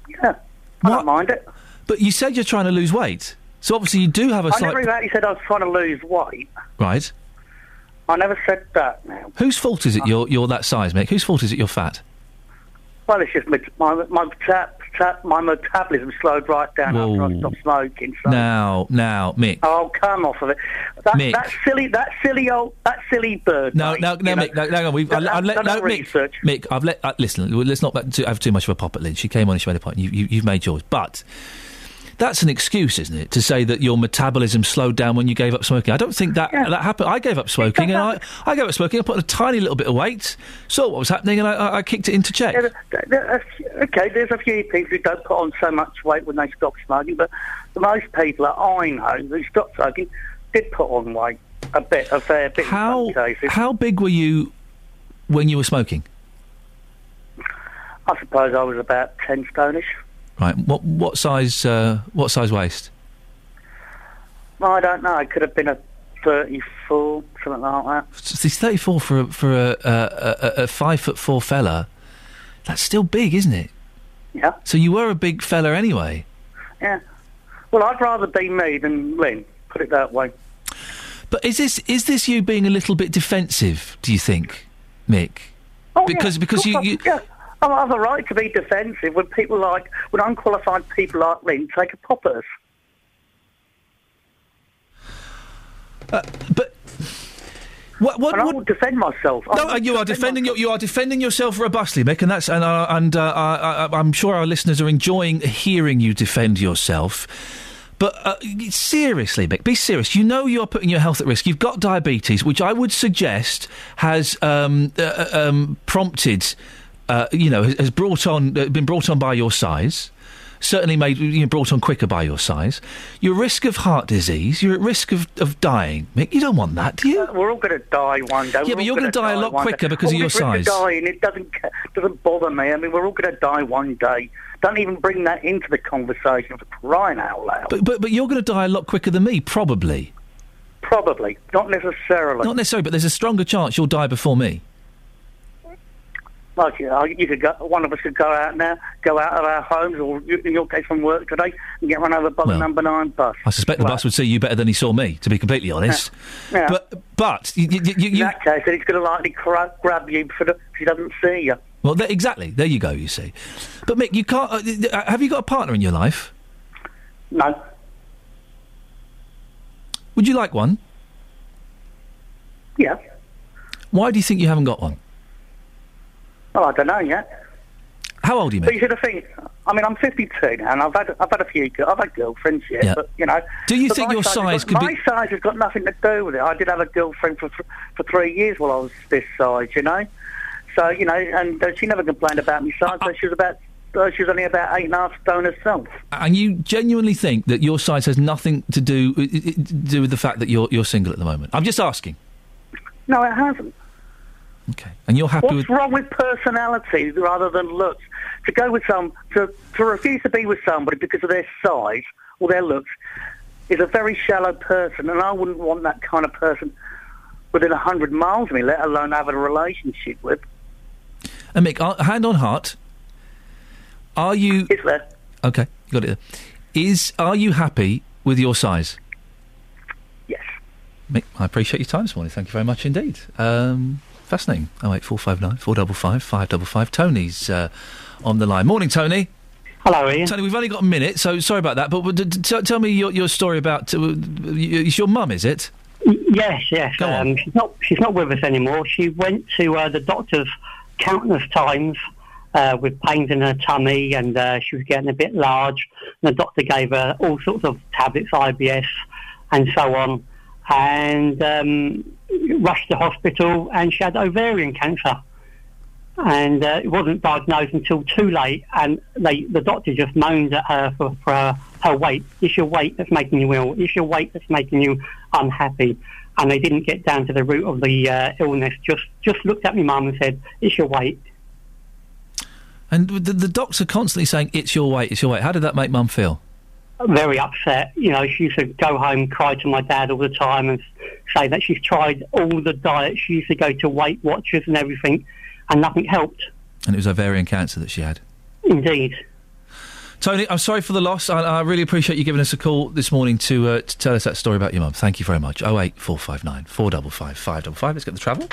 Yeah, I don't mind it. But you said you're trying to lose weight. So obviously you do have a I slight. never exactly said I was trying to lose weight. Right. I never said that now. Whose fault is it you're, you're that size, Mick? Whose fault is it you're fat? Well, it's just my my my, tap, tap, my metabolism slowed right down after I stopped smoking. So. Now, now, Mick. Oh, come off of it. That, Mick. that silly, that silly old, that silly bird. No, mate, no, no. Mick. No, on. We've, Done- I, I've let, no, Mick, research. Mick. I've let. Uh, listen, let's not have too much of a pop at Lynn. She came on and she made a point. You, you, you've made yours, but that's an excuse, isn't it, to say that your metabolism slowed down when you gave up smoking? I don't think that that happened. I gave up smoking, and I, I gave up smoking. I put on a tiny little bit of weight, saw what was happening, and I, I, kicked it into check. Yeah, there- there- there- okay, there's a few people who don't put on so much weight when they stop smoking, but the most people that I know who stopped smoking did put on weight a bit, a fair bit How how big were you when you were smoking? I suppose I was about ten stonish. Right. What what size uh, what size waist? Well, I don't know. It could have been a thirty-four, something like that. He's 34 for a, for a, a, a, a five foot four fella. That's still big, isn't it? Yeah. So you were a big fella anyway. Yeah. Well, I'd rather be me than Lynn. Put it that way. But is this is this you being a little bit defensive? Do you think, Mick? Oh, because yeah, because you, you yeah. I have a right to be defensive when people like, when unqualified people like Lynn take a pop at us. Uh, but what what and I would will defend myself. I No, uh, you are defending you are defending yourself robustly, Mick, and that's and uh, and uh, I, I, I'm sure our listeners are enjoying hearing you defend yourself. But uh, seriously, Mick, be serious. You know you're putting your health at risk. You've got diabetes, which I would suggest has um, uh, uh, um, prompted, uh, you know, has, has brought on uh, been brought on by your size. Certainly made you know, brought on quicker by your size. You're at risk of heart disease. You're at risk of, of dying, Mick. You don't want that, do you? We're all going to die one day. Yeah, We're but you're gonna gonna die a lot quicker day. because of your size. dying, it doesn't doesn't bother me. I mean, we're all going to die one day. Don't even bring that into the conversation for crying out loud. But but but you're going to die a lot quicker than me, probably. Probably, not necessarily. Not necessarily, but there's a stronger chance you'll die before me. Like you, know, you could go, one of us could go out now, go out of our homes, or in your case from work today, and get run over by the Well, number nine bus. I suspect the bus would see you better than he saw me, to be completely honest. Yeah. But but you, you, you, in that case, he's going to likely cra- grab you for the, if he doesn't see you. well, there, exactly. There you go. You see, but Mick, you can't. Uh, have you got a partner in your life? No. Would you like one? Yeah. Why do you think you haven't got one? Well, I don't know yet. How old are you, But you should have think. I mean, I'm 52 now, and I've had I've had a few. I've had girlfriends, yeah, Yeah. but you know. Do you think your size got, could my be- size has got nothing to do with it. I did have a girlfriend for th- for three years while I was this size, you know. So you know, and uh, she never complained about my size. but she was about uh, she was only about eight and a half stone herself. And you genuinely think that your size has nothing to do to do with the fact that you're you're single at the moment? I'm just asking. No, it hasn't. And you're happy What's with? wrong with personality rather than looks? To go with some, to, to refuse to be with somebody because of their size or their looks is a very shallow person, and I wouldn't want that kind of person within a hundred miles of me, let alone have a relationship with. And Mick, hand on heart, are you? Is there? Okay, got it. Is are you happy with your size? Yes. Mick, I appreciate your time this morning. Thank you very much indeed. Um, fascinating. Oh wait, four five nine four double five five double five. Tony's uh, on the line. Morning, Tony. Hello, Iain. Tony, we've only got a minute, so sorry about that. But uh, d- d- t- tell me your, your story about. Uh, it's your mum, is it? Yes, yes. Go Um, she's not. She's not with us anymore. She went to uh, the doctors countless times uh, with pains in her tummy, and uh, she was getting a bit large. And the doctor gave her all sorts of tablets, IBS, and so on, and um, rushed to hospital. And she had ovarian cancer. And uh, it wasn't diagnosed until too late, and they, the doctor just moaned at her for, for her, her weight. It's your weight that's making you ill. It's your weight that's making you unhappy. And they didn't get down to the root of the uh, illness. Just just looked at my mum and said, "It's your weight." And the, the doctor constantly saying, "It's your weight, it's your weight." How did that make mum feel? Very upset. You know, she used to go home, cry to my dad all the time, and say that she's tried all the diets. She used to go to Weight Watchers and everything, and nothing helped. And it was ovarian cancer that she had. Indeed. Tony, I'm sorry for the loss. I, I really appreciate you giving us a call this morning to uh, to tell us that story about your mum. Thank you very much. Oh eight four five nine four double five five double five. Let's get the travel.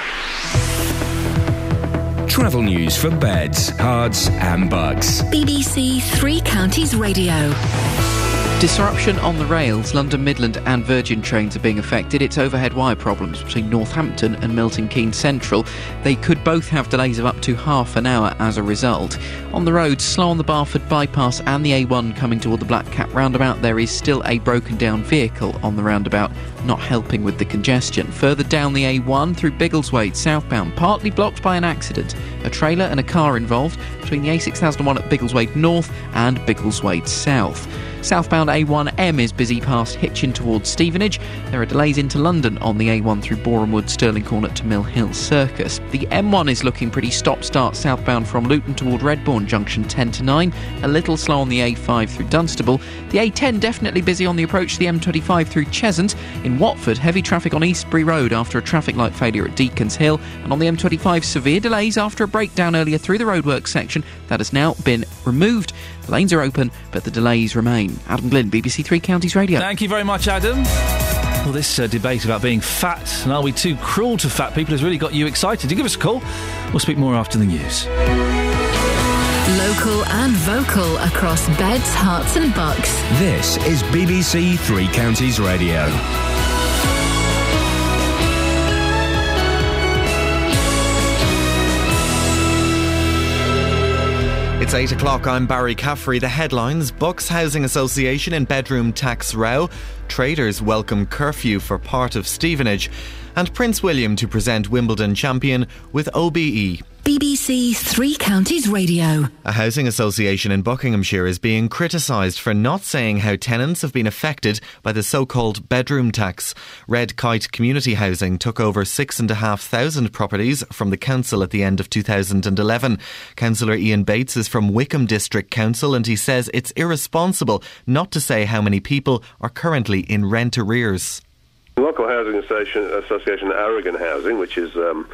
Travel news for beds, cards, and Bucks. BBC Three Counties Radio. Disruption on the rails. London Midland and Virgin trains are being affected. It's overhead wire problems between Northampton and Milton Keynes Central. They could both have delays of up to half an hour as a result. On the road, slow on the Barford bypass and the A1 coming toward the Black Cat roundabout. There is still a broken down vehicle on the roundabout, not helping with the congestion. Further down the A1 through Biggleswade southbound, partly blocked by an accident. A trailer and a car involved between the A6001 at Biggleswade North and Biggleswade South. Southbound A1M is busy past Hitchin towards Stevenage. There are delays into London on the A1 through Borehamwood, Stirling Corner to Mill Hill Circus. The M1 is looking pretty stop start southbound from Luton toward Redbourn Junction 10 to 9. A little slow on the A5 through Dunstable. The A10 definitely busy on the approach to the M25 through Cheshunt. In Watford, heavy traffic on Eastbury Road after a traffic light failure at Deacons Hill. And on the M25, severe delays after a breakdown earlier through the roadworks section that has now been removed. The lanes are open, but the delays remain. Adam Glynn, BBC Three Counties Radio. Thank you very much, Adam. Well, this uh, debate about being fat and are we too cruel to fat people has really got you excited. Do give us a call. We'll speak more after the news. Local and vocal across beds, Herts, and bucks. This is BBC Three Counties Radio. It's 8 o'clock. I'm Barry Caffrey. The headlines Bucks Housing Association in bedroom tax row. Traders welcome curfew for part of Stevenage. And Prince William to present Wimbledon champion with OBE. BBC Three Counties Radio. A housing association in Buckinghamshire is being criticised for not saying how tenants have been affected by the so called bedroom tax. Red Kite Community Housing took over 6,500 properties from the council at the end of 2011. Councillor Ian Bates is from Wycombe District Council and he says it's irresponsible not to say how many people are currently in rent arrears. The local housing association, association Aragon Housing, which is um,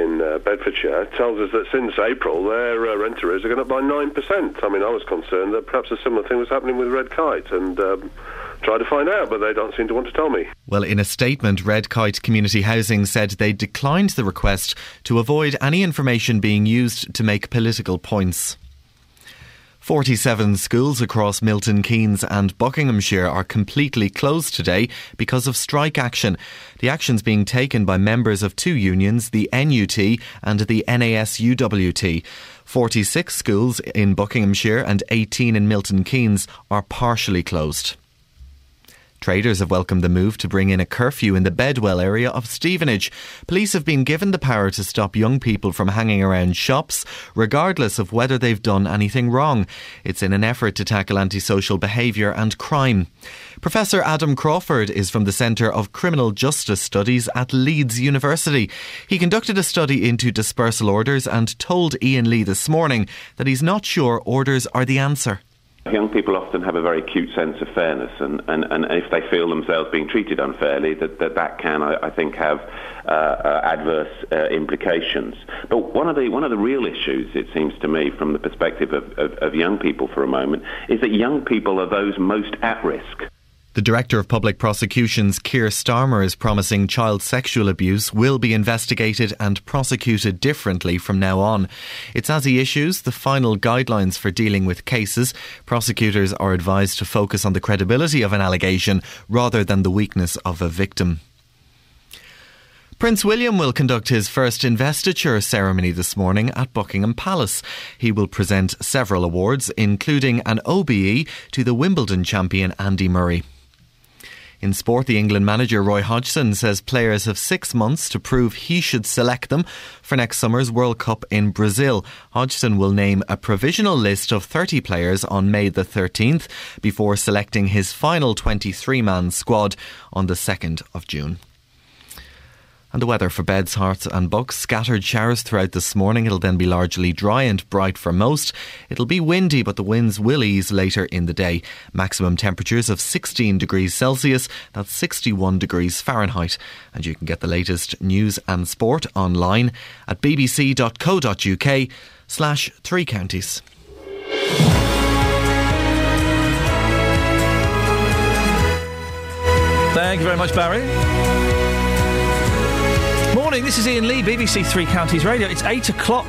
in uh, Bedfordshire tells us that since April their uh, rent arrears are going up by 9%. I mean, I was concerned that perhaps a similar thing was happening with Red Kite and um, tried to find out, but they don't seem to want to tell me. Well, in a statement, Red Kite Community Housing said they declined the request to avoid any information being used to make political points. 47 schools across Milton Keynes and Buckinghamshire are completely closed today because of strike action. The actions being taken by members of two unions, the NUT and the NASUWT. 46 schools in Buckinghamshire and 18 in Milton Keynes are partially closed. Traders have welcomed the move to bring in a curfew in the Bedwell area of Stevenage. Police have been given the power to stop young people from hanging around shops, regardless of whether they've done anything wrong. It's in an effort to tackle antisocial behaviour and crime. Professor Adam Crawford is from the Centre of Criminal Justice Studies at Leeds University. He conducted a study into dispersal orders and told Iain Lee this morning that he's not sure orders are the answer. Young people often have a very acute sense of fairness, and, and, and if they feel themselves being treated unfairly, that that, that can, I, I think, have uh, uh, adverse uh, implications. But one of the one of the real issues, it seems to me, from the perspective of, of, of young people for a moment, is that young people are those most at risk. The Director of Public Prosecutions, Keir Starmer, is promising child sexual abuse will be investigated and prosecuted differently from now on. It's as he issues the final guidelines for dealing with cases. Prosecutors are advised to focus on the credibility of an allegation rather than the weakness of a victim. Prince William will conduct his first investiture ceremony this morning at Buckingham Palace. He will present several awards, including an OBE to the Wimbledon champion Andy Murray. In sport, the England manager Roy Hodgson says players have six months to prove he should select them for next summer's World Cup in Brazil. Hodgson will name a provisional list of 30 players on May the 13th before selecting his final 23 man squad on the 2nd of June. And the weather for beds, Herts, and Bucks. Scattered showers throughout this morning. It'll then be largely dry and bright for most. It'll be windy, but the winds will ease later in the day. Maximum temperatures of 16 degrees Celsius. That's 61 degrees Fahrenheit. And you can get the latest news and sport online at bbc.co.uk slash three counties. Thank you very much, Barry. Morning, this is Iain Lee, BBC Three Counties Radio. It's 8 o'clock.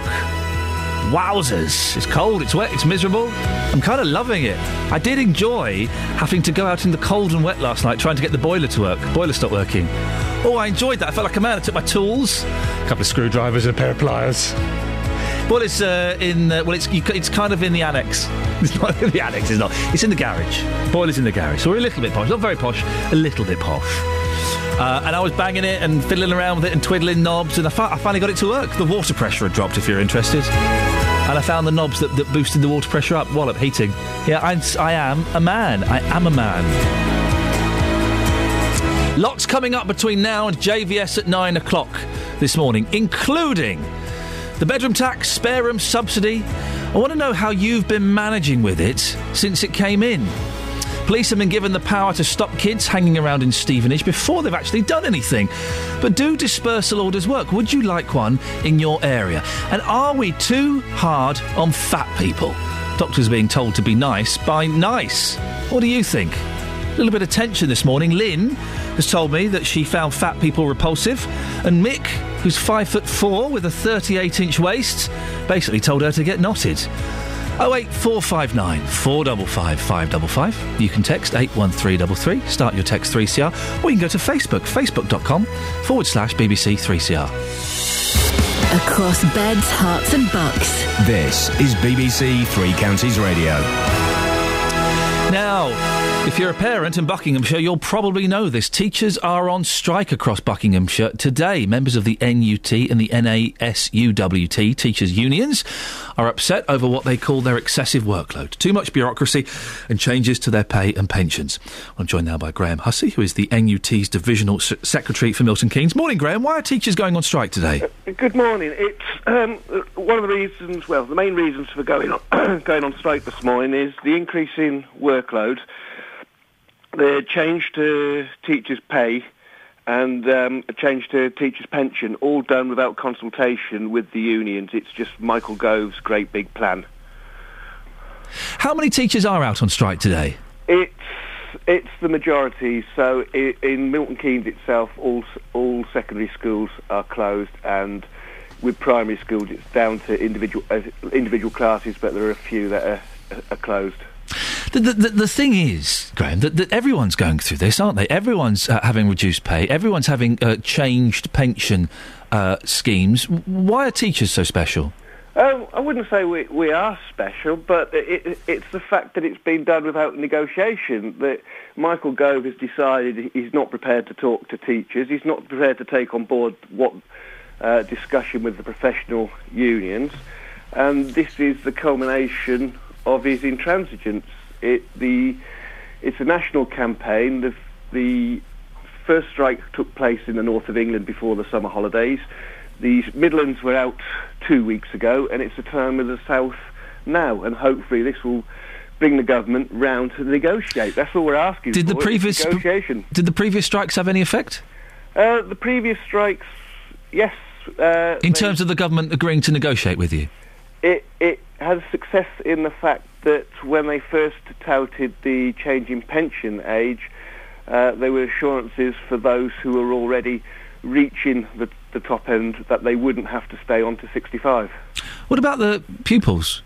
Wowzers. It's cold, it's wet, it's miserable. I'm kind of loving it. I did enjoy having to go out in the cold and wet last night trying to get the boiler to work. Boiler stopped working. Oh, I enjoyed that. I felt like a man. I took my tools, a couple of screwdrivers and a pair of pliers. Well, it's uh, in. Uh, well, it's it's kind of in the annex. *laughs* It's not in the annex. It's not. It's in the garage. Boiler's in the garage. So we're a little bit posh. Not very posh. A little bit posh. Uh, and I was banging it and fiddling around with it and twiddling knobs, and I, I, finally got it to work. The water pressure had dropped, if you're interested. And I found the knobs that, that boosted the water pressure up. Wallop, heating. Yeah, I'm, I am a man. I am a man. Lots coming up between now and JVS at nine o'clock this morning, including the bedroom tax, spare room subsidy. I want to know how you've been managing with it since it came in. Police have been given the power to stop kids hanging around in Stevenage before they've actually done anything. But do dispersal orders work? Would you like one in your area? And are we too hard on fat people? Doctors being told to be nice by NICE. What do you think? A little bit of tension this morning. Lynn has told me that she found fat people repulsive, and Mick, who's five foot four with a 38 inch waist, basically told her to get knotted. 08459 455 555. You can text 81333, start your text 3CR, or you can go to Facebook, facebook.com forward slash BBC 3CR. Across beds, Herts, and Bucks. This is BBC Three Counties Radio. Now, if you're a parent in Buckinghamshire, you'll probably know this. Teachers are on strike across Buckinghamshire today. Members of the NUT and the NASUWT teachers' unions are upset over what they call their excessive workload, too much bureaucracy, and changes to their pay and pensions. I'm joined now by Graham Hussey, who is the NUT's divisional S- secretary for Milton Keynes. Morning, Graham. Why are teachers going on strike today? Good morning. It's um, one of the reasons. Well, the main reasons for going on *coughs* going on strike this morning is the increase in workload, the change to teachers' pay, and um, a change to teachers' pension, all done without consultation with the unions. It's just Michael Gove's great big plan. How many teachers are out on strike today? It's it's the majority. So in Milton Keynes itself, all all secondary schools are closed, and with primary schools, it's down to individual uh, individual classes, but there are a few that are, are closed. The, the, the, thing is, Graham, that, that everyone's going through this, aren't they? Everyone's uh, having reduced pay. Everyone's having uh, changed pension uh, schemes. Why are teachers so special? Um, I wouldn't say we, we are special, but it, it, it's the fact that it's been done without negotiation. That Michael Gove has decided he's not prepared to talk to teachers. He's not prepared to take on board what uh, discussion with the professional unions, and this is the culmination of his intransigence. It the it's a national campaign. The, the first strike took place in the north of England before the summer holidays. The Midlands were out two weeks ago, and it's the time of the South now. And hopefully, this will bring the government round to negotiate. That's all we're asking Did the for. is previous negotiation? did the previous strikes have any effect Uh, the previous strikes, yes. Uh, in terms of the government agreeing to negotiate with you? it it has success in the fact that when they first touted the change in pension age, uh, there were assurances for those who were already reaching the, the top end that they wouldn't have to stay on to 65. What about the pupils?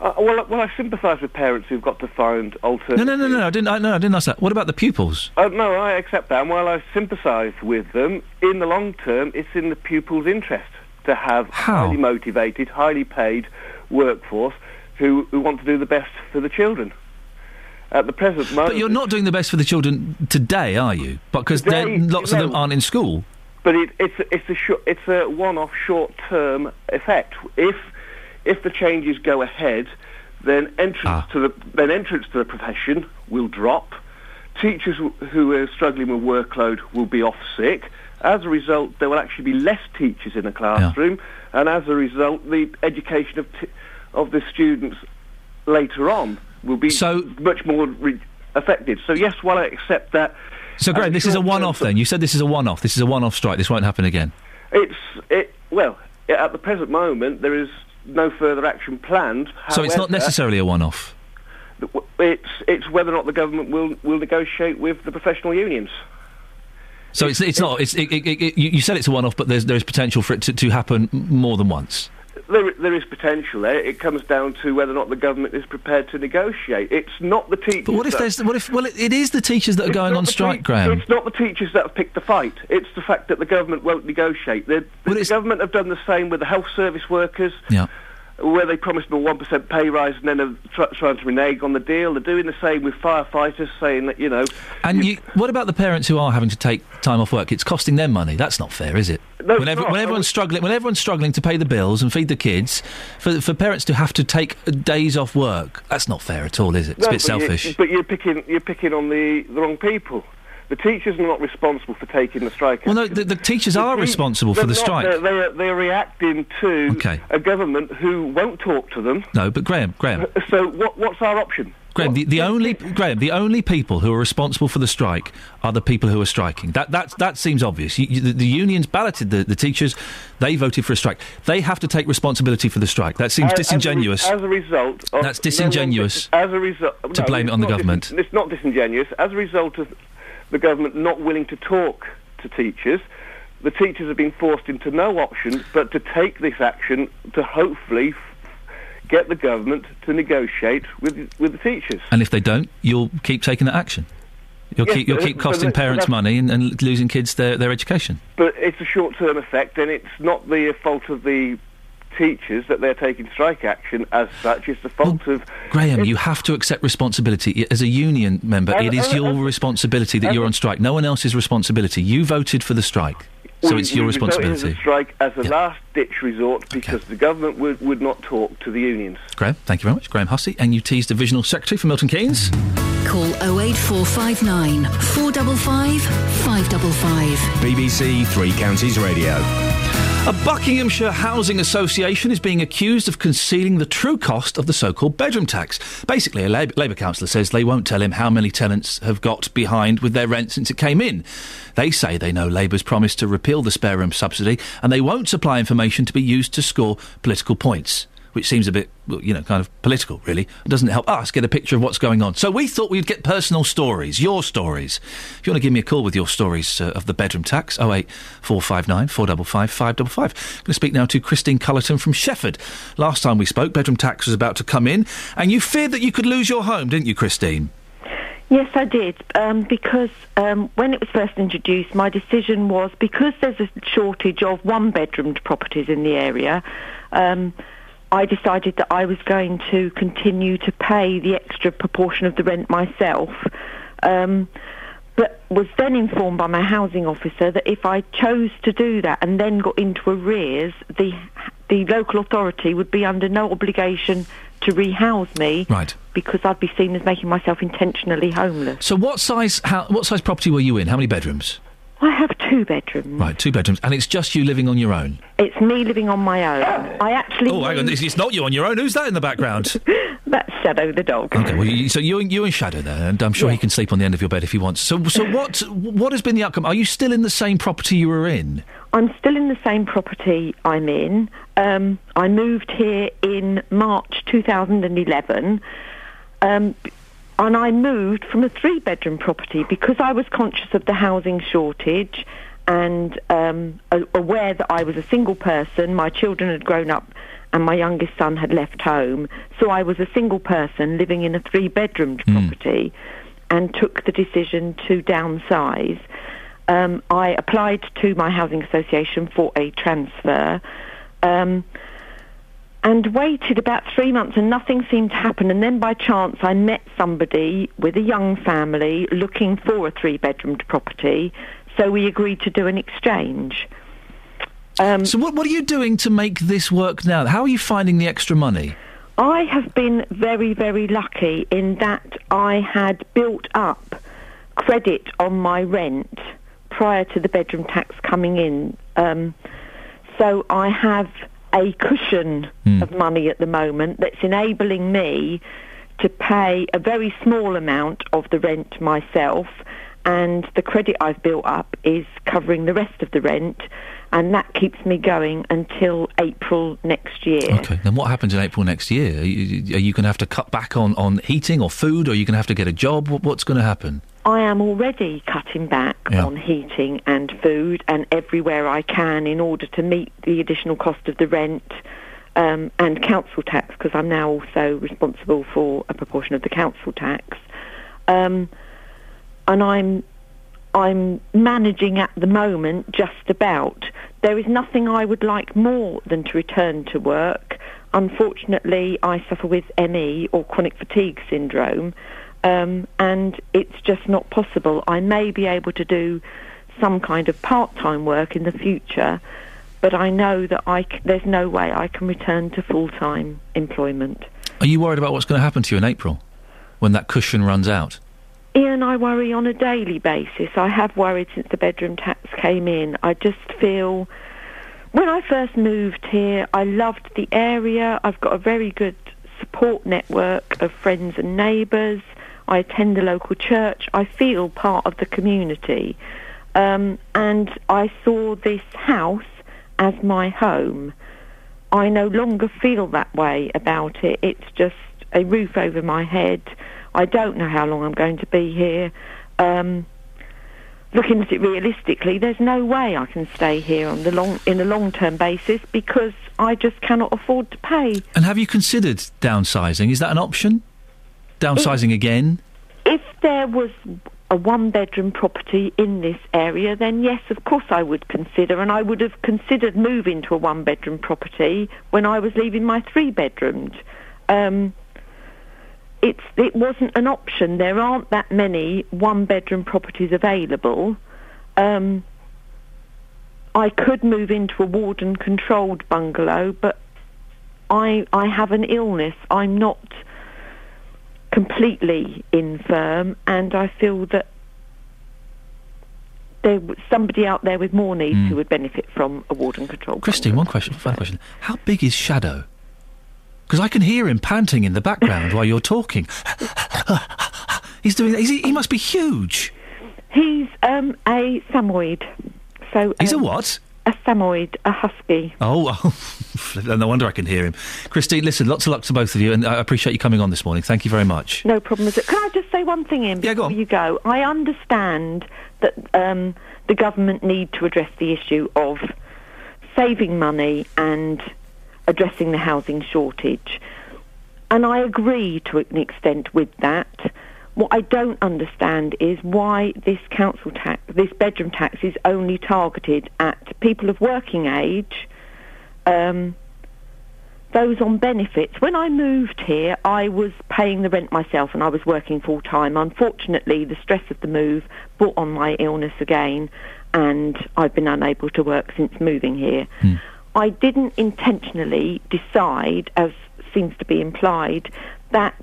Uh, well, well, I sympathise with parents who've got to find alternatives. No, no, no, no. I didn't. I, no, I didn't ask that. What about the pupils? Uh, no, I accept that. And while I sympathise with them, in the long term, it's in the pupil's interest to have a highly motivated, highly paid workforce who, who want to do the best for the children. At the present moment, But you're not doing the best for the children today, are you? Because Today, lots of them aren't in school. But it, it's it's a short, it's a one-off, short-term effect. If if the changes go ahead, then entrance Ah. to the then entrance to the profession will drop. Teachers who are struggling with workload will be off sick. As a result, there will actually be less teachers in the classroom, and as a result, the education of t- of the students later on will be so, much more re- affected. So yes, while I accept that. So, Graham, this is a one-off. Then you said this is a one-off. This is a one-off strike. This won't happen again. It's it well at the present moment there is no further action planned. so it's not necessarily a one-off. It's it's whether or not the government will will negotiate with the professional unions. So it's it's not. It's it, it, you you said it's a one-off, but there's there is potential for it to, to happen more than once. There, there is potential there. It comes down to whether or not the government is prepared to negotiate. It's not the teachers. But what if there's what if well it, it is the teachers that are It's going on strike, te- Graham? It's not the teachers that have picked the fight. It's the fact that the government won't negotiate. The, the, the government have done the same with the health service workers. Yeah. Where they promised them a one percent pay rise and then are try, trying to renege on the deal. They're doing the same with firefighters, saying that you know. And you, what about the parents who are having to take time off work? It's costing them money. That's not fair, is it? No, when, every- when everyone's struggling, when everyone's struggling to pay the bills and feed the kids, for for parents to have to take days off work, that's not fair at all, is it? It's No, a bit but you- selfish. but you're picking you're picking on the, the wrong people. The teachers are not responsible for taking the strike. Well, no, the, the teachers are te- responsible for the not. strike. They're, they're, they're reacting to Okay. a government who won't talk to them. No, but Graham, Graham, So what, what's our option? Graham, the, the only Graham, the only people who are responsible for the strike are the people who are striking. That that that seems obvious. You, you, the, the unions balloted the, the teachers; they voted for a strike. They have to take responsibility for the strike. That seems As- as a disingenuous. As a, result, That's no disingenuous as a result, to no, blame it on the not dis- government. it's not disingenuous. As a result of the government not willing to talk to teachers, the teachers have been forced into no option but to take this action to hopefully f- get the government to negotiate with with the teachers. and if they don't, you'll keep taking that action. You'll Yes, keep you'll keep costing parents money and, and losing kids their, their education. But it's a short-term effect, and it's not the fault of the teachers that they're taking strike action as such. It's the fault of Graham, you have to accept responsibility. As a union member, As- it is as- your as- responsibility that as you're on strike. No one else's responsibility. You voted for the strike, so we- it's your we resulted in responsibility. the strike as a last-ditch resort because the government would, would not talk to the unions. Graham, thank you very much. Graham Hussey, NUT's Divisional Secretary for Milton Keynes. Call 08459 455 555. BBC Three Counties Radio. A Buckinghamshire housing association is being accused of concealing the true cost of the so called bedroom tax. Basically, a Labour, Labour councillor says they won't tell him how many tenants have got behind with their rent since it came in. They say they know Labour's promised to repeal the spare room subsidy and they won't supply information to be used to score political points which seems a bit, you know, kind of political, really. It doesn't help us get a picture of what's going on. So we thought we'd get personal stories, your stories. If you want to give me a call with your stories uh, of the bedroom tax, 08459 455 555. I'm going to speak now to Christine Cullerton from Shefford. Last time we spoke, bedroom tax was about to come in, and you feared that you could lose your home, didn't you, Christine? Yes, I did. Um, because um, when it was first introduced, my decision was because there's a shortage of one bedroomed properties in the area. Um, I decided that I was going to continue to pay the extra proportion of the rent myself. Um, but was then informed by my housing officer that if I chose to do that and then got into arrears, the the local authority would be under no obligation to rehouse me, right? Because I'd be seen as making myself intentionally homeless. So, what size how, what size property were you in? How many bedrooms? I have two bedrooms. Right, two bedrooms, and it's just you living on your own. It's me living on my own. I actually. Oh, hang on, it's, it's not you on your own. Who's that in the background? *laughs* That's Shadow the dog. Okay, well, you, so you and you and Shadow there, and I'm sure he can sleep on the end of your bed if he wants. So, so *laughs* what what has been the outcome? Are you still in the same property you were in? I'm still in the same property I'm in. Um, I moved here in March 2011. Um, and I moved from a three bedroom property because I was conscious of the housing shortage and um, aware that I was a single person. My children had grown up and my youngest son had left home. So I was a single person living in a three bedroomed mm. property and took the decision to downsize. Um, I applied to my housing association for a transfer. Um, and waited about three months and nothing seemed to happen. And then by chance, I met somebody with a young family looking for a three bedroomed property. So we agreed to do an exchange. Um, so, what, what are you doing to make this work now? How are you finding the extra money? I have been very, very lucky in that I had built up credit on my rent prior to the bedroom tax coming in. Um, so I have a cushion mm. of money at the moment that's enabling me to pay a very small amount of the rent myself and the credit I've built up is covering the rest of the rent and that keeps me going until April next year. Okay, then what happens in April next year? Are you, you going to have to cut back on, on heating or food, or are you going to have to get a job? What, what's going to happen? I am already cutting back yeah. on heating and food and everywhere I can in order to meet the additional cost of the rent um, and council tax because I'm now also responsible for a proportion of the council tax. Um, and I'm I'm managing at the moment just about. There is nothing I would like more than to return to work. Unfortunately, I suffer with ME or chronic fatigue syndrome, um, and it's just not possible. I may be able to do some kind of part-time work in the future, but I know that I c- there's no way I can return to full-time employment. Are you worried about what's going to happen to you in April when that cushion runs out? Iain, I worry on a daily basis. I have worried since the bedroom tax came in. I just feel when I first moved here, I loved the area. I've got a very good support network of friends and neighbours. I attend the local church. I feel part of the community. Um, and I saw this house as my home. I no longer feel that way about it. It's just a roof over my head. I don't know how long I'm going to be here. Um, looking at it realistically, there's no way I can stay here on the long in a long term basis because I just cannot afford to pay. And have you considered downsizing? Is that an option? Downsizing again? If there was a one bedroom property in this area, then yes, of course I would consider, and I would have considered moving to a one bedroom property when I was leaving my three bedroomed. Um, it's it wasn't an option. There aren't that many one bedroom properties available. Um, I could move into a warden controlled bungalow, but I I have an illness. I'm not completely infirm, and I feel that there was somebody out there with more needs Mm. who would benefit from a ward and control. Christine, one question, final question. How big is Shadow? Because I can hear him panting in the background while you're talking. *laughs* He's doing. Is he, he must be huge. He's um, a Samoyed. So He's a um, what? A Samoyed, a husky. Oh, *laughs* oh, no wonder I can hear him. Christine, listen, lots of luck to both of you, and I appreciate you coming on this morning. Thank you very much. No problem. Can I just say one thing in before you go? I understand that um, the government need to address the issue of saving money and addressing the housing shortage. And I agree to an extent with that. What I don't understand is why this council tax, this bedroom tax, is only targeted at people of working age, um, those on benefits. When I moved here, I was paying the rent myself and I was working full time. Unfortunately, the stress of the move brought on my illness again, and I've been unable to work since moving here. I didn't intentionally decide, as seems to be implied, that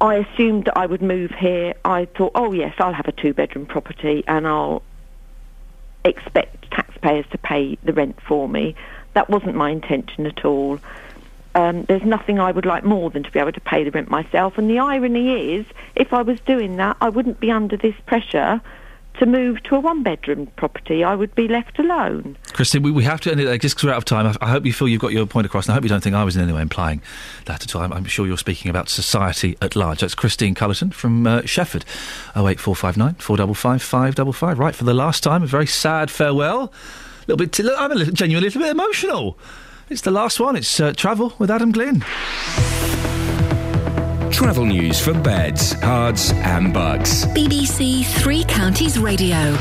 I assumed that I would move here. I thought, oh yes, I'll have a two-bedroom property and I'll expect taxpayers to pay the rent for me. That wasn't my intention at all. Um, there's nothing I would like more than to be able to pay the rent myself. And the irony is, if I was doing that, I wouldn't be under this pressure to move to a one-bedroom property. I would be left alone. Christine, we, we have to end it there just because we're out of time. I, I hope you feel you've got your point across, and I hope you don't think I was in any way implying that at all. I'm, I'm sure you're speaking about society at large. That's Christine Cullerton from uh, Shefford. 08459 455 555. Right, for the last time, a very sad farewell. A little bit, t- I'm a little, genuinely a little bit emotional. It's the last one. It's uh, Travel with Adam Glynn. Travel news for beds, cards, and Bucks. BBC Three Counties Radio.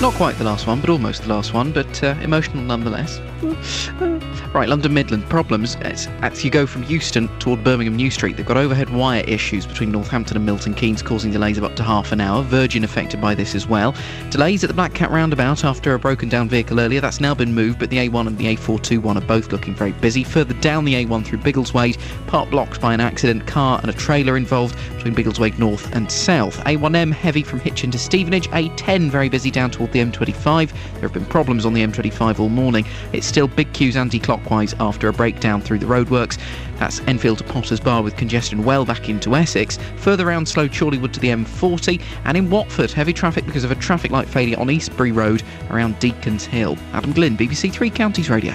Not quite the last one, but almost the last one, but uh, emotional nonetheless. *laughs* Right, London Midland problems. It's, as you go from Euston toward Birmingham New Street, they've got overhead wire issues between Northampton and Milton Keynes, causing delays of up to half an hour. Virgin affected by this as well. Delays at the Black Cat roundabout after a broken down vehicle earlier. That's now been moved, but the A1 and the A421 are both looking very busy. Further down the A1 through Biggleswade, part blocked by an accident, car and a trailer involved between Biggleswade North and South. A1M heavy from Hitchin to Stevenage. A10 very busy down toward the M25. There have been problems on the M25 all morning. It's still big queues anti-clockwise after a breakdown through the roadworks. That's Enfield to Potters Bar with congestion well back into Essex. Further round slow Chorleywood to the M40. And in Watford, heavy traffic because of a traffic light failure on Eastbury Road around Deacons Hill. Adam Glynn, BBC Three Counties Radio.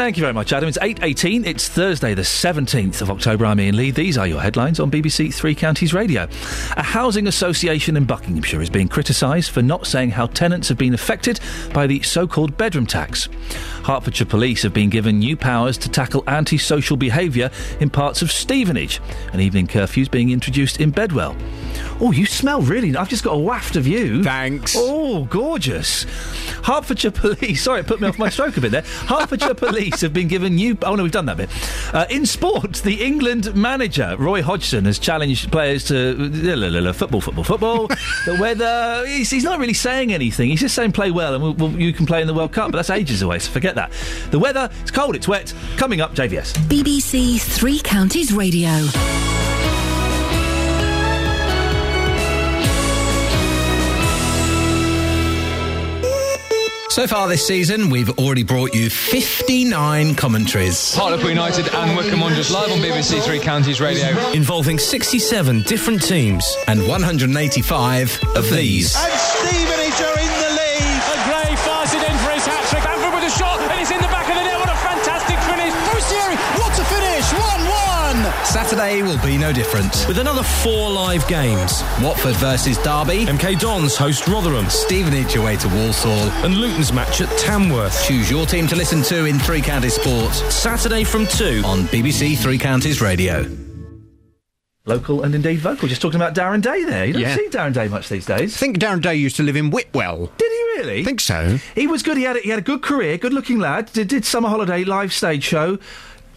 Thank you very much, Adam. It's 8.18. It's Thursday, the 17th of October. I'm Iain Lee. These are your headlines on BBC Three Counties Radio. A housing association in Buckinghamshire is being criticised for not saying how tenants have been affected by the so-called bedroom tax. Hertfordshire police have been given new powers to tackle antisocial behaviour in parts of Stevenage. An evening curfew's being introduced in Bedwell. Oh, you smell really. I've just got a waft of you. Thanks. Oh, gorgeous. Hertfordshire *laughs* police. Sorry, it put me off my stroke a bit there. Hertfordshire police *laughs* have been given new. Oh no, we've done that bit. Uh, in sport, the England manager Roy Hodgson has challenged players to football, football, football. *laughs* the weather. He's, he's not really saying anything. He's just saying play well, and we'll, we'll, you can play in the World Cup. But that's ages away, so forget that. The weather. It's cold. It's wet. Coming up, JVS. BBC Three Counties Radio. So far this season, we've already brought you 59 commentaries. Hartlepool United and Wycombe Wanderers live on BBC Three Counties Radio. Involving 67 different teams and 185 of these. And Stevenage are in the Saturday will be no different. With another four live games Watford versus Derby, MK Dons host Rotherham, Stevenage away to Walsall, and Luton's match at Tamworth. Choose your team to listen to in Three Counties Sports, Saturday from 2 on BBC Three Counties Radio. Local and indeed vocal. Just talking about Darren Day there. You don't Yeah. see Darren Day much these days. I think Darren Day used to live in Whitwell. Did he really? think so. He was good. He had a, he had a good career, good looking lad. Did, did summer holiday live stage show.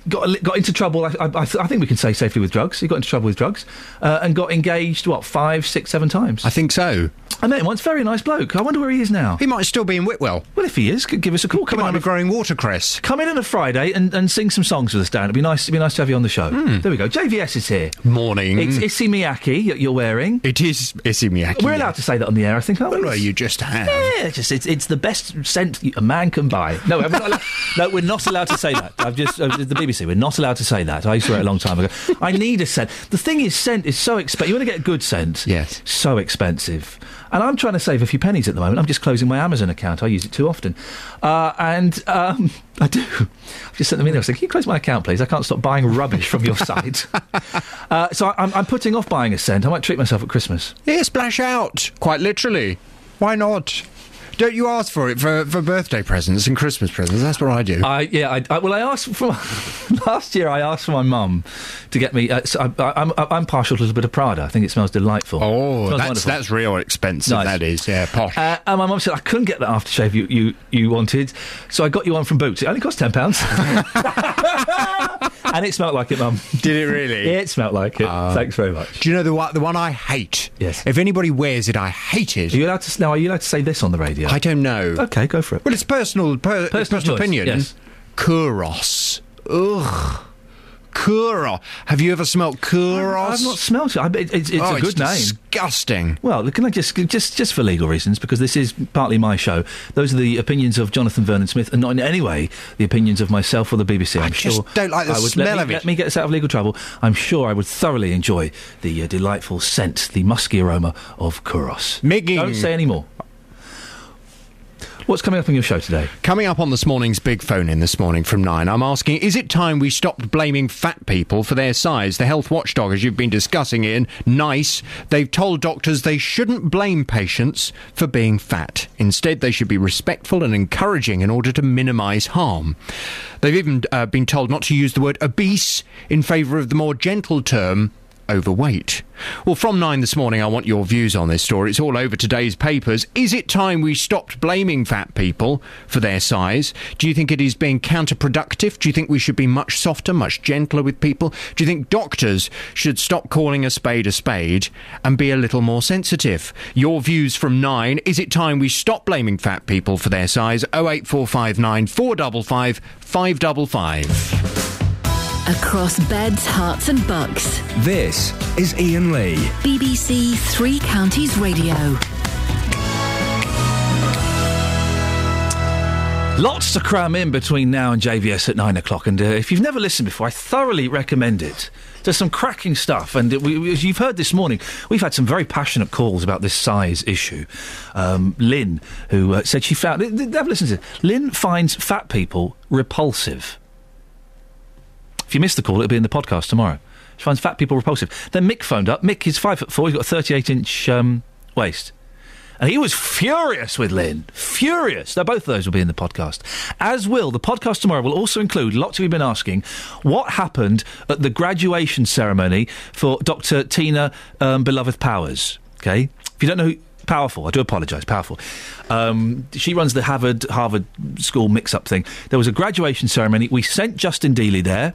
Got got into trouble. I, I, I think we can say safely with drugs. He got into trouble with drugs uh, and got engaged. What five, six, seven times? I think so. I met him once. Very nice bloke. I wonder where he is now. He might still be in Whitwell. Well, if he is, give us a call. Come Come on, on, a growing watercress. come in on a Friday and, and sing some songs with us, Dan. It'd be nice. It'd be nice to have you on the show. There we go. JVS is here. Morning. It's Issey Miyake that you're wearing. It is Issey Miyake. We're allowed to say that on the air, I think, aren't we? Well, you just have. Yeah, it's just it's, it's the best scent a man can buy. No, we're not allowed, *laughs* no, we're not allowed to say that. I've just uh, the BBC. We're not allowed to say that. I used to wear it a long time ago. I *laughs* need a scent. The thing is, scent is so expensive. You want to get a good scent? Yes. So expensive. And I'm trying to save a few pennies at the moment. I'm just closing my Amazon account. I use it too often, uh, and um, I do. I've just sent them in there. I like, "Can you close my account, please? I can't stop buying rubbish from your site." *laughs* uh, so I'm, I'm putting off buying a scent. I might treat myself at Christmas. Yeah, splash out. Quite literally. Why not? Don't you ask for it for, for birthday presents and Christmas presents? That's what I do. I yeah. I, I, well, I asked for *laughs* last year. I asked for my mum to get me. Uh, so I, I, I'm I'm partial to a little bit of Prada. I think it smells delightful. oh, Smells that's wonderful. that's real expensive. Nice. That is, yeah, posh. Uh, and my mum said I couldn't get that aftershave you, you, you wanted, so I got you one from Boots. It only cost ten pounds, *laughs* *laughs* and it smelled like it, mum. Did it really? It smelled like it. Thanks very much. Do you know the one, the one I hate? Yes. If anybody wears it, I hate it. Are you allowed to now? Are you allowed to say this on the radio? I don't know. Okay, go for it. Well, it's personal, per, Personal personal, opinion. yes. Kouros. Ugh. Kouros. Have you ever smelt Kouros? I've not smelt it. I, it it's it's oh, a good it's name. disgusting. Well, can I just just just for legal reasons, because this is partly my show. Those are the opinions of Jonathan Vernon Smith, and not in any way the opinions of myself or the BBC. I'm just sure don't like the I would, smell let me, of it. Let me get us out of legal trouble. I'm sure I would thoroughly enjoy the uh, delightful scent, the musky aroma of Kouros. Migging. Don't say any more. What's coming up on your show today? Coming up on this morning's big phone in this morning from nine, I'm asking, is it time we stopped blaming fat people for their size? The health watchdog, as you've been discussing, Iain, NICE. They've told doctors they shouldn't blame patients for being fat. Instead, they should be respectful and encouraging in order to minimise harm. They've even uh, been told not to use the word obese in favour of the more gentle term overweight. Well, from nine this morning, I want your views on this story. It's all over today's papers. Is it time we stopped blaming fat people for their size? Do you think it is being counterproductive? Do you think we should be much softer, much gentler with people? Do you think doctors should stop calling a spade a spade and be a little more sensitive? Your views from nine. Is it time we stop blaming fat people for their size? 08459 455 555. Across beds, Herts, and Bucks. This is Iain Lee. BBC Three Counties Radio. Lots to cram in between now and JVS at nine o'clock, and uh, if you've never listened before, I thoroughly recommend it. There's some cracking stuff, and we, we- as you've heard this morning, we've had some very passionate calls about this size issue. Um, Lynn, who uh, said she found, th- th- have a listen to this. Lynn finds fat people repulsive. If you missed the call, it'll be in the podcast tomorrow. She finds fat people repulsive. Then Mick phoned up. Mick is five foot four. He's got a 38 inch um, waist. And he was furious with Lynn. Furious. Now, both of those will be in the podcast. As will, the podcast tomorrow will also include, lots of you have been asking, what happened at the graduation ceremony for Dr. Tina um, Beloved Powers. Okay? If you don't know who. Powerful. I do apologise. Powerful. Um, she runs the Harvard Harvard School mix-up thing. There was a graduation ceremony. We sent Justin Dealey there.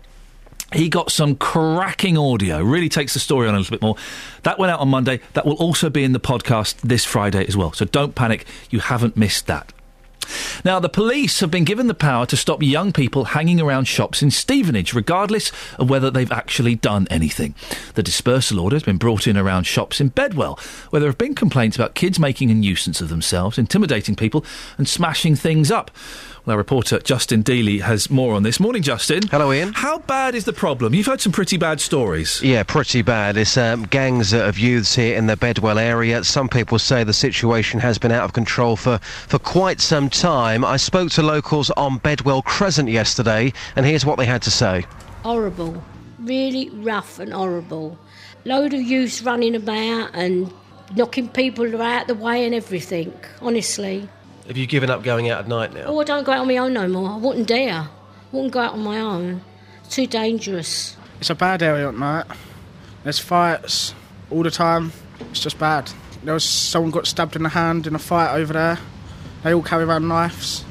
He got some cracking audio, really takes the story on a little bit more. That went out on Monday. That will also be in the podcast this Friday as well. So don't panic, you haven't missed that. Now, the police have been given the power to stop young people hanging around shops in Stevenage, regardless of whether they've actually done anything. The dispersal order has been brought in around shops in Bedwell, where there have been complaints about kids making a nuisance of themselves, intimidating people, and smashing things up. Well, our reporter Justin Dealey has more on this. Morning, Justin. Hello, Iain. How bad is the problem? You've heard some pretty bad stories. Yeah, pretty bad. It's um, gangs of youths here in the Bedwell area. Some people say the situation has been out of control for, for quite some time. I spoke to locals on Bedwell Crescent yesterday, and here's what they had to say. horrible, really rough and horrible. Load of youths running about and knocking people out of the way and everything. Honestly, Have you given up going out at night now? oh, I don't go out on my own no more. I wouldn't dare. Wouldn't go out on my own. It's too dangerous. It's a bad area at night. There's fights all the time. It's just bad. There was someone got stabbed in the hand in a fight over there. They all carry around knives.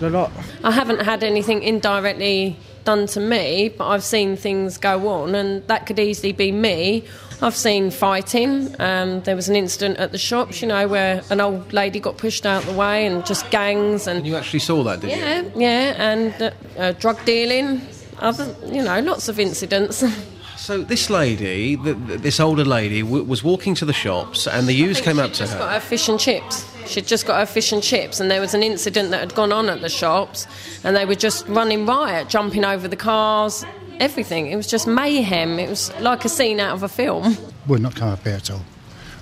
A lot. I haven't had anything indirectly done to me, but I've seen things go on, and that could easily be me. I've seen fighting. Um, there was an incident at the shops, you know, where an old lady got pushed out the way, and just gangs and You actually saw that, did you? yeah, yeah, and uh, uh, drug dealing. Other, you know, lots of incidents. *laughs* So this lady, th th this older lady, w- was walking to the shops, and the youths came up to just her. got her fish and chips. She'd just got her fish and chips, and there was an incident that had gone on at the shops, and they were just running riot, jumping over the cars, everything. It was just mayhem. It was like a scene out of a film. would not come up here at all.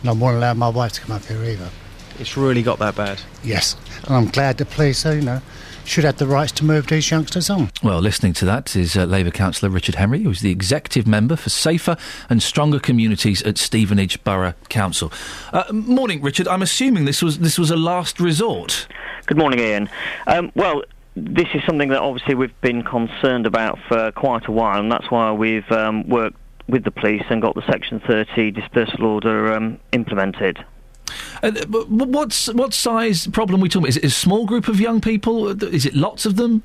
And I won't allow my wife to come up here either. It's really got that bad. Yes. And I'm glad the police, you know, should have the rights to move these youngsters on. Well, listening to that is uh, Labour councillor Richard Henry, who's the executive member for Safer and Stronger Communities at Stevenage Borough Council. Uh, morning, Richard. I'm assuming this was this was a last resort. Good morning, Iain. Um, well, this is something that obviously we've been concerned about for quite a while, and that's why we've um, worked with the police and got the Section 30 dispersal order um, implemented. Uh, what's what size problem are we talking about? Is it a small group of young people? Is it lots of them?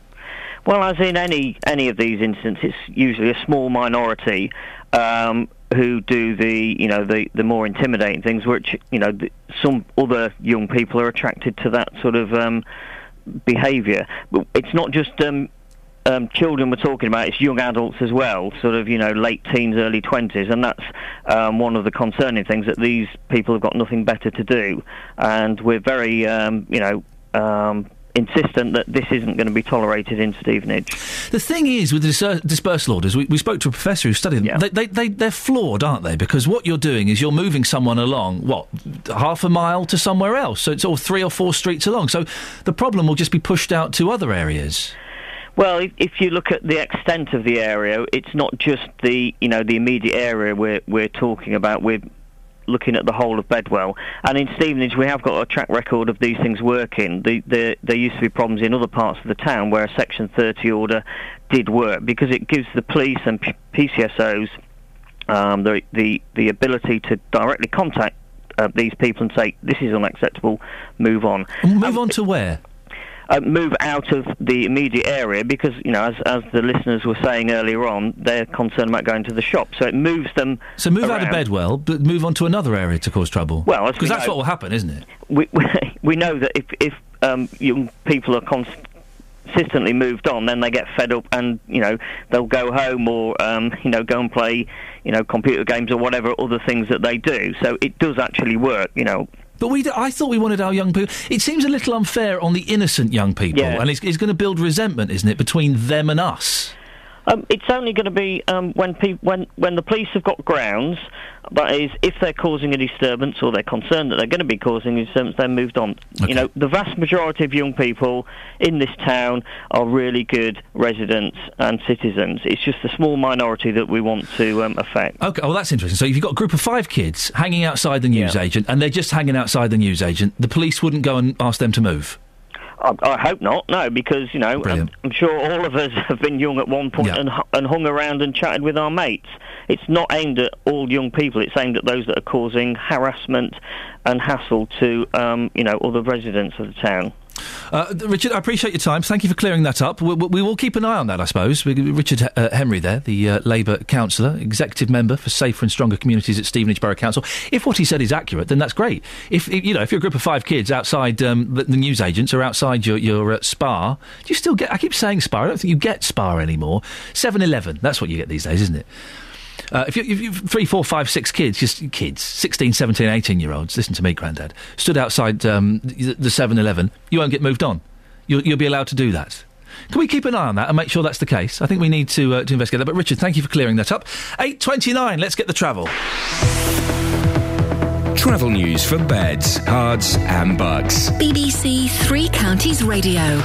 Well, as in any any of these incidents, it's usually a small minority um, who do the you know the the more intimidating things, which you know the, some other young people are attracted to that sort of um, behaviour. But it's not just um, um, children we're talking about; it's young adults as well, sort of you know late teens, early twenties, and that's um, one of the concerning things that these people have got nothing better to do, and we're very um, you know. Um, insistent that this isn't going to be tolerated in Stevenage. The thing is, with the dis- dispersal orders, we, we spoke to a professor who studied them. They, they, they, they're flawed, aren't they? Because what you're doing is you're moving someone along, what, half a mile to somewhere else. So it's all three or four streets along. So the problem will just be pushed out to other areas. Well, if, if you look at the extent of the area, it's not just the you know the immediate area we're we're talking about. We're looking at the whole of Bedwell, and in Stevenage we have got a track record of these things working. The, the, there used to be problems in other parts of the town where a Section 30 order did work because it gives the police and P- PCSOs um, the, the the ability to directly contact uh, these people and say this is unacceptable, move on. Move on to where? Uh, move out of the immediate area because, you know, as, as the listeners were saying earlier on, they're concerned about going to the shop. So it moves them. So move out of around. Bedwell, but move on to another area to cause trouble. Well, as we because that's know- what will happen, isn't it? We, we, *laughs* we know that if, if um, young people are const- consistently moved on, then they get fed up and, you know, they'll go home or, um, you know, go and play, you know, computer games or whatever other things that they do. So it does actually work, you know. But we, d- I thought we wanted our young people. It seems a little unfair on the innocent young people, Yeah. and it's, it's going to build resentment, isn't it, between them and us? Um, it's only going to be um, when, peop when when the police have got grounds. That is, if they're causing a disturbance or they're concerned that they're going to be causing a disturbance, they're moved on. You know, the vast majority of young people in this town are really good residents and citizens. It's just a small minority that we want to um, affect. Okay, well, that's interesting. So if you've got a group of five kids hanging outside the newsagent, and they're just hanging outside the newsagent, the police wouldn't go and ask them to move? I, I hope not. No, because you know, I'm, I'm sure all of us *laughs* have been young at one point and, and hung around and chatted with our mates. It's not aimed at all young people. It's aimed at those that are causing harassment and hassle to um, you know other residents of the town. Uh, Richard, I appreciate your time. Thank you for clearing that up. We, we, will keep an eye on that, I suppose. Richard uh, Henry there, the uh, Labour councillor, executive member for Safer and Stronger Communities at Stevenage Borough Council. If what he said is accurate, then that's great. If, you know, if you're a group of five kids outside um, the, the news agents or outside your, your uh, Spar, do you still get? I keep saying Spar. I don't think you get Spar anymore. 7-Eleven. That's what you get these days, isn't it? Uh, if, you, if you've three, four, five, six kids, just kids, 16, 17, 18 year olds, listen to me, Grandad, stood outside um, the the 7 Eleven, you won't get moved on. You'll, you'll be allowed to do that. Can we keep an eye on that and make sure that's the case? I think we need to, uh, to investigate that. But Richard, thank you for clearing that up. 8.29, let's get the travel. Travel news for beds, cards, and Bucks. BBC Three Counties Radio.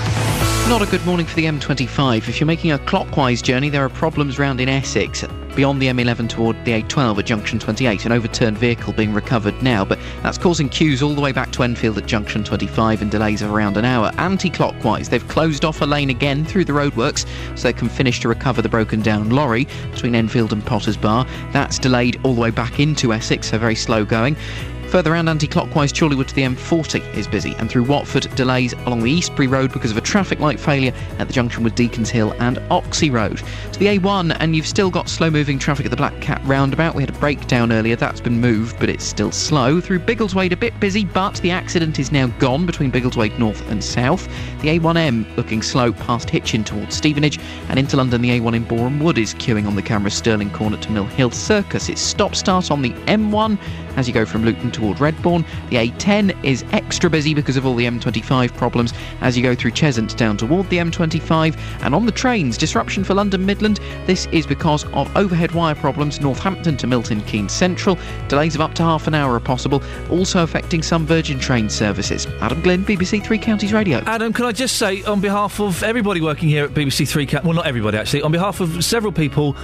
Not a good morning for the M25. If you're making a clockwise journey, there are problems round in Essex. Beyond the M11 toward the A12 at junction 28, an overturned vehicle being recovered now, but that's causing queues all the way back to Enfield at junction 25 and delays of around an hour. Anti clockwise, they've closed off a lane again through the roadworks so they can finish to recover the broken down lorry between Enfield and Potters Bar. That's delayed all the way back into Essex, so very slow going. Further around anti-clockwise, Chorleywood to the M40 is busy, and through Watford, delays along the Eastbury Road because of a traffic light failure at the junction with Deacons Hill and Oxhey Road. To the A1, and you've still got slow-moving traffic at the Black Cat roundabout. We had a breakdown earlier, that's been moved, but it's still slow. Through Biggleswade, a bit busy, but the accident is now gone between Biggleswade North and South. The A1M looking slow past Hitchin towards Stevenage, and into London, the A1 in Borehamwood is queuing on the camera Stirling Corner to Mill Hill Circus. It's stop-start on the M1 as you go from Luton toward Redbourn. The A10 is extra busy because of all the M25 problems as you go through Cheshunt down toward the M25. And on the trains, disruption for London Midland. This is because of overhead wire problems Northampton to Milton Keynes Central. Delays of up to half an hour are possible, also affecting some Virgin train services. Adam Glynn, BBC Three Counties Radio. Adam, can I just say, on behalf of everybody working here at BBC Three Counties, well, not everybody actually, on behalf of several people,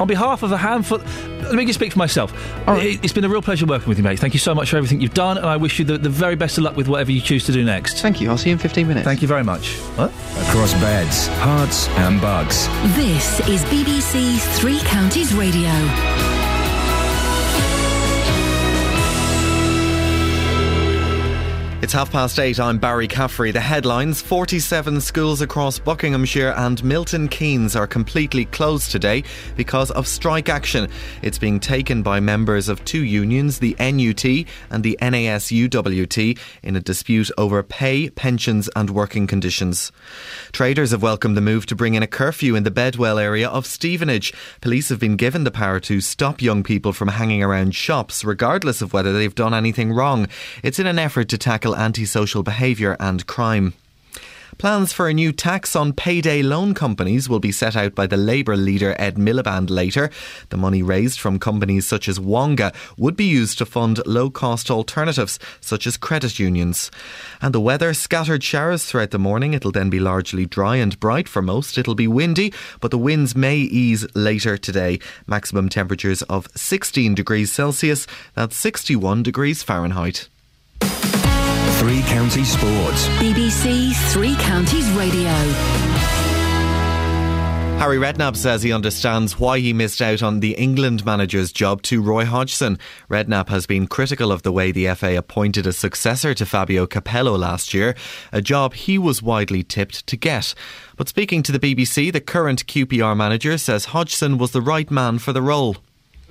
on behalf of a handful, let me just speak for myself. It, has been a real pleasure working with you, mate. Thank you so much for everything you've done, and I wish you the, the very best of luck with whatever you choose to do next. Thank you. I'll see you in 15 minutes. Thank you very much. What? Across beds, Herts, and Bucks. This is BBC Three Counties Radio. It's half past eight. I'm Barry Caffrey. The headlines 47 schools across Buckinghamshire and Milton Keynes are completely closed today because of strike action. It's being taken by members of two unions, the NUT and the NASUWT, in a dispute over pay, pensions, and working conditions. Traders have welcomed the move to bring in a curfew in the Bedwell area of Stevenage. Police have been given the power to stop young people from hanging around shops, regardless of whether they've done anything wrong. It's in an effort to tackle antisocial behaviour and crime. Plans for a new tax on payday loan companies will be set out by the Labour leader Ed Miliband later. The money raised from companies such as Wonga would be used to fund low cost alternatives such as credit unions. And the weather scattered showers throughout the morning. It'll then be largely dry and bright for most. It'll be windy, but the winds may ease later today. Maximum temperatures of 16 degrees Celsius, that's 61 degrees Fahrenheit. Three Counties Sports. BBC Three Counties Radio. Harry Redknapp says he understands why he missed out on the England manager's job to Roy Hodgson. Redknapp has been critical of the way the FA appointed a successor to Fabio Capello last year, a job he was widely tipped to get. But speaking to the BBC, the current QPR manager says Hodgson was the right man for the role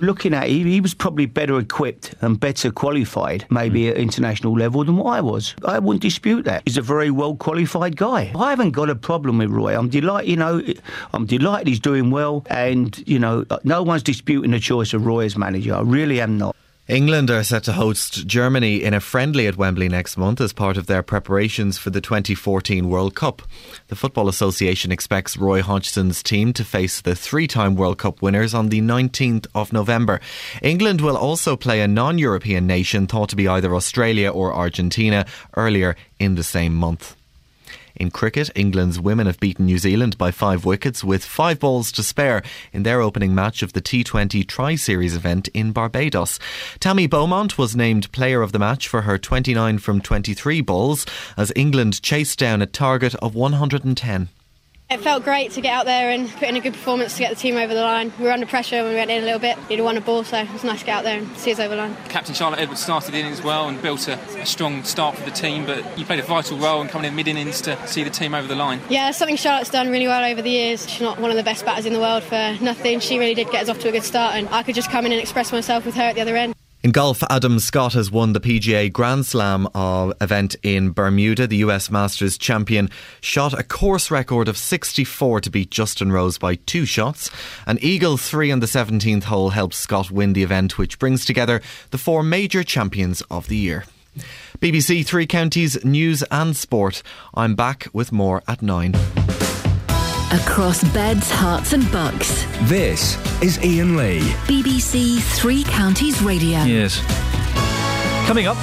looking at it, he was probably better equipped and better qualified, maybe hmm. at international level, than what I was. I wouldn't dispute that. He's a very well qualified guy. I haven't got a problem with Roy. I'm delighted, you know, I'm delighted he's doing well, and you know, no one's disputing the choice of Roy as manager. I really am not. England are set to host Germany in a friendly at Wembley next month as part of their preparations for the 2014 World Cup. The Football Association expects Roy Hodgson's team to face the three time World Cup winners on the 19th of November. England will also play a non European nation thought to be either Australia or Argentina earlier in the same month. In cricket, England's women have beaten New Zealand by five wickets with five balls to spare in their opening match of the T20 Tri Series event in Barbados. Tammy Beaumont was named player of the match for her 29 from 23 balls as England chased down a target of 110. It felt great to get out there and put in a good performance to get the team over the line. We were under pressure when we went in a little bit. We'd won a ball, so it was nice to get out there and see us over the line. Captain Charlotte Edwards started the innings well and built a, a strong start for the team, but you played a vital role in coming in mid innings to see the team over the line. Yeah, something Charlotte's done really well over the years. She's not one of the best batters in the world for nothing. She really did get us off to a good start, and I could just come in and express myself with her at the other end. In golf, Adam Scott has won the PGA Grand Slam event in Bermuda. The US Masters champion shot a course record of 64 to beat Justin Rose by two shots. An eagle three on the 17th hole helped Scott win the event, which brings together the four major champions of the year. BBC Three Counties News and Sport. I'm back with more at nine. Across beds, Herts, and bucks. This is Iain Lee. BBC Three Counties Radio. Yes. Coming up,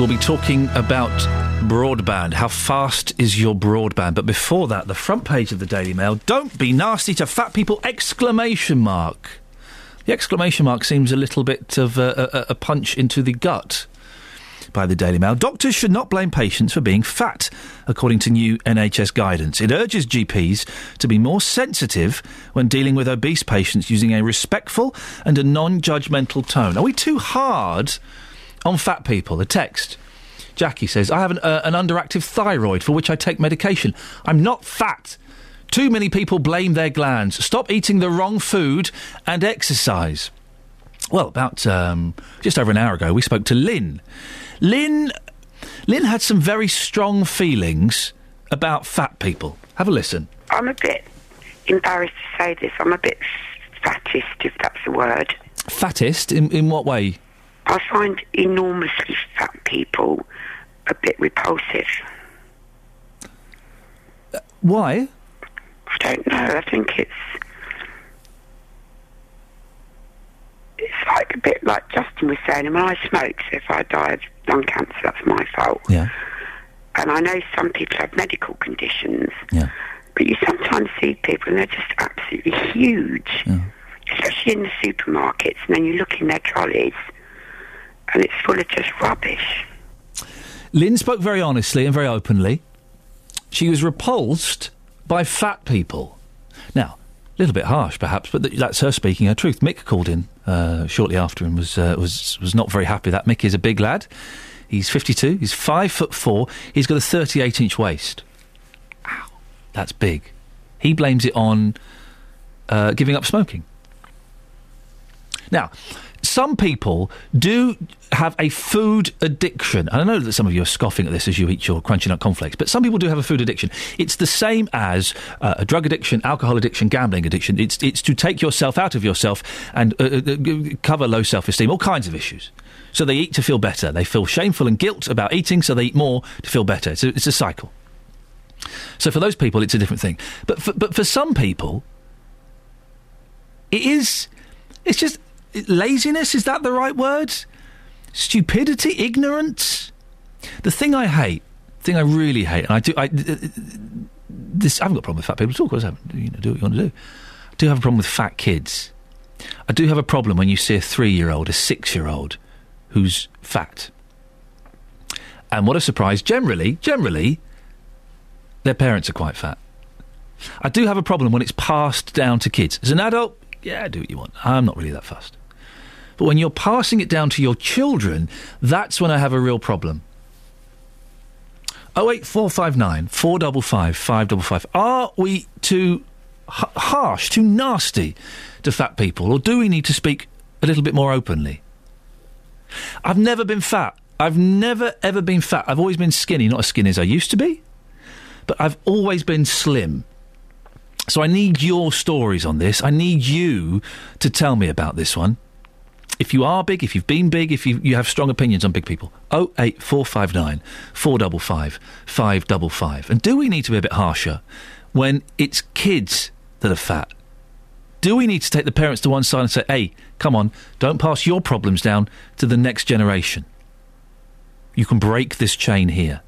we'll be talking about broadband. How fast is your broadband? But before that, the front page of the Daily Mail. Don't be nasty to fat people! Exclamation mark. The exclamation mark seems a little bit of a, a, a punch into the gut by the Daily Mail. Doctors should not blame patients for being fat, according to new NHS guidance. It urges GPs to be more sensitive when dealing with obese patients using a respectful and a non judgmental tone. Are we too hard on fat people. A text. Jackie says, I have an, uh, an underactive thyroid for which I take medication. I'm not fat. Too many people blame their glands. Stop eating the wrong food and exercise. Well, about um, just over an hour ago, we spoke to Lynn. Lynn, Lynn had some very strong feelings about fat people. Have a listen. I'm a bit embarrassed to say this. I'm a bit fattist, if that's a word. Fattist? In, in what way? I find enormously fat people a bit repulsive. Why? I don't know. I think it's it's like a bit like Justin was saying. I mean, I smoke, so if I die of lung cancer, that's my fault. Yeah. And I know some people have medical conditions. Yeah. But you sometimes see people and they're just absolutely huge, especially in the supermarkets. And then you look in their trolleys, and it's full of just rubbish. Lynn spoke very honestly and very openly. She was repulsed by fat people. Now, a little bit harsh, perhaps, but that's her speaking her truth. Mick called in uh, shortly after and was uh, was was not very happy. That Mickey is a big lad. He's fifty-two. He's five foot four. He's got a thirty-eight inch waist. Ow, that's big. He blames it on uh, giving up smoking. Now, some people do have a food addiction. And I know that some of you are scoffing at this as you eat your crunchy nut cornflakes, but some people do have a food addiction. It's the same as uh, a drug addiction, alcohol addiction, gambling addiction. It's, it's to take yourself out of yourself and uh, uh, cover low self esteem, all kinds of issues. So they eat to feel better. They feel shameful and guilt about eating, so they eat more to feel better. It's a, it's a cycle. So for those people, it's a different thing. But for, but for some people, it is. It's just laziness. Is that the right word? Stupidity, ignorance. The thing I hate, thing I really hate, and I do. I, this I haven't got a problem with fat people at all. Of I. You know, do what you want to do. I do have a problem with fat kids. I do have a problem when you see a three-year-old, a six-year-old, who's fat. And what a surprise! Generally, generally, their parents are quite fat. I do have a problem when it's passed down to kids. As an adult, yeah, do what you want. I'm not really that fussed. But when you're passing it down to your children, that's when I have a real problem. 08459 455 555. Are we too h- harsh, too nasty to fat people, or do we need to speak a little bit more openly? I've never been fat. I've never ever been fat. I've always been skinny, not as skinny as I used to be, but I've always been slim. So I need your stories on this. I need you to tell me about this one. If you are big, if you've been big, if you, you have strong opinions on big people, 08459 455 555. And do we need to be a bit harsher when it's kids that are fat? Do we need to take the parents to one side and say, hey, come on, don't pass your problems down to the next generation? You can break this chain here.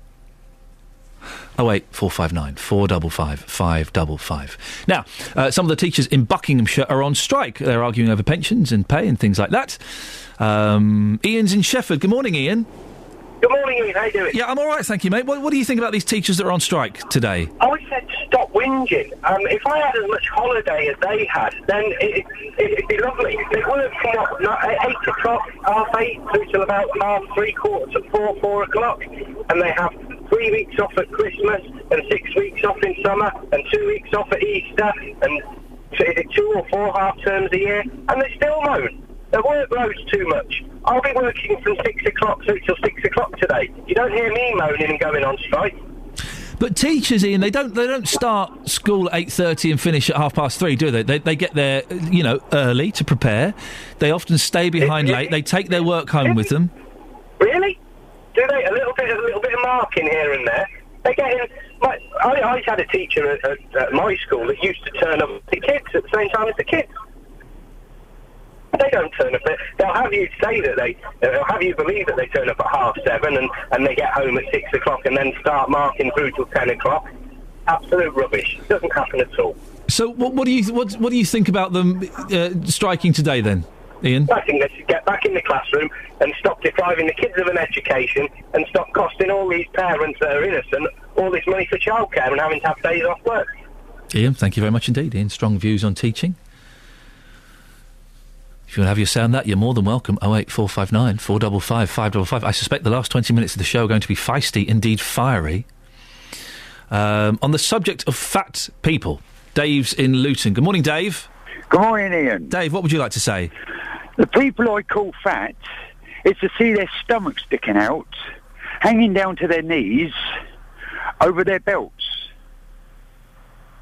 08459 455 555. Now, uh, some of the teachers in Buckinghamshire are on strike. They're arguing over pensions and pay and things like that. Um, Ian's in Sheffield. Good morning, Ian. Good morning, Iain. How you doing? Yeah, I'm all right, thank you, mate. What, what do you think about these teachers that are on strike today? I said stop whinging. Um, if I had as much holiday as they had, then it, it, it'd be lovely. They work from what, not, eight o'clock, half eight, through till about half three quarters to four, four o'clock, and they have three weeks off at Christmas and six weeks off in summer and two weeks off at Easter and t- is it two or four half terms a year, and they still moan. Their workload's too much. I'll be working from six o'clock through till six o'clock today. You don't hear me moaning and going on strike. But teachers, Ian, they don't they don't start school at eight thirty and finish at half past three, do they? They they get there, you know, early to prepare. They often stay behind late. They take their work home with them. Really? Do they? A little bit, a little bit of marking here and there. They get in. My, I, I had a teacher at, at, at my school that used to turn up the kids at the same time as the kids. They don't turn up. They'll have you say that they. They'll have you believe that they turn up at half seven and, and they get home at six o'clock and then start marking through till ten o'clock. Absolute rubbish. It doesn't happen at all. So what, what do you what what do you think about them uh, striking today then, Ian? I think they should get back in the classroom and stop depriving the kids of an education and stop costing all these parents that are innocent all this money for childcare and having to have days off work. Ian, thank you very much indeed. Ian, strong views on teaching. If you want to have your say on that, you're more than welcome. 08459 455 555. I suspect the last 20 minutes of the show are going to be feisty, indeed fiery. Um, on the subject of fat people, Dave's in Luton. Good morning, Dave. Good morning, Iain. Dave, what would you like to say? The people I call fat is to see their stomach sticking out, hanging down to their knees, over their belts.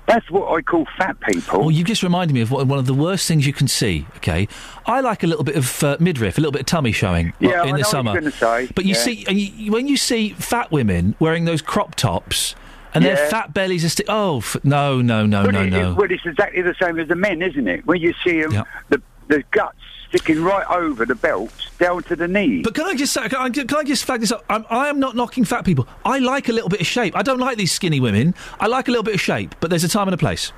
That's what I call fat people. Well, you've just reminded me of what, one of the worst things you can see. Okay, I like a little bit of uh, midriff, a little bit of tummy showing uh, Yeah, in I the summer. you're gonna say, But you yeah. see, you, when you see fat women wearing those crop tops and their fat bellies are still. Oh f- no, no, no, no, it- no. it- well, it's exactly the same as the men, isn't it? When you see them, the, the guts sticking right over the belt down to the knee. But can I just say, can I, can I just flag this up? I'm, I am not knocking fat people. I like a little bit of shape. I don't like these skinny women. I like a little bit of shape, but there's a time and a place.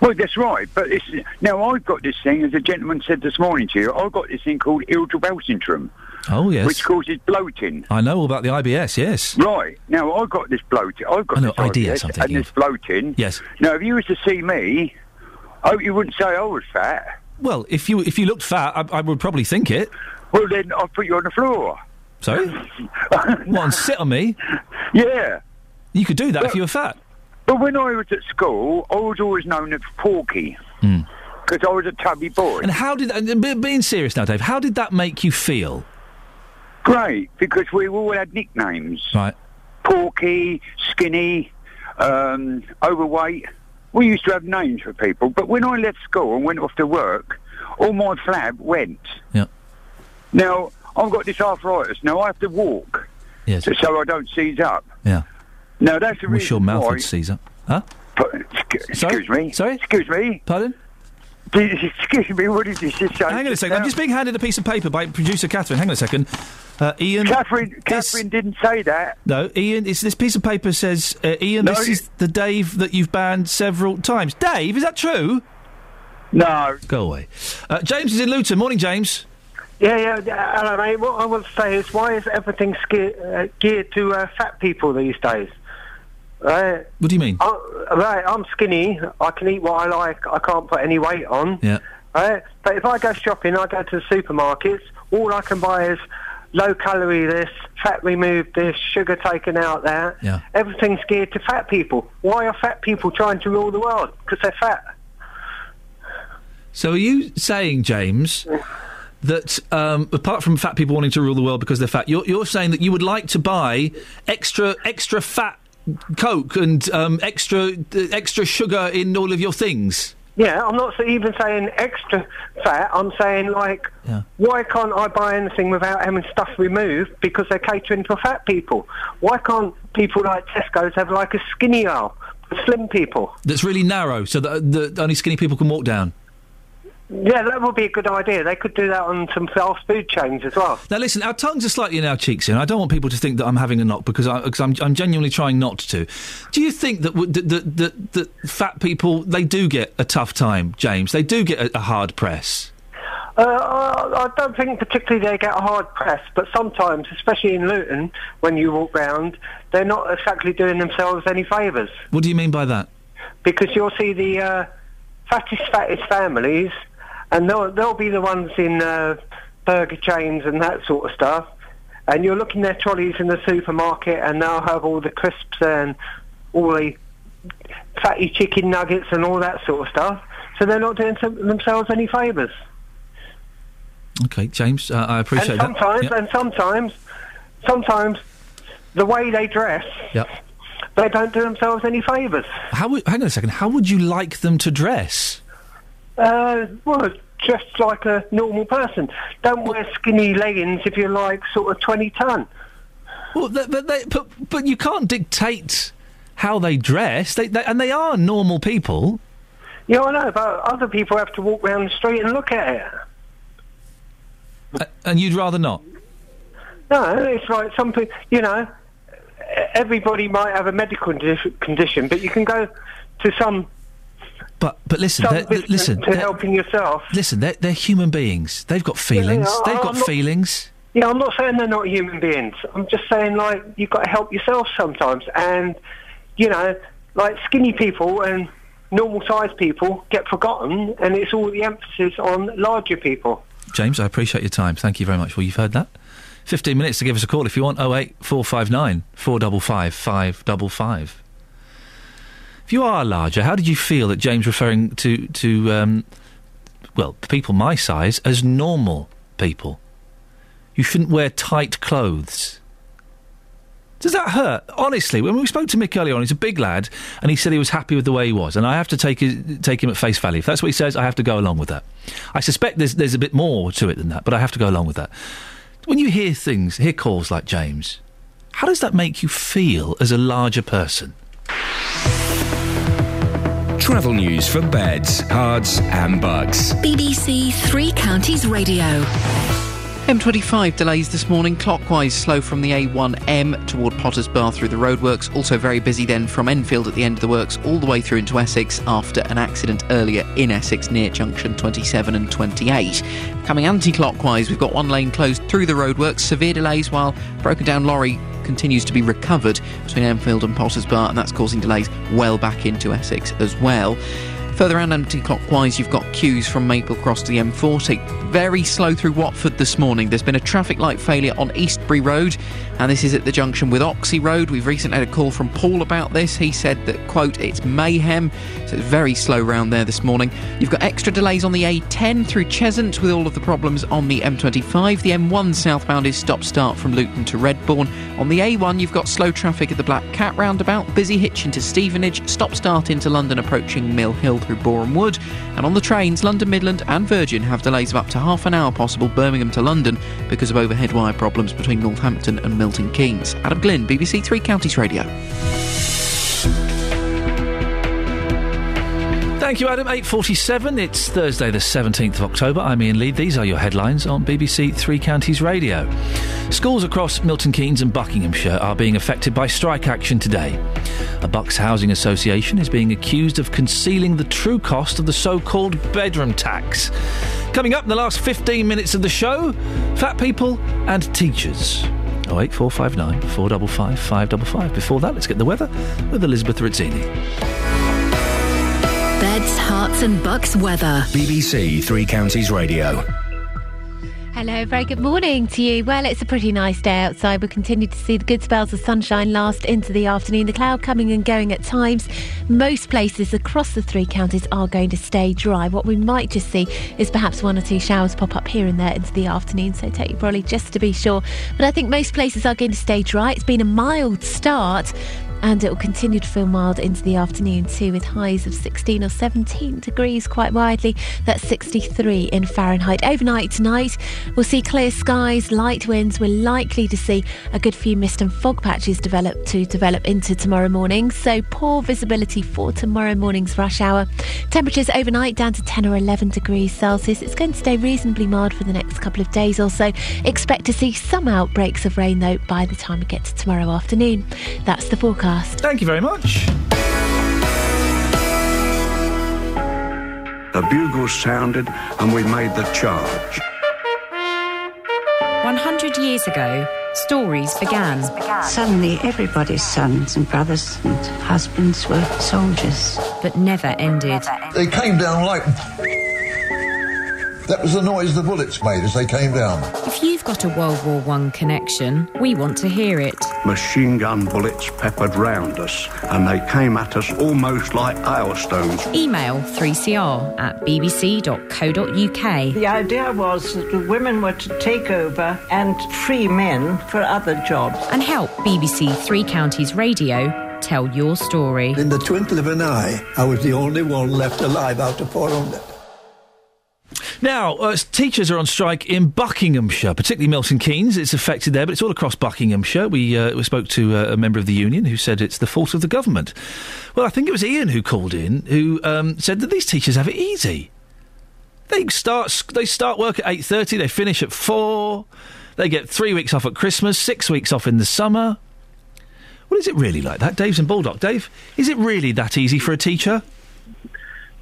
Well, that's right. But it's, now I've got this thing, as a gentleman said this morning to you, I've got this thing called irritable syndrome, Oh yes, which causes bloating. I know all about the IBS. Yes. Right. Now, I've got this bloating. I've got I know, this IBS and this bloating. Yes. Now, if you was to see me, I hope you wouldn't say I was fat. Well, if you if you looked fat, I, I would probably think it. Well, then I'll put you on the floor. Sorry. *laughs* what and sit on me? Yeah. You could do that if you were fat. But when I was at school, I was always known as Porky. Because I was a tubby boy. Hmm. And how did and being serious now, Dave? How did that make you feel? Great, because we all had nicknames. Right. Porky, skinny, um, overweight. We used to have names for people. But when I left school and went off to work, all my flab went. Yeah. Now, I've got this arthritis. Now, I have to walk. Yes. So, so I don't seize up. Yeah. Now, that's the Wish reason your mouth why... would seize up. Huh? Excuse me. Sorry? Excuse me. Pardon? *laughs* Excuse me, what did you just say? Hang on a second. I'm just being handed a piece of paper by producer Catherine. Hang on a second. Uh, Iain. Catherine, Catherine didn't say that. No, Iain. It's, this piece of paper says, uh, Iain, No, this you- is the Dave that you've banned several times. Dave, is that true? No. Go away. Uh, James is in Luton. Morning, James. Yeah, yeah, yeah, hello, mate. What I want to say is, why is everything uh, geared to uh, fat people these days? Right. What do you mean? I, right, I'm skinny. I can eat what I like. I can't put any weight on. Yeah. Right. But if I go shopping, I go to the supermarkets. All I can buy is low calorie this, fat removed this, sugar taken out that. Yeah. Everything's geared to fat people. Why are fat people trying to rule the world? Because they're fat. So are you saying, James, that um, apart from fat people wanting to rule the world because they're fat, you're, you're saying that you would like to buy extra extra fat Coke and um, extra extra sugar in all of your things? Yeah, I'm not even saying extra fat. I'm saying like, why can't I buy anything without having stuff removed? Because they're catering for fat people. Why can't people like Tesco's have like a skinny aisle for slim people? That's really narrow, so that, that only skinny people can walk down. Yeah, that would be a good idea. They could do that on some fast food chains as well. Now, listen, our tongues are slightly in our cheeks, here, and I don't want people to think that I'm having a knock because, I, because I'm, I'm genuinely trying not to. Do you think that, w- that, that, that, that fat people they do get a tough time, James? They do get a, a hard press. Uh, I I don't think particularly they get a hard press, but sometimes, especially in Luton, when you walk round, they're not exactly doing themselves any favours. What do you mean by that? because you'll see the uh, fattest, fattest families, and they'll, they'll be the ones in uh, burger chains and that sort of stuff. And you're looking their trolleys in the supermarket, and they'll have all the crisps and all the fatty chicken nuggets and all that sort of stuff. So they're not doing themselves any favours. Okay, James, uh, I appreciate and that. sometimes, Yep. and sometimes, sometimes, the way they dress, Yep. they don't do themselves any favours. How would, hang on a second. How would you like them to dress? Uh, well, just like a normal person. Don't wear skinny leggings if you're like sort of 20 ton. Well, they, but, they, but but you can't dictate how they dress. They, they and they are normal people. Yeah, I know, but other people have to walk around the street and look at it. And you'd rather not. No, it's like some people, you know, everybody might have a medical condi- condition, but you can go to some But but listen, they're- they're- listen, to helping yourself. listen. They're, they're human beings. They've got feelings. Yeah, They've I'm got not- feelings. Yeah, I'm not saying they're not human beings. I'm just saying, like, you've got to help yourself sometimes. And, you know, like skinny people and normal sized people get forgotten, and it's all the emphasis on larger people. James, I appreciate your time. Thank you very much. Well, you've heard that. 15 minutes to give us a call if you want. 08459 455 555. If you are larger, how did you feel that James referring to, to um, well, people my size as normal people? You shouldn't wear tight clothes. Does that hurt? Honestly, when we spoke to Mick earlier on, he's a big lad, and he said he was happy with the way he was, and I have to take his, take him at face value. If that's what he says, I have to go along with that. I suspect there's there's a bit more to it than that, but I have to go along with that. When you hear things, hear calls like James, how does that make you feel as a larger person? Travel news for beds, cards, and Bucks. BBC Three Counties Radio. M25 delays this morning, clockwise slow from the A1M toward Potters Bar through the roadworks. Also very busy then from Enfield at the end of the works all the way through into Essex after an accident earlier in Essex near junction 27 and 28. Coming anti clockwise, we've got one lane closed through the roadworks, severe delays while broken down lorry continues to be recovered between Enfield and Potters Bar, and that's causing delays well back into Essex as well. Further around anti-clockwise, you've got queues from Maple Cross to the M40. Very slow through Watford this morning. There's been a traffic light failure on Eastbury Road, and this is at the junction with Oxhey Road. We've recently had a call from Paul about this. He said that, quote, it's mayhem, so it's very slow round there this morning. You've got extra delays on the A10 through Cheshunt with all of the problems on the M25. The M1 southbound is stop-start from Luton to Redbourn. On the A1, you've got slow traffic at the Black Cat roundabout, busy hitch into Stevenage, stop-start into London approaching Mill Hill through Borehamwood. And on the trains, London Midland and Virgin have delays of up to half an hour possible Birmingham to London because of overhead wire problems between Northampton and Milton Keynes. Adam Glynn, BBC Three Counties Radio. Thank you, Adam. 8.47. It's Thursday, the 17th of October. I'm Iain Lee. These are your headlines on BBC Three Counties Radio. Schools across Milton Keynes and Buckinghamshire are being affected by strike action today. A Bucks Housing Association is being accused of concealing the true cost of the so-called bedroom tax. Coming up in the last 15 minutes of the show, fat people and teachers. 08459 455 555. Before that, let's get the weather with Elizabeth Rizzini. Beds, Herts and Bucks weather. BBC Three Counties Radio. Hello, very good morning to you. Well, it's a pretty nice day outside. We'll continue to see the good spells of sunshine last into the afternoon. The cloud coming and going at times. Most places across the three counties are going to stay dry. What we might just see is perhaps one or two showers pop up here and there into the afternoon. So take your brolly just to be sure. But I think most places are going to stay dry. It's been a mild start and it will continue to feel mild into the afternoon too, with highs of 16 or 17 degrees quite widely. That's 63 in Fahrenheit. Overnight tonight, we'll see clear skies, light winds. We're likely to see a good few mist and fog patches develop to develop into tomorrow morning. So poor visibility for tomorrow morning's rush hour. Temperatures overnight down to 10 or 11 degrees Celsius. It's going to stay reasonably mild for the next couple of days or so. Expect to see some outbreaks of rain though by the time we get to tomorrow afternoon. That's the forecast. Thank you very much. The bugles sounded and we made the charge. 100 years ago, stories began. Suddenly, everybody's sons and brothers and husbands were soldiers. But never ended. They came down like. That was the noise the bullets made as they came down. If you've got a World War One connection, we want to hear it. Machine gun bullets peppered round us, and they came at us almost like hailstones. Email 3cr at bbc.co.uk. The idea was that the women were to take over and free men for other jobs. And help BBC Three Counties Radio tell your story. In the twinkle of an eye, I was the only one left alive out of 400. Now, uh, teachers are on strike in Buckinghamshire, particularly Milton Keynes. It's affected there, but it's all across Buckinghamshire. We, uh, we spoke to uh, a member of the union who said it's the fault of the government. Well, I think it was Ian who called in who um, said that these teachers have it easy. They start they start work at eight thirty. They finish at four. They get three weeks off at Christmas, six weeks off in the summer. Well, is it really like that, Dave's in Baldock? Dave, is it really that easy for a teacher?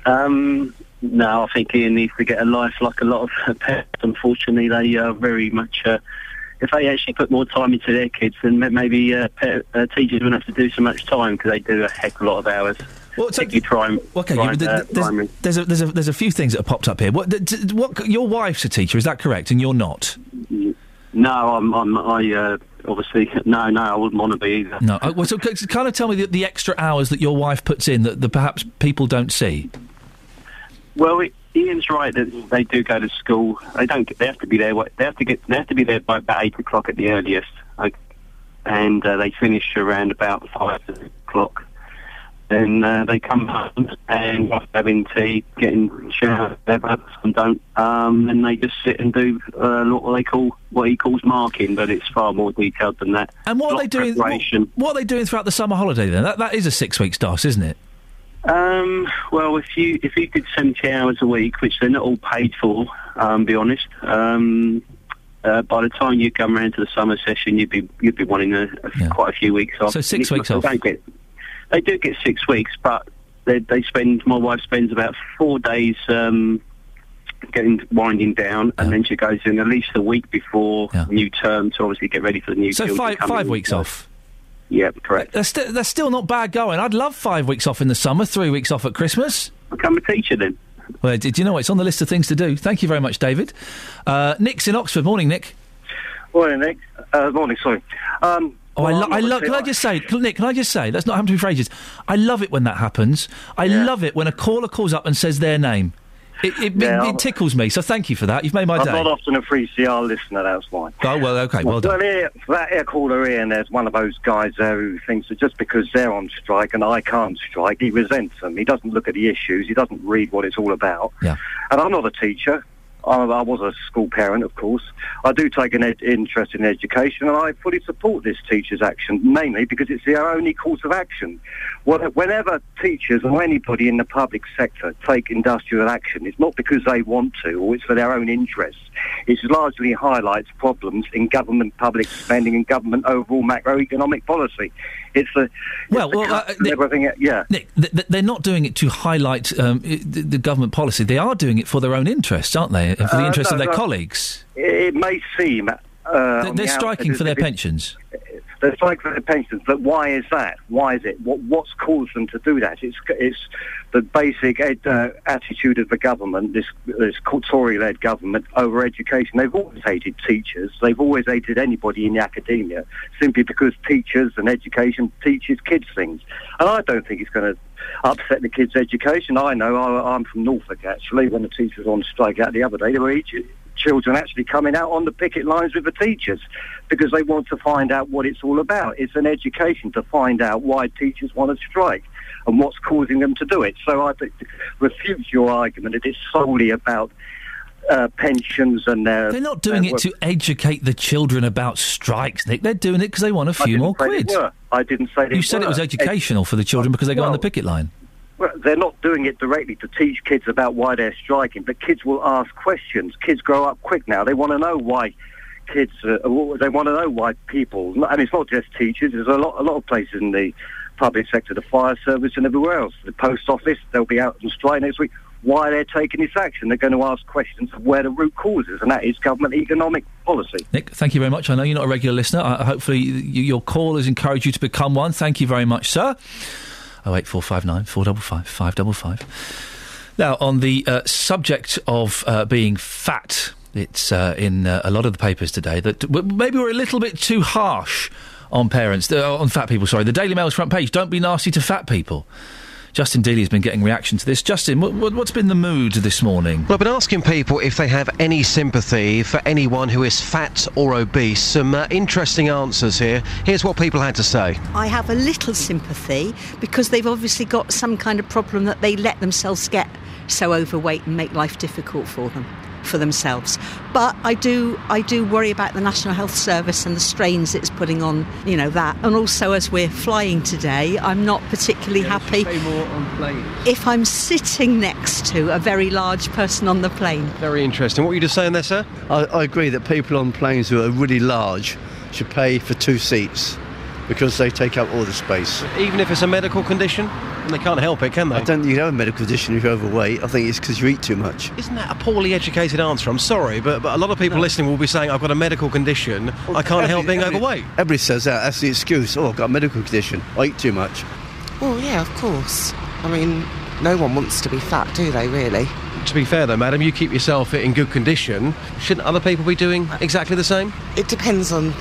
Um, no, I think he needs to get a life like a lot of *laughs* parents. Unfortunately, they are very much. Uh, if they actually put more time into their kids, then maybe uh, pa- uh, teachers wouldn't have to do so much time because they do a heck of a lot of hours. particularly prime, Okay, prime, uh, there's, there's a there's a there's a few things that have popped up here. What, what your wife's a teacher, is that correct? And you're not. No, I'm, I'm, I uh, obviously *laughs* no, no, I wouldn't want to be either. No. Uh, well, so kind of tell me the, the extra hours that your wife puts in that the, perhaps people don't see. Well, it, Ian's right that they do go to school. They don't. They have to be there. They have to get. They have to be there by about eight o'clock at the earliest, like, and uh, they finish around about five o'clock. Then uh, they come home and having tea, getting showered, whatever. Some don't. Um, and they just sit and do uh, what they call what he calls marking, but it's far more detailed than that. And what are they doing? What, what are they doing throughout the summer holiday then? That that is a six week start, isn't it? Um, well, if you if you did seventy hours a week, which they're not all paid for, um, be honest. Um, uh, by the time you come around to the summer session, you'd be you'd be wanting a, a, quite a few weeks off. So six weeks they off. Don't get, they do get six weeks, but they, they spend. My wife spends about four days um, getting winding down, and then she goes in at least a week before new term to obviously get ready for the new. So five five in. weeks off. Yeah, correct. That's, sti- that's still not bad going. I'd love five weeks off in the summer, three weeks off at Christmas. Become a teacher then. Well, did you know what? It's on the list of things to do. Thank you very much, David. Uh, Nick's in Oxford. Morning, Nick. Morning, Nick. Uh, morning, sorry. Um, Oh, well, I'm I not love. Can I just say, cl- Nick? Can I just say that's not happened to me for ages. I love it when that happens. I love it when a caller calls up and says their name. It, it, Yeah, it, tickles me. So thank you for that. You've made my day. I'm not often a 3CR listener, that's why. Oh well, okay, well done. Well, here, that air caller Ian, there's one of those guys there who thinks that just because they're on strike and I can't strike, he resents them. He doesn't look at the issues. He doesn't read what it's all about. Yeah. And I'm not a teacher. I, I was a school parent, of course. I do take an ed- interest in education, and I fully support this teacher's action, mainly because it's their only course of action. Whenever teachers or anybody in the public sector take industrial action, it's not because they want to or it's for their own interests. It largely highlights problems in government public spending and government overall macroeconomic policy. It's the Well, it's well, uh, cuts everything. Yeah. Nick, th- th- they're not doing it to highlight um, the, the government policy. They are doing it for their own interests, aren't they? And for the Uh, interests no, of their no. colleagues. It, may seem. Uh, They're, they're the striking for their as if it- pensions. They're striking for their pensions, but why is that? Why is it? What, what's caused them to do that? It's it's the basic uh, attitude of the government, this this Tory-led government over education. They've always hated teachers. They've always hated anybody in the academia, simply because teachers and education teaches kids things. And I don't think it's going to upset the kids' education. I know. I, I'm from Norfolk actually. When the teachers were on strike out the other day, there were each children actually coming out on the picket lines with the teachers because they want to find out what it's all about. It's an education to find out why teachers want to strike and what's causing them to do it. So I refute your argument that it's solely about uh, pensions and their. They're not doing it to educate the children about strikes, Nick. They're doing it because they want a few more quid. I didn't say You said it was educational for the children because they go on the picket line. Well, they're not doing it directly to teach kids about why they're striking, but kids will ask questions. Kids grow up quick now. They want to know why kids. Uh, they want to know why people, and it's not just teachers. There's a lot, a lot of places in the public sector, the fire service, and everywhere else. The post office, they'll be out on strike next week. Why they're taking this action? They're going to ask questions of where the root cause is, and that is government economic policy. Nick, thank you very much. I know you're not a regular listener. I, hopefully, your call has encouraged you to become one. Thank you very much, sir. Oh eight four five nine four double five five double five. Now, on the uh, subject of uh, being fat, it's uh, in uh, a lot of the papers today that maybe we're a little bit too harsh on parents, uh, on fat people. Sorry, the Daily Mail's front page. Don't be nasty to fat people. Justin Dealey has been getting reaction to this. Justin, what, what, what's been the mood this morning? Well, I've been asking people if they have any sympathy for anyone who is fat or obese. Some uh, interesting answers here. Here's what people had to say. I have a little sympathy because they've obviously got some kind of problem that they let themselves get so overweight and make life difficult for them for themselves. But I do I do worry about the National Health Service and the strains it's putting on, you know, that. And also as we're flying today, I'm not particularly happy if I'm sitting next to a very large person on the plane. Very interesting. What were you just saying there, sir? I, I agree that people on planes who are really large should pay for two seats because they take up all the space. Even if it's a medical condition, and they can't help it, can they? I don't think you have a medical condition if you're overweight. I think it's because you eat too much. Isn't that a poorly educated answer? I'm sorry, but, but a lot of people listening will be saying, I've got a medical condition, I can't help being Every- overweight. Everybody says that. That's the excuse. Oh, I've got a medical condition. I eat too much. Well, yeah, of course. I mean, no one wants to be fat, do they, really? To be fair, though, madam, you keep yourself in good condition. Shouldn't other people be doing exactly the same? It depends on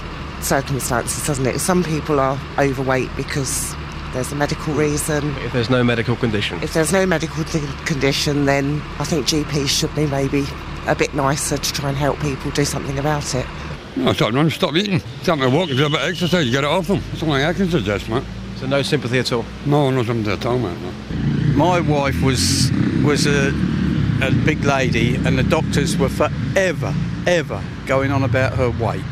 circumstances, doesn't it? Some people are overweight because there's a medical reason. If there's no medical condition. If there's no medical th- condition, then I think GPs should be maybe a bit nicer to try and help people do something about it. I stop running, stop eating, stop my walking, do a bit of exercise, get it off them. That's all I can suggest, mate. So no sympathy at all? No, no sympathy at all, mate. No. My wife was was a, a big lady, and the doctors were forever, ever going on about her weight,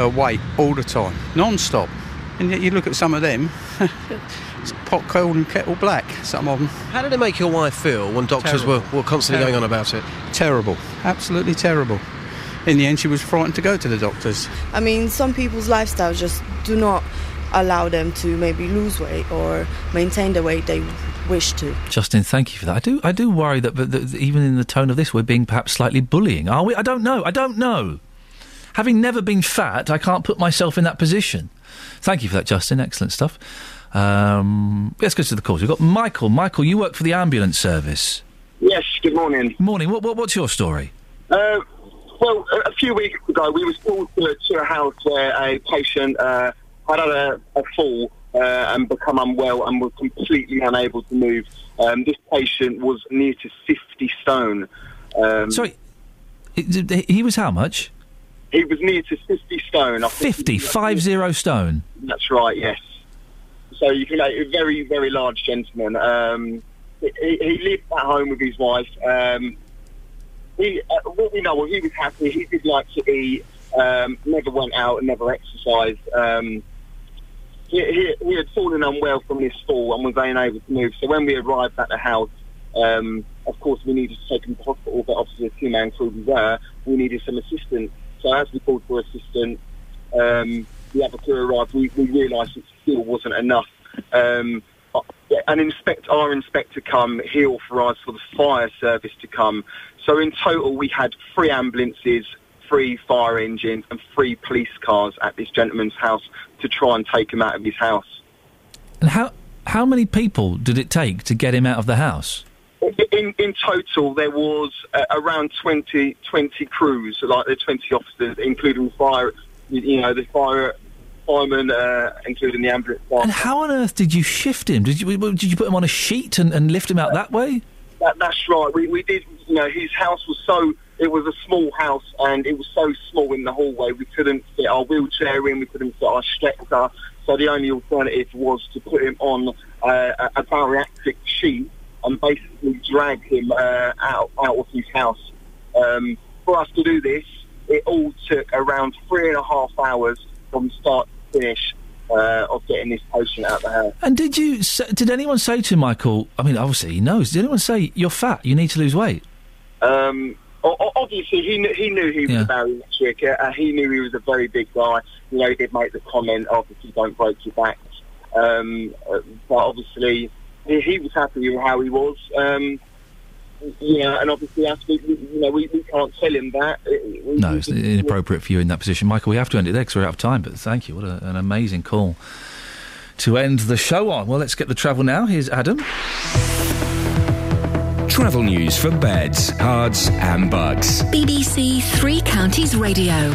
her weight all the time, non-stop. And yet you look at some of them, *laughs* it's pot cold and kettle black. Some of them. How did it make your wife feel when doctors were, were constantly going on about it? Terrible, absolutely terrible. In the end, she was frightened to go to the doctors. I mean, some people's lifestyles just do not allow them to maybe lose weight or maintain the weight they wish to. Justin, thank you for that. I do, I do worry that, but that even in the tone of this, we're being perhaps slightly bullying. Are we? I don't know. I don't know. Having never been fat, I can't put myself in that position. Thank you for that, Justin. Excellent stuff. Um, let's go to the calls. We've got Michael. Michael, you work for the ambulance service. Yes, good morning. Morning. What, what, what's your story? Uh, well, a, a few weeks ago, we was called to, to a house where a patient uh, had had a, a fall uh, and become unwell and was completely unable to move. Um, this patient was near to 50 stone. Um, Sorry, he he was how much? He was near to 50 stone. I think. 50, five zero stone. That's right, yes. So you can make a very, very large gentleman. Um, he, he lived at home with his wife. Um, he, uh, what we know, well, he was happy. He did like to eat. Um, never went out and never exercised. Um, he, he, he had fallen unwell from this fall and was unable to move. So when we arrived at the house, um, of course, we needed to take him to hospital, but obviously a two-man crew we were, we needed some assistance. So as we called for assistance, um, the other crew arrived, we, we realised it still wasn't enough. Um, an inspector, our inspector come, he authorised for the fire service to come. So in total, we had three ambulances, three fire engines, and three police cars at this gentleman's house to try and take him out of his house. And how how many people did it take to get him out of the house? In, in total, there was uh, around 20, 20 crews, like the 20 officers, including fire, you know, the fire firemen, uh, including the ambulance. And how on earth did you shift him? Did you did you put him on a sheet and, and lift him out that way? That, that's right. We, we did, you know, his house was so, it was a small house and it was so small in the hallway, we couldn't fit our wheelchair in, we couldn't fit our stretcher. So the only alternative was to put him on uh, a, a bariatric sheet and basically drag him uh, out, out of his house. Um, for us to do this, it all took around three and a half hours from start to finish uh, of getting this patient out of the house. And did you did anyone say to Michael? I mean, obviously he knows. Did anyone say you're fat? You need to lose weight? Um, obviously, he knew, he knew he was Yeah. a bariatric. Uh, he knew he was a very big guy. You know, he did make the comment, obviously, don't break your back. Um, uh, but obviously, he, he was happy with how he was. Um, yeah, and obviously, as we, we- you know, we, we can't tell him that. We- No, it's inappropriate for you in that position, Michael. We have to end it there because we're out of time. But thank you. What a, an amazing call to end the show on. Well, let's get the travel now. Here's Adam. Travel news for beds, cards, and Bucks. BBC Three Counties Radio.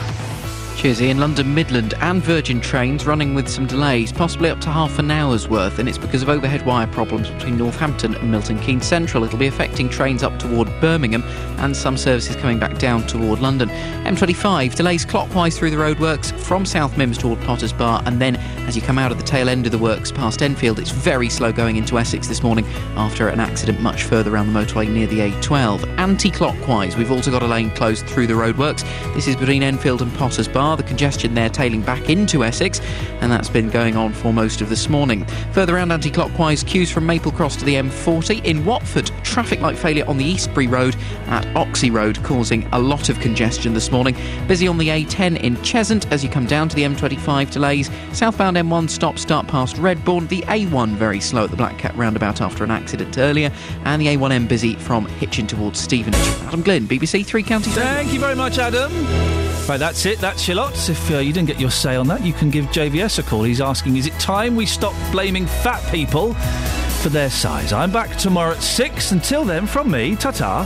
Cheers, Iain. London Midland and Virgin trains running with some delays, possibly up to half an hour's worth, and it's because of overhead wire problems between Northampton and Milton Keynes Central. It'll be affecting trains up toward Birmingham and some services coming back down toward London. M25 delays clockwise through the roadworks from South Mimms toward Potters Bar, and then as you come out of the tail end of the works past Enfield, it's very slow going into Essex this morning after an accident much further around the motorway near the A12. Anti clockwise, we've also got a lane closed through the roadworks. This is between Enfield and Potters Bar. The congestion there tailing back into Essex, and that's been going on for most of this morning. Further around anti clockwise, queues from Maple Cross to the M40. In Watford, traffic light failure on the Eastbury Road at Oxhey Road, causing a lot of congestion this morning. Busy on the A10 in Cheshunt as you come down to the M25 delays. Southbound M1 stop start past Redbourn. The A1 very slow at the Black Cat roundabout after an accident earlier, and the A1M busy from Hitchin towards Stevenage. Adam Glynn, BBC Three Counties. Thank you very much, Adam. Right, that's it. That's your lot. If uh, you didn't get your say on that, you can give JVS a call. He's asking, is it time we stop blaming fat people for their size. I'm back tomorrow at 6. Until then, from me, ta ta.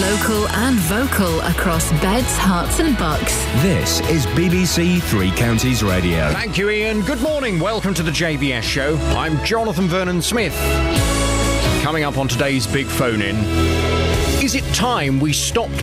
Local and vocal across beds, Herts, and bucks. This is BBC Three Counties Radio. Thank you, Iain. Good morning. Welcome to the JVS show. I'm Jonathan Vernon Smith. Coming up on today's big phone in. Is it time we stopped